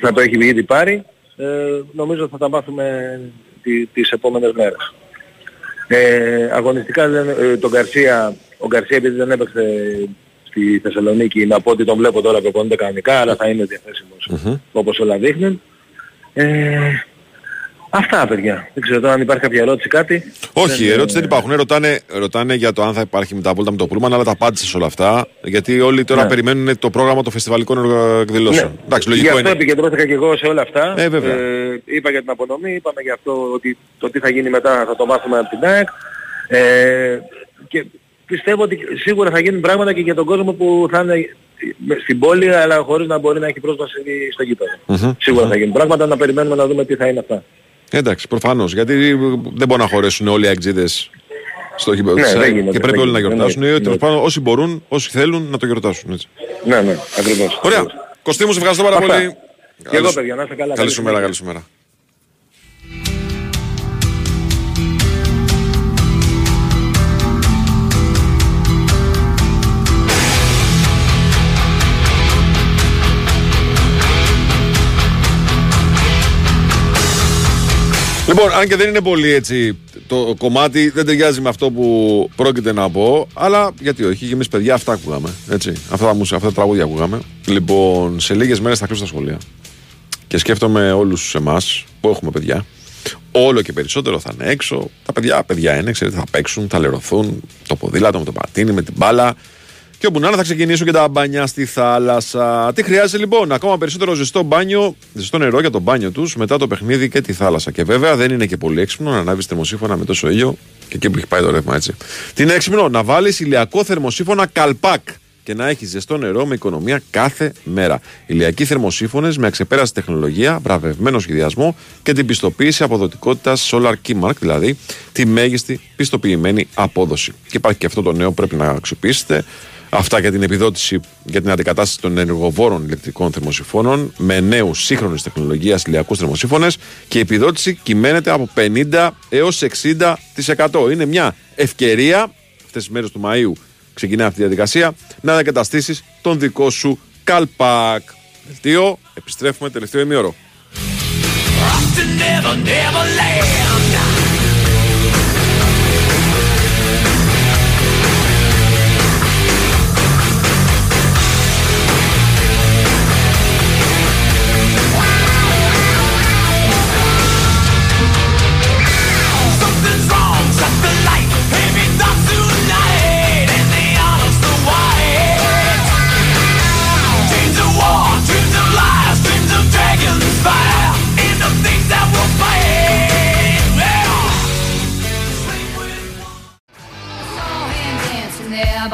S13: θα το έχει ήδη πάρει ε, νομίζω θα τα μάθουμε τι, τις επόμενες μέρες. Ε, αγωνιστικά δεν, ε, τον Γκαρσία, ο Γκαρσία επειδή δεν έπαιξε στη Θεσσαλονίκη να πω ότι τον βλέπω τώρα προπονείται κανονικά αλλά θα είναι διαθέσιμος όπως όλα δείχνουν. Ε, αυτά παιδιά. Δεν ξέρω τώρα αν υπάρχει κάποια ερώτηση κάτι.
S1: Όχι,
S13: Δεν-
S1: ερώτηση δεν υπάρχουν. Ρωτάνε, ρωτάνε για το αν θα υπάρχει μεταβόλτα με το Πούλμαν, αλλά τα απάντησες σε όλα αυτά. Γιατί όλοι τώρα
S13: Ναι.
S1: περιμένουν το πρόγραμμα των φεστιβαλικών εργο- εκδηλώσεων.
S13: Ναι.
S1: Εντάξει,
S13: Γι'
S1: λογικό
S13: αυτό
S1: είναι.
S13: επικεντρώθηκα και εγώ σε όλα αυτά.
S1: Ε, βέβαια.
S13: είπα για την απονομή, είπαμε για αυτό ότι το τι θα γίνει μετά θα το μάθουμε από την ΑΕΚ. Ε, και πιστεύω ότι σίγουρα θα γίνουν πράγματα και για τον κόσμο που θα είναι στην πόλη αλλά χωρίς να μπορεί να έχει πρόσβαση στο γήπεδο.
S1: Μμμ.
S13: Σίγουρα θα γίνουν πράγματα, να περιμένουμε να δούμε τι θα είναι αυτά.
S1: Εντάξει, προφανώς. Γιατί δεν μπορούν να χωρέσουν όλοι οι αεξίδες στο γήπεδο
S13: Ναι,
S1: της
S13: δεν
S1: ΑΕΚ
S13: γίνεται,
S1: και πρέπει
S13: δεν
S1: όλοι να
S13: γίνεται.
S1: γιορτάσουν.
S13: Ναι,
S1: Ή,
S13: ναι.
S1: τέλος πάντων, όσοι μπορούν, όσοι θέλουν να το γιορτάσουν. Έτσι.
S13: Ναι, ναι, ακριβώς.
S1: Ωραία. Κωστή μου, σε ευχαριστώ πάρα
S13: Αυτά.
S1: πολύ.
S13: Και
S1: Καλή
S13: εγώ
S1: σου-
S13: παιδιά, να είστε καλά.
S1: Καλή σου μέρα,
S13: συνέχεια.
S1: καλή σου μέρα. Λοιπόν, αν και δεν είναι πολύ έτσι το κομμάτι, δεν ταιριάζει με αυτό που πρόκειται να πω, αλλά γιατί όχι, και εμείς παιδιά αυτά ακούγαμε. Έτσι, αυτά, τα μουσ- αυτά τα τραγούδια ακούγαμε. Λοιπόν, σε λίγες μέρες θα κλείσουν τα σχολεία. Και σκέφτομαι όλους εμάς που έχουμε παιδιά. Όλο και περισσότερο θα είναι έξω. Τα παιδιά, παιδιά είναι, ξέρετε, θα παίξουν, θα λερωθούν το ποδήλατο με το πατίνι, με την μπάλα. Και όπου να είναι θα ξεκινήσουν και τα μπάνια στη θάλασσα. Τι χρειάζεται λοιπόν, ακόμα περισσότερο ζεστό μπάνιο, ζεστό νερό για το μπάνιο τους μετά το παιχνίδι και τη θάλασσα. Και βέβαια δεν είναι και πολύ έξυπνο να ανάβεις θερμοσύφωνα με τόσο ήλιο και εκεί που έχει πάει το ρεύμα έτσι. Τι είναι έξυπνο, να βάλεις ηλιακό θερμοσύφωνα καλπάκ. και να έχεις ζεστό νερό με οικονομία κάθε μέρα. Ηλιακοί θερμοσύφωνες με αξεπέραστη τεχνολογία, βραβευμένο σχεδιασμό και την πιστοποίηση αποδοτικότητας Solar Keymark, δηλαδή τη μέγιστη πιστοποιημένη απόδοση. Και υπάρχει και αυτό το νέο που πρέπει να αξιοποιήσετε. Αυτά για την επιδότηση για την αντικατάσταση των ενεργοβόρων ηλεκτρικών θερμοσυφώνων με νέους σύγχρονη τεχνολογία ηλιακούς θερμοσύφωνε και η επιδότηση κυμαίνεται από 50 έως 60%. Είναι μια ευκαιρία αυτές τις μέρες του Μαΐου ξεκινάει αυτή η διαδικασία να αντικαταστήσει τον δικό σου καλπάκ. Δελτίο, επιστρέφουμε τελευταίο ημίωρο.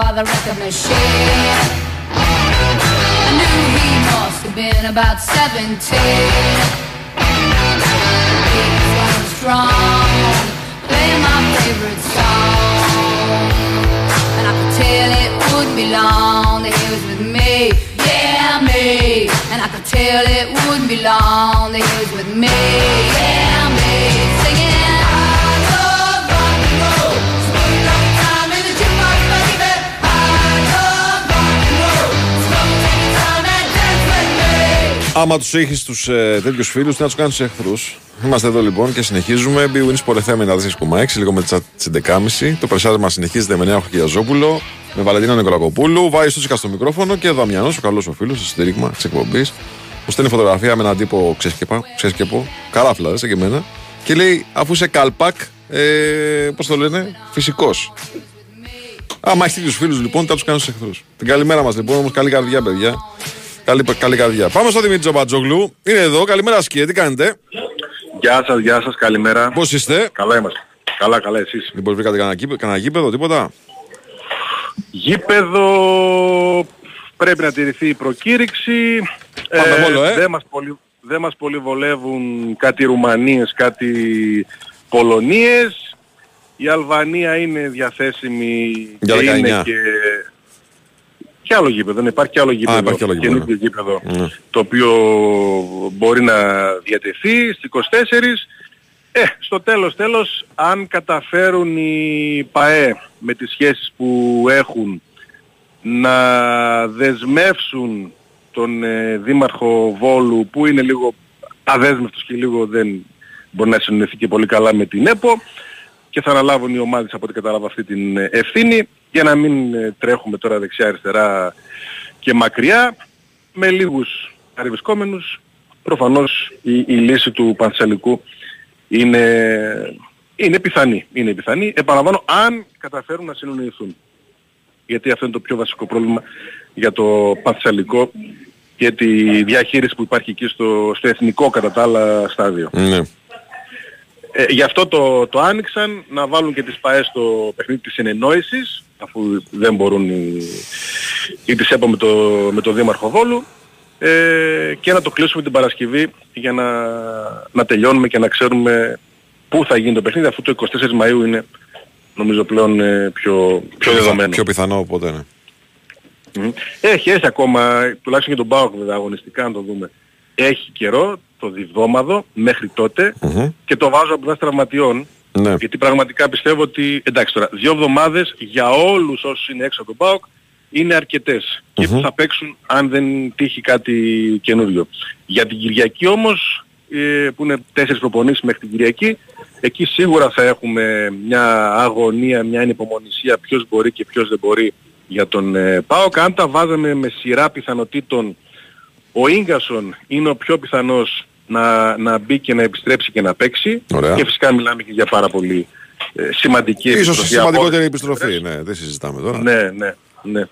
S14: By the record machine. I knew he must have been about 17. He was strong, playing my favorite song. And I could tell it wouldn't be long that he was with me, yeah, me. And I could tell it wouldn't be long that he was with me, yeah, me. Singing,
S1: Άμα τους έχεις τους ε, τέτοιους φίλους, τι να τους κάνεις τους εχθρούς. Είμαστε εδώ λοιπόν και συνεχίζουμε. Μπει Wins Sport FM 94,6, λίγο με τις 11.30. Το περσάδεμα συνεχίζεται με Νέα Χιλιαζόπουλο, με Βαλεντίνα Νικολακοπούλου. Βάει στο στο μικρόφωνο και ο Δαμιανός, ο καλός ο φίλος, στο στήριγμα της εκπομπής. Μου στέλνει φωτογραφία με έναν τύπο ξέσκεπα, ξέσκεπο, καράφλα, σαν και εμένα. Και λέει, αφού είσαι καλπακ, ε, πώς το λένε, φυσικός. Άμα έχεις τέτοιους φίλους λοιπόν, θα τους κάνεις τους εχθρούς. Την καλημέρα μας λοιπόν, όμως καλή καρδιά, παιδιά. Καλή, καλή καρδιά. Πάμε στο Δημήτρη Τζομπατζόγλου. Είναι εδώ. Καλημέρα, Σκιέ. Τι κάνετε;
S15: Γεια σας, γεια σας, καλημέρα.
S1: Πώς είστε;
S15: Καλά είμαστε. Καλά, καλά, εσείς.
S1: Λοιπόν, βρήκατε κανένα, γήπεδο- κανένα γήπεδο, τίποτα;
S15: Γήπεδο πρέπει να τηρηθεί η προκήρυξη.
S1: Πάντα μόνο, ε.
S15: Δεν μας, πολύ, δεν μας πολύ βολεύουν κάτι Ρουμανίες, κάτι Πολωνίες. Η Αλβανία είναι διαθέσιμη
S1: Για
S15: και
S1: 19.
S15: είναι και... Και άλλο γήπεδο, δεν υπάρχει και άλλο γήπεδο,
S1: υπάρχει άλλο γήπεδο.
S15: καινούργιο γήπεδο,
S1: Ναι.
S15: το οποίο μπορεί να διατεθεί στις 24. Ε, στο τέλος τέλος, αν καταφέρουν οι ΠαΕ με τις σχέσεις που έχουν να δεσμεύσουν τον ε, Δήμαρχο Βόλου που είναι λίγο αδέσμευτος και λίγο δεν μπορεί να συνοηθεί και πολύ καλά με την ΕΠΟ και θα αναλάβουν οι ομάδες από ό,τι κατάλαβα αυτή την ε, ευθύνη για να μην ε, τρέχουμε τώρα δεξιά-αριστερά και μακριά με λίγους αριβισκόμενους προφανώς η, η λύση του Πανσελικού είναι, είναι πιθανή. Είναι πιθανή. Επαναλαμβάνω, αν καταφέρουν να συνοηθούν. Γιατί αυτό είναι το πιο βασικό πρόβλημα για το Πανσελικό και τη διαχείριση που υπάρχει εκεί στο, στο εθνικό κατά τα άλλα στάδιο.
S1: Ναι.
S15: Ε, γι' αυτό το, το άνοιξαν να βάλουν και τις ΠαΕ στο παιχνίδι της συνεννόησης αφού δεν μπορούν οι, οι της ΕΠΟ με το, με το Δήμαρχο Βόλου ε, και να το κλείσουμε την Παρασκευή για να, να τελειώνουμε και να ξέρουμε πού θα γίνει το παιχνίδι αφού το 24 Μαΐου είναι νομίζω πλέον ε, πιο, πιο δεδομένο.
S1: Πιο πιθανό οπότε, ναι.
S15: Μμ. Έχει, έχει ακόμα, τουλάχιστον για τον ΠΑΟΚ βέβαια αγωνιστικά να το δούμε. Έχει καιρό, το διβδόμαδο μέχρι τότε και το βάζω από βάση τραυματιών.
S1: Ναι.
S15: Γιατί πραγματικά πιστεύω ότι, εντάξει τώρα, δύο εβδομάδες για όλους όσους είναι έξω από τον ΠΑΟΚ είναι αρκετές και που θα παίξουν αν δεν τύχει κάτι καινούριο. Για την Κυριακή όμως, ε, που είναι τέσσερις προπονήσεις μέχρι την Κυριακή, εκεί σίγουρα θα έχουμε μια αγωνία, μια ανυπομονησία ποιος μπορεί και ποιος δεν μπορεί για τον ε, ΠΑΟΚ. Αν τα βάζαμε με σειρά πιθανότητων, ο Ίγκασον είναι ο πιο πιθανός να, να μπει και να επιστρέψει και να παίξει.
S1: Ωραία.
S15: Και φυσικά μιλάμε και για πάρα πολύ ε, σημαντική
S1: Ίσως η
S15: επιστροφή από
S1: σημαντικότερη
S15: όλες
S1: επιστροφή, ναι, δεν συζητάμε τώρα.
S15: ναι, ναι, ναι.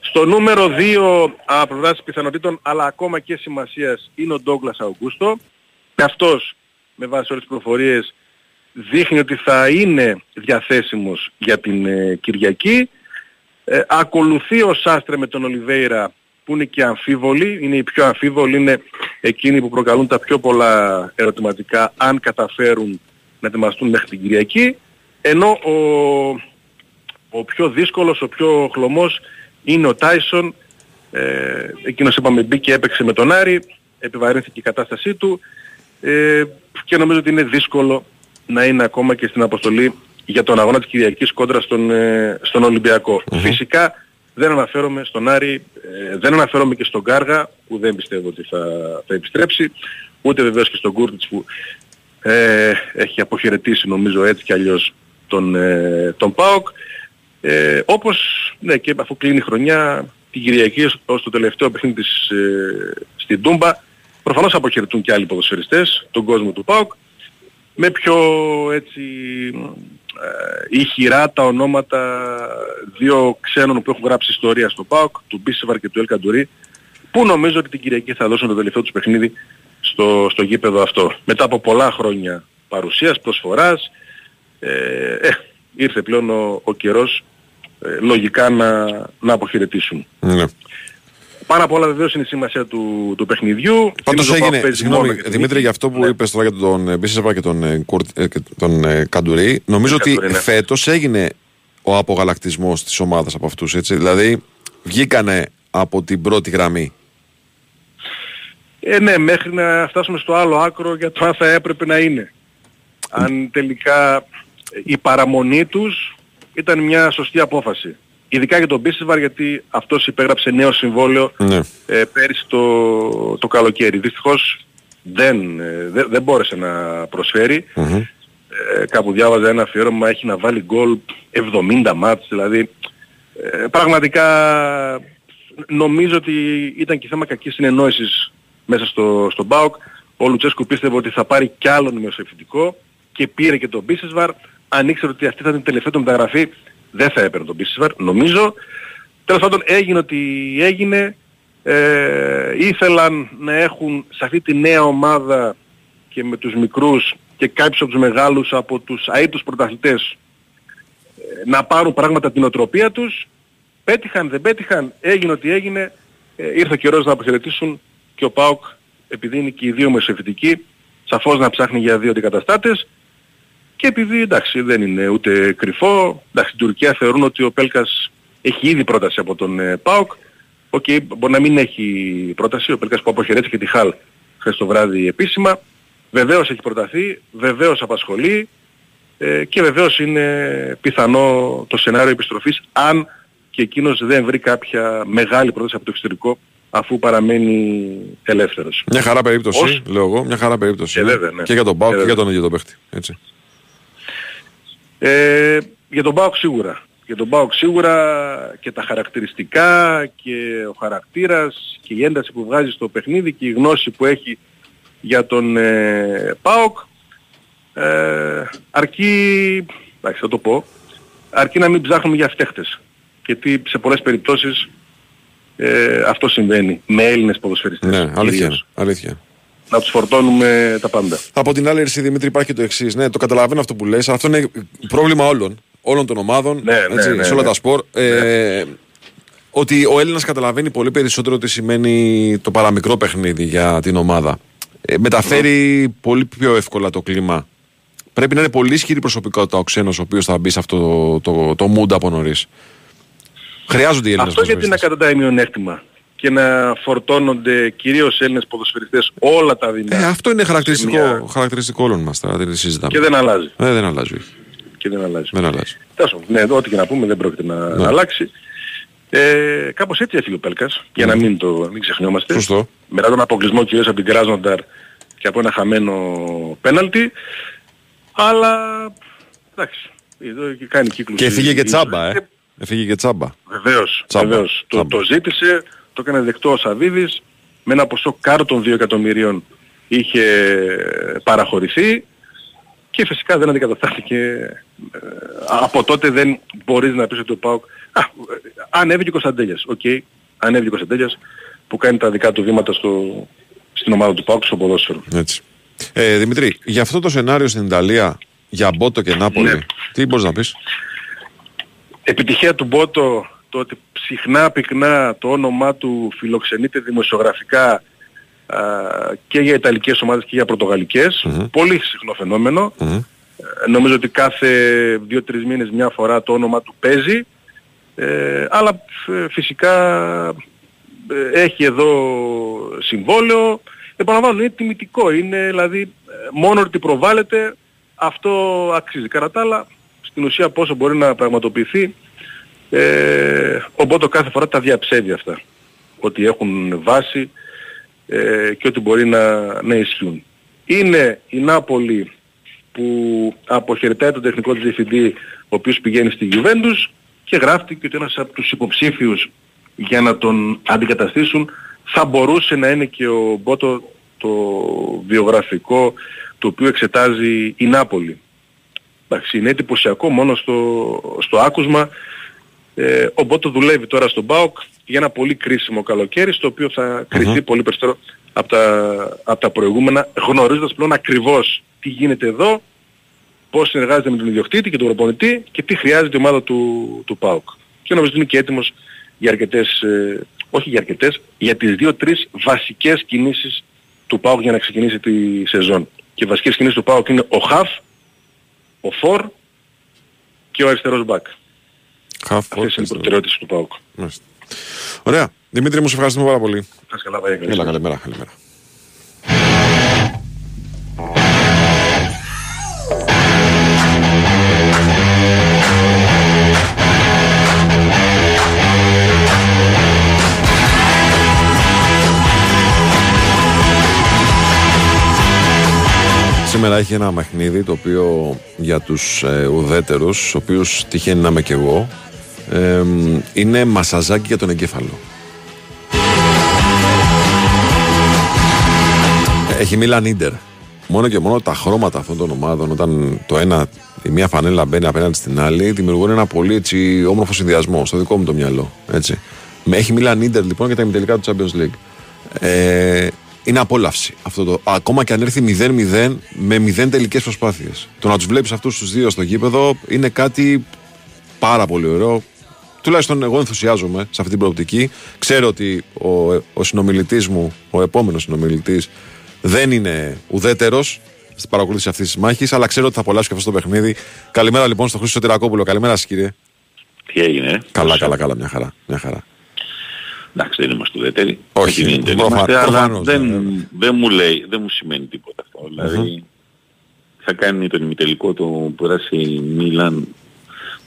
S15: Στο νούμερο 2 από πλευράς πιθανότητων αλλά ακόμα και σημασίας είναι ο Ντόγκλας Αουγκούστο. Και αυτός με βάση όλες τις προφορίες δείχνει ότι θα είναι διαθέσιμος για την ε, Κυριακή. Ε, ακολουθεί ο Σάστρε με τον Ολιβέηρα που είναι και αμφίβολοι, είναι οι πιο αμφίβολοι, είναι εκείνοι που προκαλούν τα πιο πολλά ερωτηματικά αν καταφέρουν να ετοιμαστούν μέχρι την Κυριακή, ενώ ο, ο πιο δύσκολος, ο πιο χλωμός είναι ο Τάισον, ε, εκείνος είπαμε μπήκε έπαιξε με τον Άρη, επιβαρύνθηκε η κατάστασή του. Ε, και νομίζω ότι είναι δύσκολο να είναι ακόμα και στην αποστολή για τον αγώνα της Κυριακής κόντρα στον, ε, στον ολυμπιακο Φυσικά δεν αναφέρομαι στον Άρη, ε, δεν αναφέρομαι και στον Κάργα που δεν πιστεύω ότι θα, θα επιστρέψει, ούτε βεβαίως και στον Κούρτιτς που ε, έχει αποχαιρετήσει νομίζω έτσι κι αλλιώς τον, ε, τον ΠΑΟΚ. Ε, όπως ναι, και αφού κλείνει η χρονιά την Κυριακή ως το τελευταίο παιχνίδι της ε, στην Τούμπα προφανώς αποχαιρετούν και άλλοι ποδοσφαιριστές τον κόσμο του ΠΑΟΚ με πιο έτσι ε, ηχηρά τα ονόματα δύο ξένων που έχουν γράψει ιστορία στο ΠΑΟΚ, του Μπίσεβαρ και του Ελκαντουρί, που νομίζω ότι την Κυριακή θα δώσουν το τελευταίο τους παιχνίδι στο, στο γήπεδο αυτό. Μετά από πολλά χρόνια παρουσίας, προσφοράς, ε, ε, ήρθε πλέον ο, ο καιρός ε, λογικά να, να αποχαιρετήσουν.
S1: Ναι.
S15: Πάρα πολλά βεβαίως είναι η σημασία του, του παιχνιδιού.
S1: Πάντως
S15: Θυμίζω
S1: έγινε,
S15: που παίζει
S1: συγγνώμη,
S15: μόνο για την
S1: Δημήτρη,
S15: νίκη.
S1: για αυτό που είπες τώρα για τον ε, Μπίσεσπα και τον, ε, Κουρτ- ε, και τον ε, Καντουρί, νομίζω ότι
S15: Καντουρί, ναι.
S1: φέτος έγινε ο απογαλακτισμός της ομάδας από αυτούς, έτσι. Δηλαδή, βγήκανε από την πρώτη γραμμή.
S15: Ε, ναι, μέχρι να φτάσουμε στο άλλο άκρο για το αν θα έπρεπε να είναι. Αν τελικά η παραμονή τους ήταν μια σωστή απόφαση. Ειδικά για τον Μπίσεσβαρ γιατί αυτός υπέγραψε νέο συμβόλαιο
S1: Ναι.
S15: ε, πέρυσι το, το καλοκαίρι. Δυστυχώς δεν, ε, δεν, δεν μπόρεσε να προσφέρει. Ε, κάπου διάβαζα ένα αφιέρωμα, έχει να βάλει γκολ 70 μάτς, δηλαδή ε, πραγματικά νομίζω ότι ήταν και θέμα κακής συνεννόησης μέσα στο, στο ΠΑΟΚ. Ο Λουτσέσκου πίστευε ότι θα πάρει κι άλλον μεσοεφητικό και πήρε και τον Μπίσεσβαρ. Αν ήξερε ότι αυτή θα ήταν η τελευταία του μεταγραφή, δεν θα έπαιρνε τον Μπίσεσβαρ, νομίζω. Τέλος πάντων έγινε ότι έγινε. Ε, ήθελαν να έχουν σε αυτή τη νέα ομάδα και με τους μικρούς και κάποιους από τους μεγάλους από τους αίτους πρωταθλητές ε, να πάρουν πράγματα από την οτροπία τους. Πέτυχαν, δεν πέτυχαν, έγινε ό,τι έγινε. Ε, ήρθε ο καιρός να αποχαιρετήσουν και ο ΠΑΟΚ επειδή είναι και οι δύο μεσοεφητικοί σαφώς να ψάχνει για δύο αντικαταστάτες και επειδή εντάξει δεν είναι ούτε κρυφό, εντάξει στην Τουρκία θεωρούν ότι ο Πέλκας έχει ήδη πρόταση από τον ε, ΠΑΟΚ. Οκ, μπορεί να μην έχει πρόταση, ο Πέλκας που αποχαιρέτησε και τη Hull χθες το βράδυ επίσημα. Βεβαίως έχει προταθεί, βεβαίως απασχολεί ε, και βεβαίως είναι πιθανό το σενάριο επιστροφής αν και εκείνος δεν βρει κάποια μεγάλη πρόταση από το εξωτερικό αφού παραμένει ελεύθερος.
S1: Μια χαρά περίπτωση,
S15: Ως-
S1: λέω εγώ, μια χαρά περίπτωση.
S15: Ε,
S1: ναι.
S15: βέβαια, ναι.
S1: Και για τον ΠΑΟΚ
S15: Ε,
S1: και για
S15: βέβαια.
S1: τον ίδιο τον παίχτη. Έτσι.
S15: Ε, για τον ΠΑΟΚ σίγουρα. Για τον ΠΑΟΚ σίγουρα και τα χαρακτηριστικά και ο χαρακτήρας και η ένταση που βγάζει στο παιχνίδι και η γνώση που έχει για τον ε, ΠΑΟΚ ε, αρκεί, εντάξει θα το πω, αρκεί να μην ψάχνουμε για φταίχτες. Γιατί σε πολλές περιπτώσεις ε, αυτό συμβαίνει με Έλληνες ποδοσφαιριστές.
S1: Ναι, αλήθεια.
S15: κυρίως.
S1: είναι, αλήθεια.
S15: Να τους φορτώνουμε τα πάντα.
S1: Από την άλλη, εσύ Δημήτρη, υπάρχει και το εξής. Ναι, το καταλαβαίνω αυτό που λες. Αυτό είναι πρόβλημα όλων. Όλων των ομάδων.
S15: Ναι,
S1: έτσι,
S15: ναι, ναι,
S1: σε όλα
S15: ναι.
S1: τα σπορ. Ε, ότι ο Έλληνας καταλαβαίνει πολύ περισσότερο τι σημαίνει το παραμικρό παιχνίδι για την ομάδα. Ε, μεταφέρει πολύ πιο εύκολα το κλίμα. Πρέπει να είναι πολύ ισχυρή προσωπικότητα ο ξένος ο οποίος θα μπει σε αυτό το, το, το mood από νωρίς. Χρειάζονται οι Έλληνες
S15: Αυτό γιατί να καταντάει μειονέκτημα και να φορτώνονται κυρίως Έλληνες ποδοσφαιριστές όλα τα δεινά.
S1: Ε, αυτό είναι
S15: σε
S1: χαρακτηριστικό,
S15: μια-
S1: χαρακτηριστικό όλων μας. Τώρα δεν συζητάμε.
S15: Και δεν αλλάζει.
S1: Ε, δεν αλλάζει. όχι.
S15: Και δεν αλλάζει.
S1: Δεν αλλάζει.
S15: Τέλος πάντων, ναι, ό,τι και να πούμε δεν πρόκειται να,
S1: Ναι.
S15: να αλλάξει. Ε, κάπως έτσι έφυγε ο Πέλκας, για να μην το μην ξεχνιόμαστε.
S1: Σωστό.
S15: Μετά τον αποκλεισμό κυρίως από την Κράσνονταρ και από ένα χαμένο πέναλτι. Αλλά, εντάξει, εδώ και κάνει κύκλους.
S1: Και
S15: η-
S1: έφυγε και
S15: η-
S1: τσάμπα, ε. Έφυγε και τσάμπα.
S15: Βεβαίως,
S1: Τσάμπα.
S15: βεβαίως. Το,
S1: Τσάμπα.
S15: το ζήτησε, το έκανε δεκτό ο Σαββίδης, με ένα ποσό κάτω των 2 εκατομμυρίων είχε παραχωρηθεί και φυσικά δεν αντικαταστάθηκε. Ε, από τότε δεν μπορείς να πεις ότι ο ΠΑΟΚ... Α, ε, ανέβηκε ο Κωνσταντέλιας, οκ. Ανέβηκε ο Κωνσταντέλιας που κάνει τα δικά του βήματα στο, στην ομάδα του ΠΑΟΚ στο ποδόσφαιρο.
S1: Έτσι. Ε, Δημητρή, για αυτό το σενάριο στην Ιταλία, για Μπότο και Νάπολη,
S15: Ναι.
S1: τι μπορείς να πεις;
S15: Επιτυχία του Μπότο το ότι συχνά πυκνά το όνομά του φιλοξενείται δημοσιογραφικά α, και για Ιταλικές ομάδες και για πορτογαλικες Πολύ συχνό φαινόμενο. Ε, νομίζω ότι κάθε δύο-τρεις μήνες μια φορά το όνομα του παίζει. Ε, αλλά ε, φυσικά ε, έχει εδώ συμβόλαιο. Επαναλαμβάνω, είναι τιμητικό. Είναι δηλαδή ε, μόνο ότι προβάλλεται αυτό αξίζει. Κατά τα άλλα, στην ουσία πόσο μπορεί να πραγματοποιηθεί, ε, οπότε κάθε φορά τα διαψεύδει αυτά. Ότι έχουν βάση ε, και ότι μπορεί να, να ισχύουν. Είναι η Νάπολη που αποχαιρετάει τον τεχνικό της διευθυντή, ο οποίος πηγαίνει στη Juventus και γράφτηκε ότι ένας από τους υποψήφιους για να τον αντικαταστήσουν θα μπορούσε να είναι και ο Μπότο το βιογραφικό το οποίο εξετάζει η Νάπολη. Εντάξει, είναι εντυπωσιακό μόνο στο, στο άκουσμα. Ε, ο Μπότο δουλεύει τώρα στον ΠΑΟΚ για ένα πολύ κρίσιμο καλοκαίρι στο οποίο θα κριθεί πολύ περισσότερο από τα, από τα προηγούμενα γνωρίζοντας πλέον ακριβώς τι γίνεται εδώ, πώς συνεργάζεται με τον ιδιοκτήτη και τον προπονητή και τι χρειάζεται η ομάδα του, του ΠΑΟΚ. Και νομίζω ότι είναι και έτοιμος για αρκετές, ε, όχι για αρκετές, για τις δύο-τρεις βασικές κινήσεις του ΠΑΟΚ για να ξεκινήσει τη σεζόν. Και οι βασικές κινήσεις του ΠΑΟΚ είναι ο Χαφ, ο Φορ και ο αριστερός Μπακ.
S1: Χαφ,
S15: Αυτές είναι οι προτεραιότητες του ΠΑΟΚ.
S1: Μάλιστα. Ωραία. Δημήτρη μου, σε ευχαριστούμε πάρα πολύ.
S15: Σας καλά, βάγια,
S1: Έλα, καλημέρα, καλημέρα. Σήμερα έχει ένα παιχνίδι το οποίο για τους ε, ουδέτερους, ο οποίους τυχαίνει να είμαι και εγώ, ε, είναι μασαζάκι για τον εγκέφαλο. Έχει Μίλαν Ίντερ. Μόνο και μόνο τα χρώματα αυτών των ομάδων, όταν το ένα, η μία φανέλα μπαίνει απέναντι στην άλλη, δημιουργούν ένα πολύ έτσι, όμορφο συνδυασμό, στο δικό μου το μυαλό. Έτσι. Με έχει Μίλαν Ίντερ λοιπόν για τα ημιτελικά του Champions League. Ε, είναι απόλαυση αυτό το. Ακόμα και αν έρθει 0-0 με 0 τελικές προσπάθειες. Το να τους βλέπεις αυτούς τους δύο στο γήπεδο είναι κάτι πάρα πολύ ωραίο. Τουλάχιστον εγώ ενθουσιάζομαι σε αυτή την προοπτική. Ξέρω ότι ο, ο συνομιλητής μου, ο επόμενος συνομιλητής, δεν είναι ουδέτερος στην παρακολούθηση αυτής της μάχης, αλλά ξέρω ότι θα απολαύσει και αυτό το παιχνίδι. Καλημέρα λοιπόν στον Χρήστο Τυρακόπουλο. Καλημέρα σας κύριε.
S7: Τι έγινε;
S1: Καλά, καλά, καλά, μια χαρά. Μια χαρά.
S7: Εντάξει, δεν είμαστε ουδέτεροι.
S1: Όχι,
S7: δεν είμαστε,
S1: προφα-
S7: αλλά
S1: προφανώς,
S7: δεν,
S1: ναι,
S7: δεν μου λέει, δεν μου σημαίνει τίποτα αυτό. Δηλαδή, θα κάνει τον ημιτελικό το που πέρασε η Μίλαν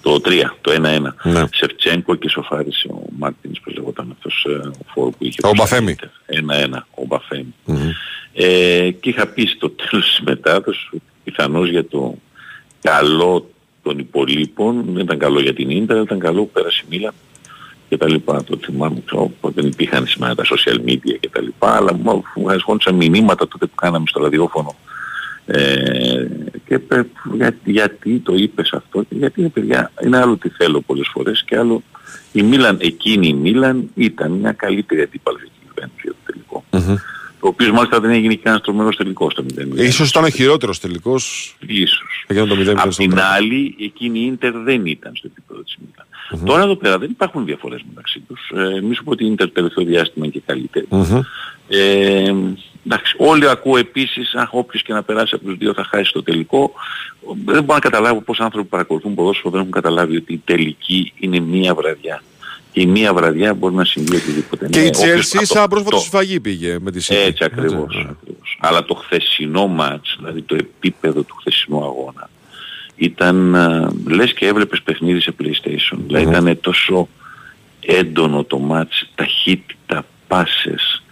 S7: το 3, το 1-1.
S1: Ναι.
S7: Σεφτσέγκο και σοφάρισε ο Μάρτινς, πώς λεγόταν αυτός ε, ο φόρ που είχε.
S1: Ο Μπαφέμι.
S7: 1-1, ο μπαφεμι Ε, και είχα πει στο τέλος της μετάδοσης ότι πιθανώς για το καλό των υπολείπων, δεν ήταν καλό για την Ίντερ, ήταν καλό που πέρασε η Μίλαν και τα λοιπά. Το θυμάμαι, ξέρω, που δεν υπήρχαν σήμερα τα social media και τα λοιπά, αλλά μου μου ασχόλησαν μηνύματα τότε που κάναμε στο ραδιόφωνο. Ε, και πε- για, γιατί το είπες αυτό, και γιατί παιδιά είναι άλλο τι θέλω πολλές φορές και άλλο η Μίλαν, εκείνη η Μίλαν ήταν μια καλύτερη αντίπαλη για την Juventus για το τελικό. Το οποίος μάλιστα δεν έγινε και ένας τρομερός τελικός στο 0.
S1: Ίσως ήταν ο χειρότερος τελικός.
S7: Ίσως.
S1: Έγινε το 0
S7: Απ' την άλλη, εκείνη η Ίντερ δεν ήταν στο επίπεδο της Μίλαν. Τώρα εδώ πέρα δεν υπάρχουν διαφορές μεταξύ τους. Ε, μη σου πω ότι η Ίντερ το τελευταίο διάστημα είναι και καλύτερη. Ε, εντάξει, όλοι ακούω επίσης, αν όποιος και να περάσει από τους δύο θα χάσει το τελικό. Δεν μπορώ να καταλάβω πώς άνθρωποι που παρακολουθούν ποδόσφαιρο δεν έχουν καταλάβει ότι η τελική είναι μία βραδιά. Και η μία βραδιά μπορεί να συμβεί οτιδήποτε.
S1: Και
S7: Ναι,
S1: η
S7: όποιος-
S1: Τσέλσι
S7: αυτό-
S1: σαν πρόσφατο
S7: το-
S1: σφαγή πήγε με τη City.
S7: έτσι ακριβώς, ακριβώς. Αλλά το χθεσινό μάτς, δηλαδή το επίπεδο του χθεσινού αγώνα, ήταν, α, λες και έβλεπες παιχνίδι σε PlayStation. Δηλαδή ήταν τόσο έντονο το μάτς, ταχύτητα, πάσες,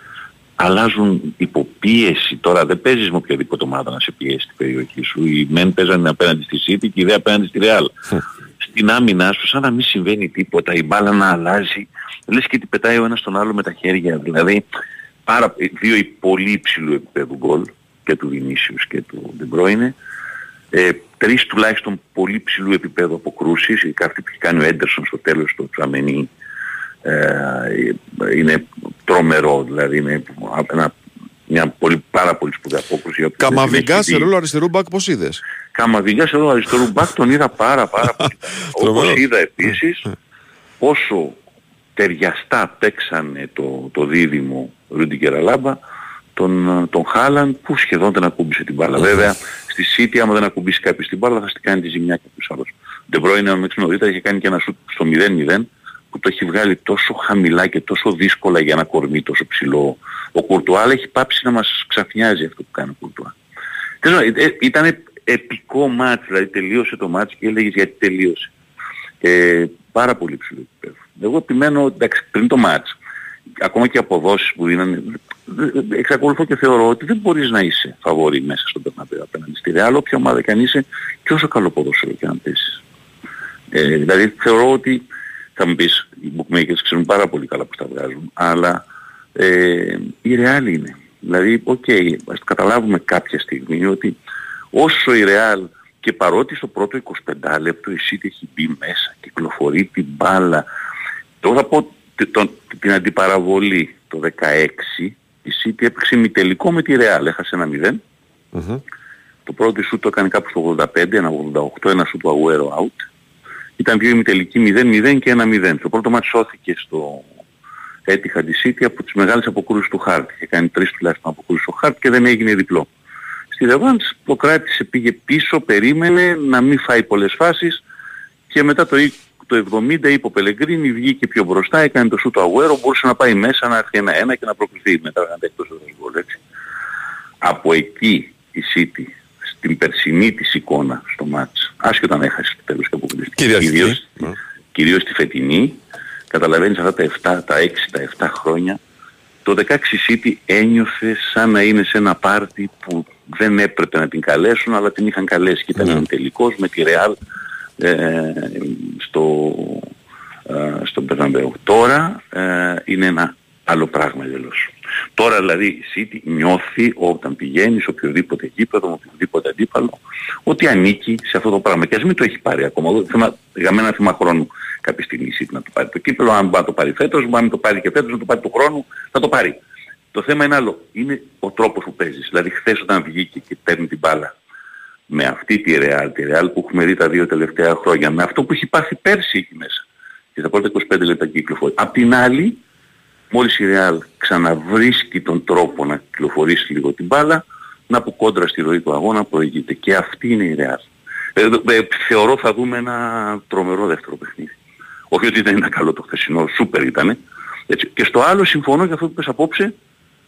S7: αλλάζουν υποπίεση. Τώρα δεν παίζεις με οποιαδήποτε ομάδα να σε πιέσει την περιοχή σου. Οι μεν παίζανε απέναντι στη City και οι δε απέναντι στη Real. Στην άμυνά σου σαν να μην συμβαίνει τίποτα, η μπάλα να αλλάζει. Λες και την πετάει ο ένας τον άλλο με τα χέρια. Δηλαδή πάρα, δύο πολύ υψηλού επίπεδου γκολ και του Vinicius και του De Bruyne. Ε, τρεις τουλάχιστον πολύ ψηλού επίπεδου αποκρούσεις, η αυτή που έχει κάνει ο Έντερσον στο τέλος του Τσαμενή ε, είναι τρομερό, δηλαδή είναι ένα, μια πολύ, πάρα πολύ σπουδαία απόκρουση. όποιος δεν την
S1: Καμαβιγκάς
S7: έχει
S1: σε
S7: δει.
S1: ρόλο αριστερού μπακ, πώς είδες;
S7: Καμαβιγκάς σε ρόλο αριστερού μπακ τον είδα πάρα πάρα πολύ. Όπως
S1: Τρομερός.
S7: είδα επίσης πόσο ταιριαστά παίξανε το, το δίδυμο Ρούντι Κεραλάμπα τον, τον Χάλαντ που σχεδόν δεν ακούμπησε την μπάλα. Βέβαια στη City άμα δεν ακουμπήσει κάποιος την μπάλα θα στη κάνει τη ζημιά κάποιος άλλος. De Bruyne αν νωρίτερα είχε κάνει και ένα σουτ στο 0-0 που το έχει βγάλει τόσο χαμηλά και τόσο δύσκολα για ένα κορμί τόσο ψηλό. Ο Κουρτουά αλλά έχει πάψει να μας ξαφνιάζει αυτό που κάνει ο Κουρτουά. Ήταν επικό μάτς, δηλαδή τελείωσε το μάτς και έλεγες γιατί τελείωσε. Ε, πάρα πολύ ψηλό επίπεδο. Εγώ επιμένω, εντάξει, πριν το μάτς, ακόμα και αποδόσεις που δίνανε, εξακολουθώ και θεωρώ ότι δεν μπορείς να είσαι φαβορί μέσα στον Μπερναμπέου απέναντι στη Ρεάλ, όποια ομάδα και αν είσαι και όσο καλό ποδόσφαιρο και αν παίζεις. Ε, δηλαδή θεωρώ ότι θα μου πεις, οι bookmakers ξέρουν πάρα πολύ καλά πώς τα βγάζουν, αλλά ε, η Real είναι. Δηλαδή, OK, okay, ας καταλάβουμε κάποια στιγμή ότι όσο η Real και παρότι στο πρώτο 25 λεπτό η City έχει μπει μέσα, κυκλοφορεί την μπάλα, τώρα θα πω την αντιπαραβολή το 16, η City έπαιξε μη με τη Real, έχασε ένα 0. Το πρώτο σου το έκανε κάπου στο 85, ένα 88, ένα σου του Agüero out. Ήταν δύο ημιτελικοί 0-0 και 1-0. Το πρώτο μάτι σώθηκε στο έτυχα τη City από τις μεγάλες αποκρούσεις του Χάρτ. Είχε κάνει τρεις τουλάχιστον αποκρούσεις στο Χάρτ και δεν έγινε διπλό. Στη Ρεβάντς το κράτησε, πήγε πίσω, περίμενε να μην φάει πολλές φάσεις και μετά το, το 70 είπε ο Πελεγκρίνη, βγήκε πιο μπροστά, έκανε το σου του Αγουέρο, μπορούσε να πάει μέσα να έρθει ένα-ένα και να προκληθεί μετά να εκτός γκολ, έτσι. Από εκεί η City στην περσινή της εικόνα στο μάτς, άσχετα να έχασε το τέλος και αποκλειστική, κυρίως, ναι. κυρίως τη φετινή, καταλαβαίνεις αυτά τα 7, τα 6, τα 7 χρόνια, το 16 City ένιωθε σαν να είναι σε ένα πάρτι που δεν έπρεπε να την καλέσουν, αλλά την είχαν καλέσει και ήταν mm. τελικός με τη Real ε, στο, ε, στον Περναμπέου. Τώρα ε, είναι ένα άλλο πράγμα εντελώς. Τώρα δηλαδή η City νιώθει όταν πηγαίνει σε οποιοδήποτε γήπεδο, με οποιοδήποτε αντίπαλο, ότι ανήκει σε αυτό το πράγμα. Και ας μην το έχει πάρει ακόμα. Θέμα, για μένα θέμα χρόνου κάποια στιγμή η City να το πάρει το κύπελο, αν μπορεί να το πάρει φέτος, μπορεί να το πάρει και φέτος, να το πάρει του χρόνου, θα το πάρει. Το θέμα είναι άλλο. Είναι ο τρόπος που παίζεις. Δηλαδή χθες όταν βγήκε και παίρνει την μπάλα με αυτή τη Real, τη Real που έχουμε δει τα δύο τελευταία χρόνια, με αυτό που έχει πάθει πέρσι εκεί μέσα. Και τα πρώτα 25 λεπτά κυκλοφορεί. Απ' την άλλη, μόλις η Real ξαναβρίσκει τον τρόπο να κυκλοφορήσει λίγο την μπάλα, να από κόντρα στη ροή του αγώνα προηγείται. Και αυτή είναι η Real. Ε, ε, θεωρώ θα δούμε ένα τρομερό δεύτερο παιχνίδι. Όχι ότι δεν είναι καλό το χθεσινό, σούπερ ήταν. Έτσι. Και στο άλλο συμφωνώ για αυτό που πες απόψε,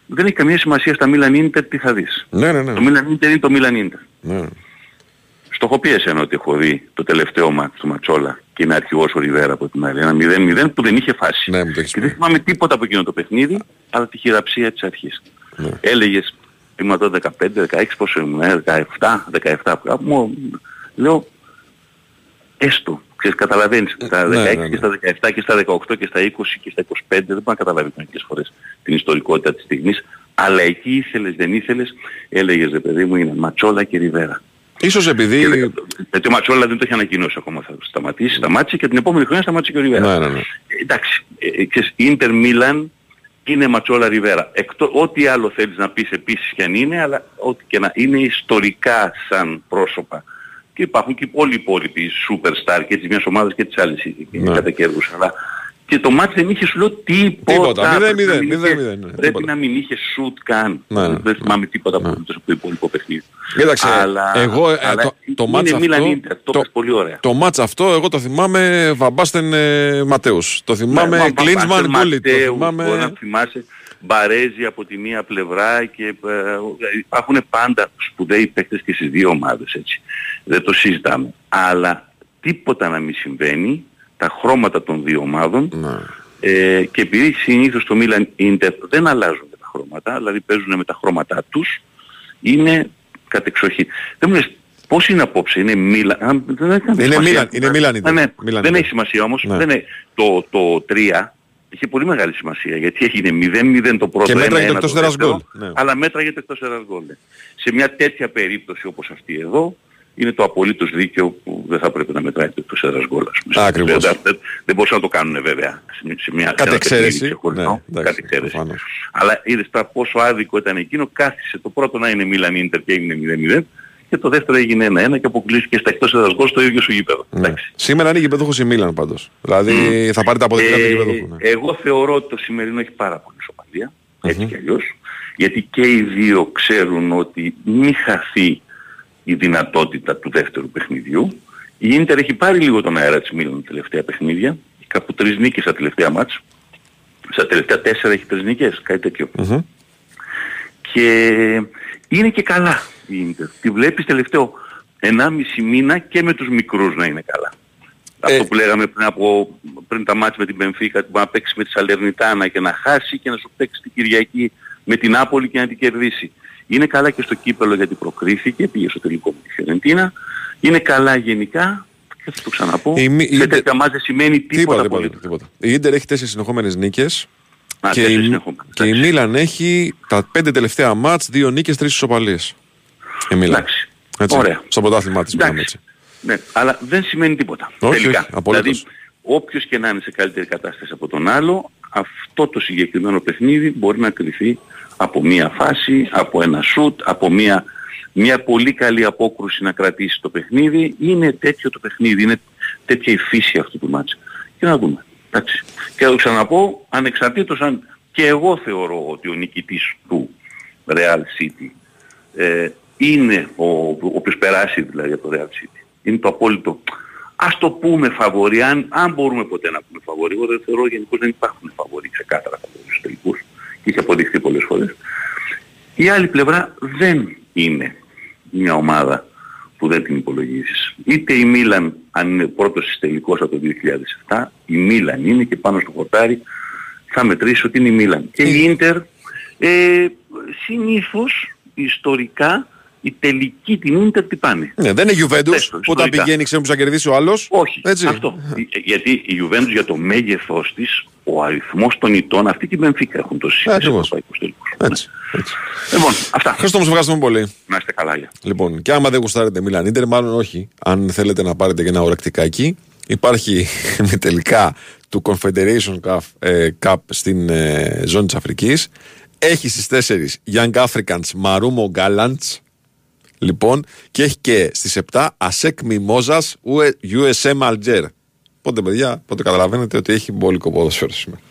S7: δεν έχει καμία σημασία στα Milan Inter τι θα δεις.
S1: Ναι, ναι, ναι.
S7: Το Milan Inter είναι το Milan Inter. Ναι. Στο έχω πει εσένα ότι έχω δει το τελευταίο μάτι του Ματσόλα και είναι αρχηγός ο Ριβέρα από την άλλη. Ένα 0-0 που δεν είχε φάση.
S1: Ναι,
S7: και δεν θυμάμαι τίποτα από εκείνο το παιχνίδι, αλλά τη χειραψία της αρχής. Ναι. Έλεγες, ήμουν τότε 15, 16, πόσο ήμουν, 17, 17, μου λέω, έστω, ξέρεις, καταλαβαίνεις, στα 16 ναι, ναι, ναι. και στα 17 και στα 18 και στα 20 και στα 25, δεν μπορεί να καταλάβεις μερικές φορές την ιστορικότητα της στιγμής, αλλά εκεί ήθελες, δεν ήθελες, έλεγες, ρε παιδί μου, είναι Ματσόλα και Ριβέρα.
S1: Ίσως επειδή...
S7: Γιατί ο Ματσόλα δεν το έχει ανακοινώσει ακόμα θα σταματήσει, σταμάτησε και την επόμενη χρονιά σταμάτησε και ο Ριβέρας.
S1: Ναι, ναι, ναι.
S7: Εντάξει, ε, ξέρεις, Ίντερ Μίλαν είναι Ματσόλα Ριβέρα. Εκτό, ό,τι άλλο θέλεις να πεις επίσης και αν είναι, αλλά ό,τι και να είναι ιστορικά σαν πρόσωπα. Και υπάρχουν και όλοι οι υπόλοιποι superstar και της μιας ομάδας και της άλλης ναι. κατά κέρδους. Αλλά και το μάτι δεν είχε σου λέω τίποτα.
S1: Τίποτα. Μηδέν, μηδέν, μηδέν, μηδέν,
S7: ναι, Πρέπει να μην είχε shoot καν. Ναι, ναι, δεν θυμάμαι τίποτα από το υπόλοιπο παιχνίδι.
S1: Κοίταξε,
S7: αλλά,
S1: εγώ ε,
S7: αλλά
S1: το, το μάτς αυτό,
S7: Inter, το, το, πολύ ωραία.
S1: Το μάτς αυτό εγώ το θυμάμαι Βαμπάστεν ε, Ματέους. Το θυμάμαι ναι, Κλίνσμαν Γκούλιτ. Το θυμάμαι...
S7: Μπορεί να θυμάσαι Μπαρέζι από τη μία πλευρά και ε, υπάρχουν πάντα σπουδαίοι παίκτες και στις δύο ομάδες έτσι. Δεν το συζητάμε. Αλλά τίποτα να μην συμβαίνει τα χρώματα των δύο ομάδων
S1: ναι.
S7: ε, και επειδή συνήθως το Milan Inter δεν αλλάζουν τα χρώματα, δηλαδή παίζουν με τα χρώματά τους, είναι κατεξοχή. Δεν μου λες πώς είναι απόψε, είναι Milan,
S1: είναι Milan, είναι Milan,
S7: ναι, ναι. δεν έχει σημασία όμως, δεν είναι, το, το 3 είχε πολύ μεγάλη σημασία γιατί έγινε 0-0 το πρώτο,
S1: και μέτραγε το εκτός έδρας γκολ.
S7: Ναι. Αλλά μέτραγε το εκτός έδρας γκολ. Σε μια τέτοια περίπτωση όπως αυτή εδώ, είναι το απολύτως δίκαιο που δεν θα πρέπει να μετράει το έδρας γκολ.
S1: Ακριβώς.
S7: Δεν, δεν, δεν μπορούσαν να το κάνουν βέβαια σε μια
S1: Κατ' εξαίρεση.
S7: Ναι, Κατ' εξαίρεση. Αλλά είδες τώρα πόσο άδικο ήταν εκείνο, κάθισε το πρώτο να είναι Μίλαν Ίντερ και έγινε 0-0 και το δεύτερο έγινε ένα-ένα και αποκλείστηκε στα εκτός έδρας γκολ στο ίδιο σου γήπεδο.
S1: Ναι. Σήμερα είναι γηπεδούχος η Μίλαν πάντως. Δηλαδή θα πάρει τα αποδεκτικά του
S7: Ε,
S1: γηπεδούχου. ναι.
S7: Εγώ θεωρώ ότι το σημερινό έχει πάρα πολύ ισοπαλία, έτσι κι αλλιώς, γιατί και οι δύο ξέρουν ότι μη χαθεί η δυνατότητα του δεύτερου παιχνιδιού. Η Ίντερ έχει πάρει λίγο τον αέρα της Μίλαν τα τελευταία παιχνίδια, κάπου τρεις νίκες στα τελευταία μάτς. Στα τελευταία τέσσερα έχει τρεις νίκες, κάτι τέτοιο. Και είναι και καλά η Ίντερ. Τη βλέπεις τελευταίο 1,5 μήνα και με τους μικρούς να είναι καλά. Αυτό που λέγαμε πριν, από, πριν τα μάτια με την Πενφύκα, ότι μπορεί να παίξει με τη Σαλερνιτάνα και να χάσει και να σου παίξει την Κυριακή με την Άπολη και να την κερδίσει. Είναι καλά και στο κύπελο γιατί προκρίθηκε, πήγε στο τελικό με τη Φιωρεντίνα. Είναι καλά γενικά και θα το ξαναπώ.
S1: Η Μι- η
S7: σε
S1: Ίντερ-
S7: τέτοια μάτια σημαίνει τίποτα,
S1: Τίποτα,
S7: πολύ.
S1: τίποτα, τίποτα. Η Ίντερ έχει τέσσερις συνεχόμενες νίκες
S7: Α,
S1: και,
S7: τέσσερις
S1: η,
S7: συνεχόμενες,
S1: και η Μίλαν έχει τα πέντε τελευταία μάτς, δύο νίκες, τρεις ισοπαλίες. Η Μίλαν.
S7: Εντάξει.
S1: Έτσι,
S7: Ωραία.
S1: Στο πρωτάθλημά της μιλάμε
S7: Εντάξει.
S1: έτσι.
S7: Ναι, αλλά δεν σημαίνει τίποτα.
S1: Όχι,
S7: τελικά.
S1: όχι, απολύτως.
S7: δηλαδή, όποιος και να είναι σε καλύτερη κατάσταση από τον άλλο, αυτό το συγκεκριμένο παιχνίδι μπορεί να κρυφεί από μία φάση, από ένα σουτ, από μία, μία πολύ καλή απόκρουση να κρατήσει το παιχνίδι. Είναι τέτοιο το παιχνίδι, είναι τέτοια η φύση αυτού του μάτσα. Και να δούμε. Εντάξει. Και θα το ξαναπώ, ανεξαρτήτως αν και εγώ θεωρώ ότι ο νικητής του Real City ε, είναι ο, ο οποίος περάσει δηλαδή από το Real City. Είναι το απόλυτο. Ας το πούμε φαβορή, αν, αν μπορούμε ποτέ να πούμε φαβορή. Εγώ δεν θεωρώ γενικώς δεν υπάρχουν φαβορή ξεκάθαρα φαβορή στους τελικούς και έχει αποδειχθεί πολλές φορές. Η άλλη πλευρά δεν είναι μια ομάδα που δεν την υπολογίζεις. Είτε η Μίλαν αν είναι πρώτος της τελικός από το 2007, η Μίλαν είναι και πάνω στο χορτάρι θα μετρήσει ότι είναι η Μίλαν. Και η Ίντερ ε, συνήθως ιστορικά η τελική την Ίντερ τι πάνε.
S1: Ναι, δεν είναι Juventus
S7: Έστω,
S1: που όταν
S7: ιστορικά.
S1: πηγαίνει ξέρουν που θα κερδίσει ο άλλος.
S7: Όχι,
S1: Έτσι.
S7: αυτό. Ε, Γιατί η Juventus για το μέγεθός της, ο αριθμός των ητών, αυτή την Benfica έχουν τόσους ευρωπαϊκούς τελικούς.
S1: Έτσι. έτσι.
S7: Λοιπόν, αυτά.
S1: Χριστό μου, σε ευχαριστούμε πολύ.
S7: Να είστε καλά, γεια.
S1: Λοιπόν, και άμα δεν γουστάρετε Μίλαν Ίντερ, μάλλον όχι. Αν θέλετε να πάρετε και ένα ορακτικά εκεί, υπάρχει με τελικά του Confederation Cup, ε, Cup στην ε, ζώνη της Αφρικής. Έχει στις 4 Young Africans Marumo Gallants. Λοιπόν, και έχει και στις 7 ASEC Mimosas USM Alger. Πότε, παιδιά, πότε καταλαβαίνετε ότι έχει μπόλικο ποδοσφαίρο σήμερα.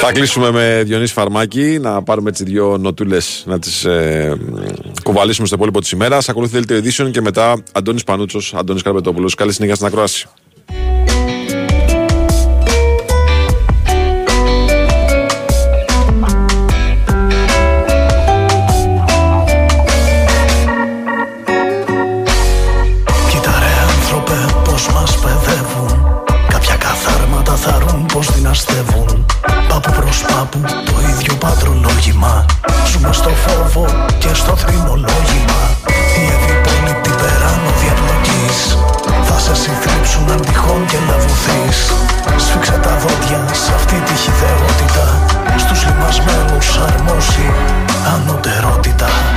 S1: Θα κλείσουμε με Διονύση Φαρμάκη, να πάρουμε έτσι δύο νοτούλες να τις ε, κουβαλήσουμε στο υπόλοιπο της ημέρας. Ακολουθεί δελτίο ειδήσεων και μετά Αντώνης Πανούτσος, Αντώνης Καρπετόπουλος. Καλή συνέχεια στην ακρόαση.
S16: Το ίδιο πατρολόγημα Ζούμε στο φόβο και στο θρίνολογήμα Η ευυπόληπτη περάνω διαπλοκής. Θα σε συθρίψουν αν τυχόν και λαβουθείς Σφίξε τα δόντια σε αυτή τη χιδεότητα. Στους λιμασμένους αρμόζει ανωτερότητα.